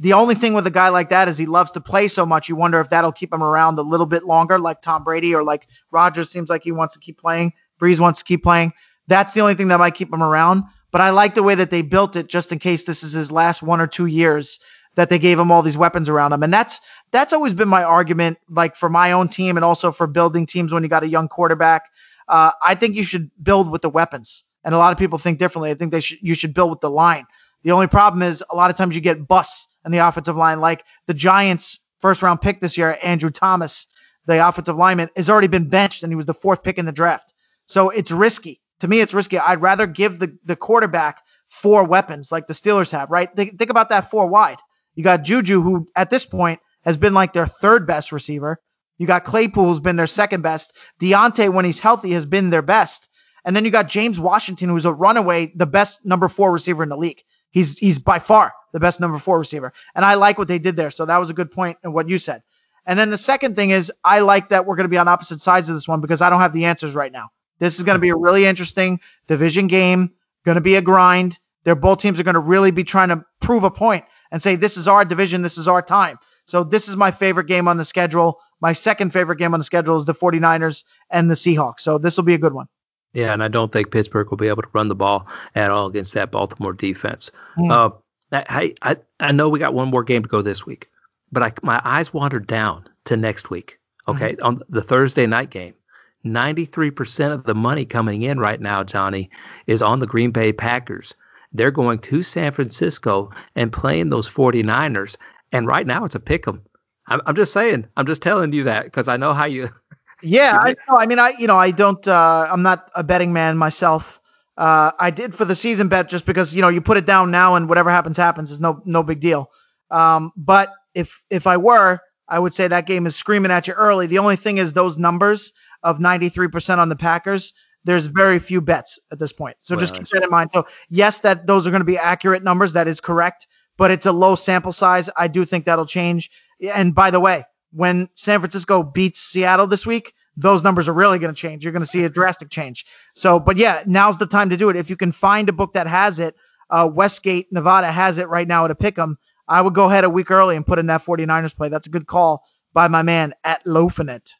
The only thing with a guy like that is he loves to play so much. You wonder if that'll keep him around a little bit longer, like Tom Brady or like Rodgers seems like he wants to keep playing. Brees wants to keep playing. That's the only thing that might keep him around. But I like the way that they built it just in case this is his last one or two years that they gave him all these weapons around him. And that's that's always been my argument, like for my own team and also for building teams when you got a young quarterback. Uh, I think you should build with the weapons and a lot of people think differently. I think they should you should build with the line. The only problem is a lot of times you get busts in the offensive line, like the Giants' first round pick this year, Andrew Thomas, the offensive lineman, has already been benched and he was the fourth pick in the draft. So it's risky. To me, it's risky. I'd rather give the, the quarterback four weapons like the Steelers have, right? Think, think about that four wide. You got Juju, who at this point has been like their third best receiver. You got Claypool, who's been their second best. Diontae, when he's healthy, has been their best. And then you got James Washington, who's a runaway, the best number four receiver in the league. He's he's by far the best number four receiver. And I like what they did there. So that was a good point in what you said. And then the second thing is I like that we're going to be on opposite sides of this one because I don't have the answers right now. This is going to be a really interesting division game, going to be a grind. They're both teams are going to really be trying to prove a point and say this is our division, this is our time. So this is my favorite game on the schedule. My second favorite game on the schedule is the 49ers and the Seahawks. So this will be a good one. Yeah, and I don't think Pittsburgh will be able to run the ball at all against that Baltimore defense. Mm. Uh, I, I I know we got one more game to go this week, but I, my eyes wandered down to next week. Okay, mm-hmm. on the Thursday night game, 93% of the money coming in right now, Johnny, is on the Green Bay Packers. They're going to San Francisco and playing those 49ers, and right now it's a pick 'em. I'm, I'm just saying. I'm just telling you that because I know how you yeah, I know. I mean, I you know, I don't. Uh, I'm not a betting man myself. Uh, I did for the season bet just because you know you put it down now and whatever happens happens is no no big deal. Um, but if if I were, I would say that game is screaming at you early. The only thing is those numbers of 93% on the Packers. There's very few bets at this point, so Well, just keep that in mind. So yes, that those are going to be accurate numbers. That is correct, but it's a low sample size. I do think that'll change. And by the way, when San Francisco beats Seattle this week, those numbers are really going to change. You're going to see a drastic change. So, but yeah, now's the time to do it. If you can find a book that has it, uh, Westgate, Nevada has it right now at a pick'em. I would go ahead a week early and put in that 49ers play. That's a good call by my man at Loafin' It.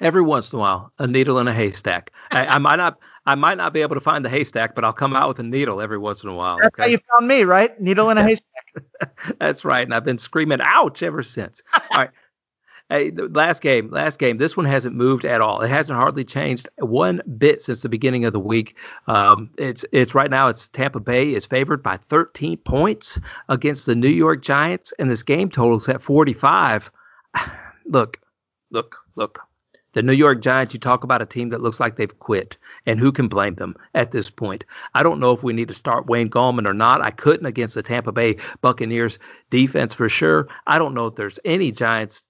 Every once in a while, a needle in a haystack. I, I might not, I might not be able to find the haystack, but I'll come out with a needle every once in a while. That's how you found me, right? Needle in a haystack. [laughs] That's right, and I've been screaming "ouch" ever since. All right. Hey, last game, last game. This one hasn't moved at all. It hasn't hardly changed one bit since the beginning of the week. Um, it's it's right now. It's Tampa Bay is favored by 13 points against the New York Giants, and this game total's at 45. [sighs] Look, look, look. The New York Giants. You talk about a team that looks like they've quit, and who can blame them at this point? I don't know if we need to start Wayne Gallman or not. I couldn't against the Tampa Bay Buccaneers defense for sure. I don't know if there's any Giants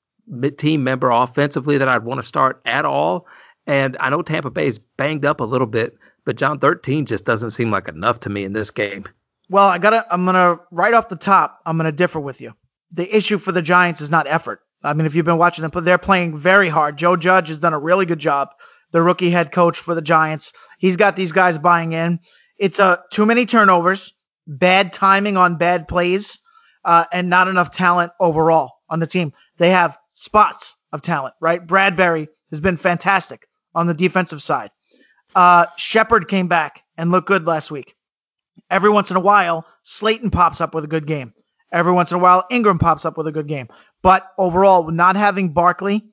team member offensively that I'd want to start at all. And I know Tampa Bay is banged up a little bit, but John 13 just doesn't seem like enough to me in this game. Well, I gotta. I'm gonna right off the top. I'm gonna differ with you. The issue for the Giants is not effort. I mean, if you've been watching them, but they're playing very hard. Joe Judge has done a really good job. The rookie head coach for the Giants. He's got these guys buying in. It's a uh, too many turnovers, bad timing on bad plays, uh, and not enough talent overall on the team. They have spots of talent, right? Bradberry has been fantastic on the defensive side. Uh, Shepard came back and looked good last week. Every once in a while, Slayton pops up with a good game. Every once in a while, Engram pops up with a good game. But overall, not having Barkley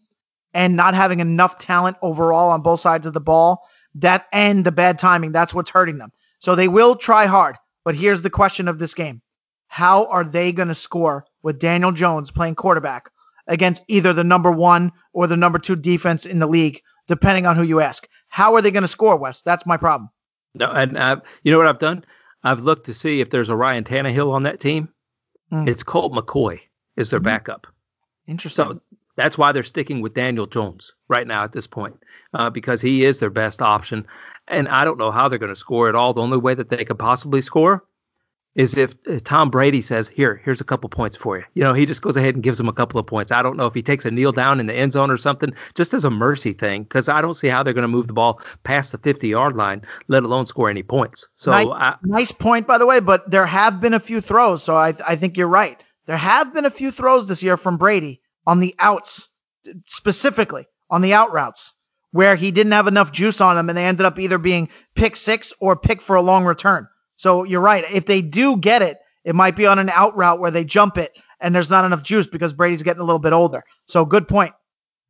and not having enough talent overall on both sides of the ball, that and the bad timing, that's what's hurting them. So they will try hard. But here's the question of this game How are they going to score with Daniel Jones playing quarterback against either the number one or the number two defense in the league, depending on who you ask? How are they going to score, Wes? That's my problem. No, and uh, you know what I've done? I've looked to see if there's a Ryan Tannehill on that team. Mm. It's Colt McCoy is their Mhm. backup. Interesting. So that's why they're sticking with Daniel Jones right now at this point, uh, because he is their best option. And I don't know how they're going to score at all. The only way that they could possibly score is if uh, Tom Brady says, "Here, here's a couple points for you." You know, he just goes ahead and gives them a couple of points. I don't know if he takes a kneel down in the end zone or something, just as a mercy thing, because I don't see how they're going to move the ball past the 50 yard line, let alone score any points. So Nice. I, Nice point, by the way, but there have been a few throws, so I, I think you're right. There have been a few throws this year from Brady on the outs, specifically on the out routes, where he didn't have enough juice on them and they ended up either being pick six or pick for a long return. So you're right. If they do get it, it might be on an out route where they jump it and there's not enough juice because Brady's getting a little bit older. So good point.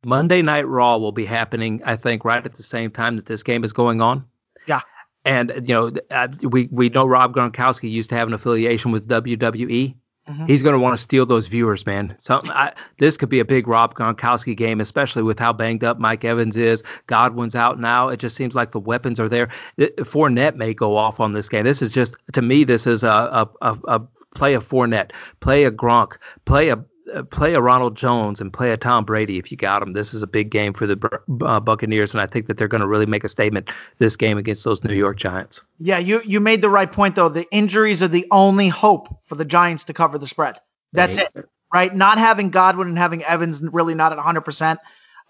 Monday Night Raw will be happening, I think, right at the same time that this game is going on. Yeah. And you know, uh, we we know Rob Gronkowski used to have an affiliation with WWE. Mhm. He's going to want to steal those viewers, man. Something. I, this could be a big Rob Gronkowski game, especially with how banged up Mike Evans is. Godwin's out now. It just seems like the weapons are there. It, Fournette may go off on this game. This is just to me. This is a a, a, a play a Fournette, play a Gronk, play a play a Ronald Jones and play a Tom Brady if you got them. This is a big game for the uh, Buccaneers, and I think that they're going to really make a statement this game against those New York Giants. Yeah, you, you made the right point, though. The injuries are the only hope for the Giants to cover the spread. That's Right. it, right? Not having Godwin and having Evans really not at 100%.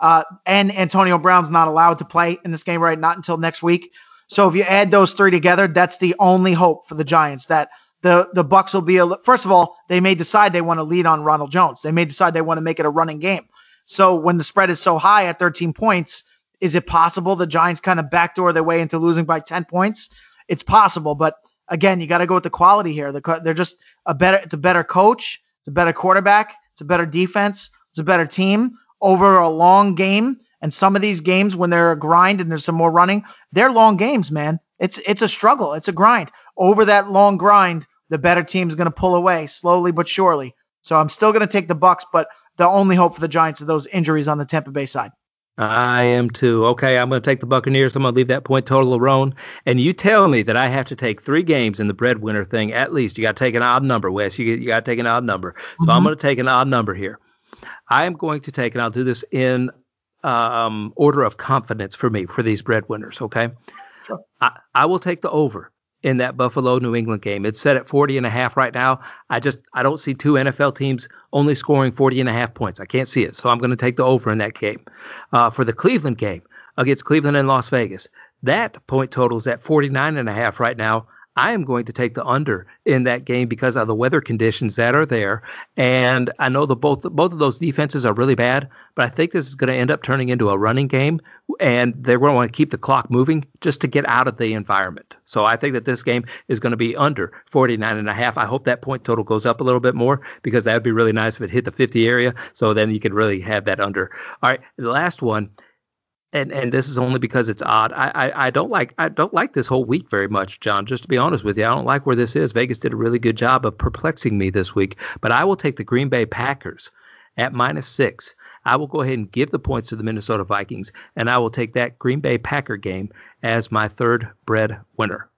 Uh, and Antonio Brown's not allowed to play in this game, right? Not until next week. So if you add those three together, that's the only hope for the Giants that the the Bucs will be a, first of all, they may decide they want to lead on Ronald Jones. They may decide they want to make it a running game. So when the spread is so high at 13 points, is it possible the Giants kind of backdoor their way into losing by 10 points? It's possible, but again, you got to go with the quality here. They're just a better. It's a better coach. It's a better quarterback. It's a better defense. It's a better team over a long game. And some of these games, when they're a grind and there's some more running, they're long games, man. It's it's a struggle. It's a grind. Over that long grind, the better team's going to pull away slowly but surely. So I'm still going to take the Bucs, but the only hope for the Giants are those injuries on the Tampa Bay side. I am too. Okay, I'm going to take the Buccaneers. I'm going to leave that point total alone. And you tell me that I have to take three games in the breadwinner thing at least. You got to take an odd number, Wes. You, you got to take an odd number. So I'm Mhm. going to take an odd number here. I am going to take, and I'll do this in um, order of confidence for me for these breadwinners. Okay. I, I will take the over in that Buffalo New England game. It's set at 40 and a half right now. I just I don't see two NFL teams only scoring 40 and a half points. I can't see it. So I'm going to take the over in that game. Uh, for the Cleveland game against Cleveland and Las Vegas, that point total is at 49 and a half right now. I am going to take the under in that game because of the weather conditions that are there. And I know the both both of those defenses are really bad, but I think this is going to end up turning into a running game, and they're going to want to keep the clock moving just to get out of the environment. So I think that this game is going to be under 49 and a half. I hope that point total goes up a little bit more because that would be really nice if it hit the 50 area. So then you could really have that under. All right, the last one and and this is only because it's odd. I, I, I don't like I don't like this whole week very much, John. Just to be honest with you, I don't like where this is. Vegas did a really good job of perplexing me this week, but I will take the Green Bay Packers at minus six. I will go ahead and give the points to the Minnesota Vikings, and I will take that Green Bay Packer game as my third bread winner.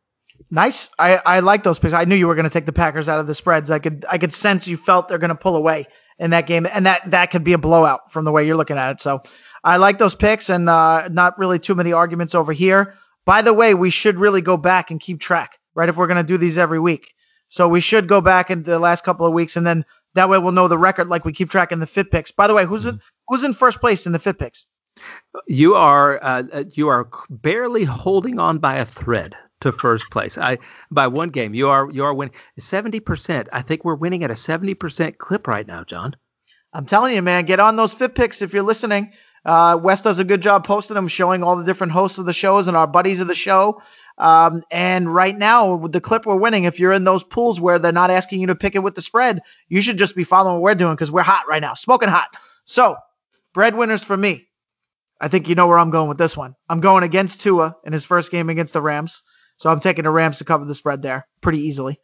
Nice. I, I like those picks. I knew you were going to take the Packers out of the spreads. I could I could sense you felt they're going to pull away in that game, and that that could be a blowout from the way you're looking at it. So I like those picks, and uh, not really too many arguments over here. By the way, we should really go back and keep track, right? If we're going to do these every week, so we should go back into the last couple of weeks, and then that way we'll know the record, like we keep track in the fit picks. By the way, who's in, who's in first place in the fit picks? You are uh, you are barely holding on by a thread to first place. I by one game. You are you are winning seventy percent. I think we're winning at a seventy percent clip right now, John. I'm telling you, man, get on those fit picks if you're listening. Uh, Wes does a good job posting them, showing all the different hosts of the shows and our buddies of the show. Um, and right now, with the clip we're winning, if you're in those pools where they're not asking you to pick it with the spread, you should just be following what we're doing because we're hot right now, smoking hot. So, breadwinners for me. I think you know where I'm going with this one. I'm going against Tua in his first game against the Rams. So I'm taking the Rams to cover the spread there pretty easily.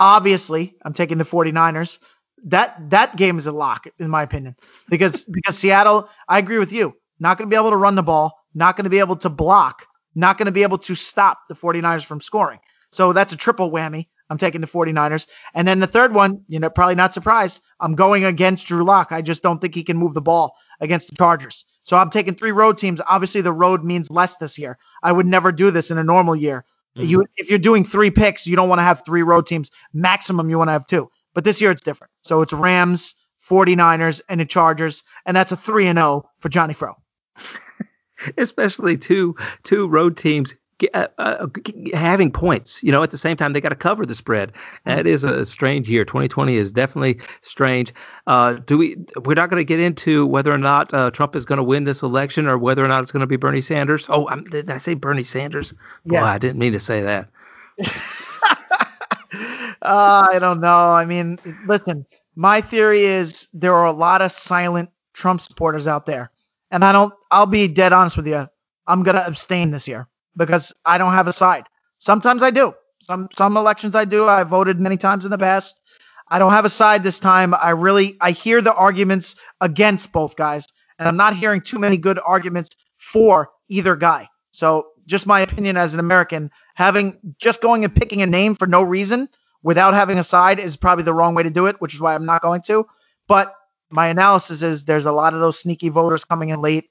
Obviously, I'm taking the 49ers. That that game is a lock in my opinion because [laughs] because Seattle, I agree with you, not going to be able to run the ball, not going to be able to block, not going to be able to stop the 49ers from scoring. So that's a triple whammy. I'm taking the 49ers. And then the third one, you know, probably not surprised. I'm going against Drew Lock. I just don't think he can move the ball against the Chargers. So I'm taking three road teams. Obviously, the road means less this year. I would never do this in a normal year. Mm-hmm. You, if you're doing three picks, you don't want to have three road teams. Maximum, you want to have two. But this year it's different. So it's Rams, 49ers, and the Chargers, and that's a 3 and 0 for Johnny Fro. [laughs] Especially two two road teams uh, uh, having points. You know, at the same time they got to cover the spread. That is a strange year. 2020 is definitely strange. Uh, do we? We're not going to get into whether or not uh, Trump is going to win this election or whether or not it's going to be Bernie Sanders. Oh, I'm, did I say Bernie Sanders? Yeah. Boy, I didn't mean to say that. [laughs] uh, I don't know. I mean, listen, my theory is there are a lot of silent Trump supporters out there. And I don't, I'll be dead honest with you. I'm going to abstain this year because I don't have a side. Sometimes I do. Some, some elections I do. I voted many times in the past. I don't have a side this time. I really, I hear the arguments against both guys, and I'm not hearing too many good arguments for either guy. So, just my opinion as an American, having just going and picking a name for no reason without having a side is probably the wrong way to do it, which is why I'm not going to. But my analysis is there's a lot of those sneaky voters coming in late.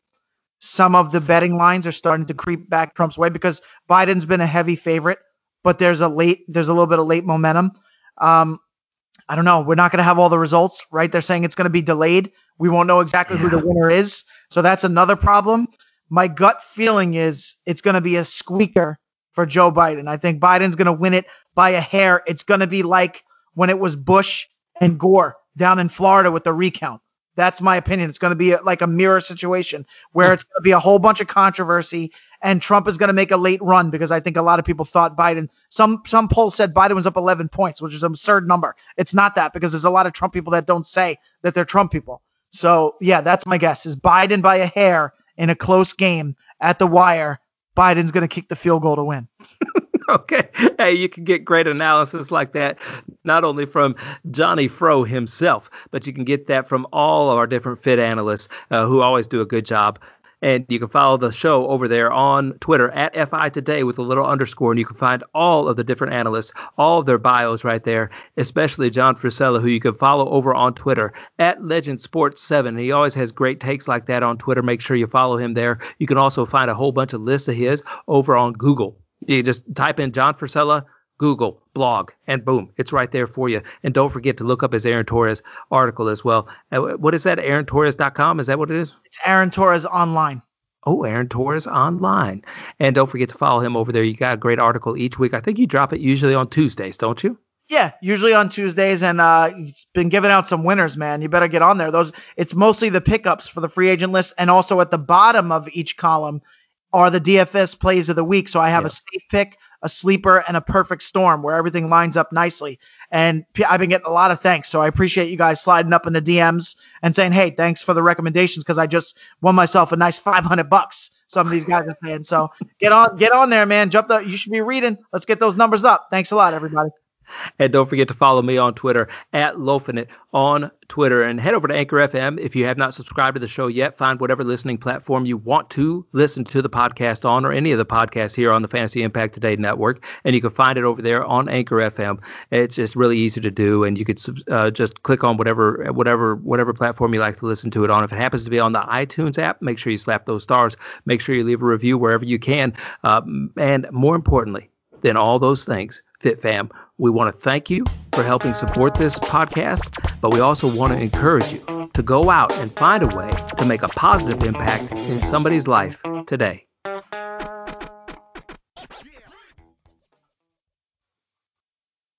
Some of the betting lines are starting to creep back Trump's way because Biden's been a heavy favorite, but there's a late there's a little bit of late momentum. Um, I don't know. We're not going to have all the results, right? They're saying it's going to be delayed. We won't know exactly yeah. who the winner is. So that's another problem. My gut feeling is it's going to be a squeaker for Joe Biden. I think Biden's going to win it by a hair. It's going to be like when it was Bush and Gore down in Florida with the recount. That's my opinion. It's going to be a, like a mirror situation where hmm. it's going to be a whole bunch of controversy, and Trump is going to make a late run because I think a lot of people thought Biden. Some some polls said Biden was up 11 points, which is an absurd number. It's not that because there's a lot of Trump people that don't say that they're Trump people. So yeah, that's my guess. Is Biden by a hair in a close game at the wire? Biden's going to kick the field goal to win. [laughs] [laughs] okay. Hey, you can get great analysis like that not only from Johnny Fro himself, but you can get that from all of our different fit analysts uh, who always do a good job. And you can follow the show over there on Twitter at FI Today with a little underscore, and you can find all of the different analysts, all of their bios right there, especially John Frisella, who you can follow over on Twitter at Legend Sports 7. He always has great takes like that on Twitter. Make sure you follow him there. You can also find a whole bunch of lists of his over on Google. You just type in John Frisella, Google, blog, and boom, it's right there for you. And don't forget to look up his Aaron Torres article as well. Uh, what is that? AaronTorres.com? Is that what it is? It's Aaron Torres online. Oh, Aaron Torres online. And don't forget to follow him over there. You got a great article each week. I think you drop it usually on Tuesdays, don't you? Yeah, usually on Tuesdays, and uh, he's been giving out some winners, man. You better get on there. Those it's mostly the pickups for the free agent list, and also at the bottom of each column are the DFS plays of the week. So I have yeah. a safe pick, a sleeper, and a perfect storm where everything lines up nicely. And I've been getting a lot of thanks. So I appreciate you guys sliding up in the DMs and saying, hey, thanks for the recommendations because I just won myself a nice 500 bucks. Some of these guys are saying. So get on, get on there, man. Jump the, you should be reading. Let's get those numbers up. Thanks a lot, everybody. And don't forget to follow me on Twitter at Lofinit on Twitter. And head over to Anchor FM if you have not subscribed to the show yet. Find whatever listening platform you want to listen to the podcast on, or any of the podcasts here on the Fantasy Impact Today network. And you can find it over there on Anchor FM. It's just really easy to do, and you could uh, just click on whatever whatever whatever platform you like to listen to it on. If it happens to be on the iTunes app, make sure you slap those stars. Make sure you leave a review wherever you can. Uh, and more importantly than all those things, FitFam, we want to thank you for helping support this podcast, but we also want to encourage you to go out and find a way to make a positive impact in somebody's life today.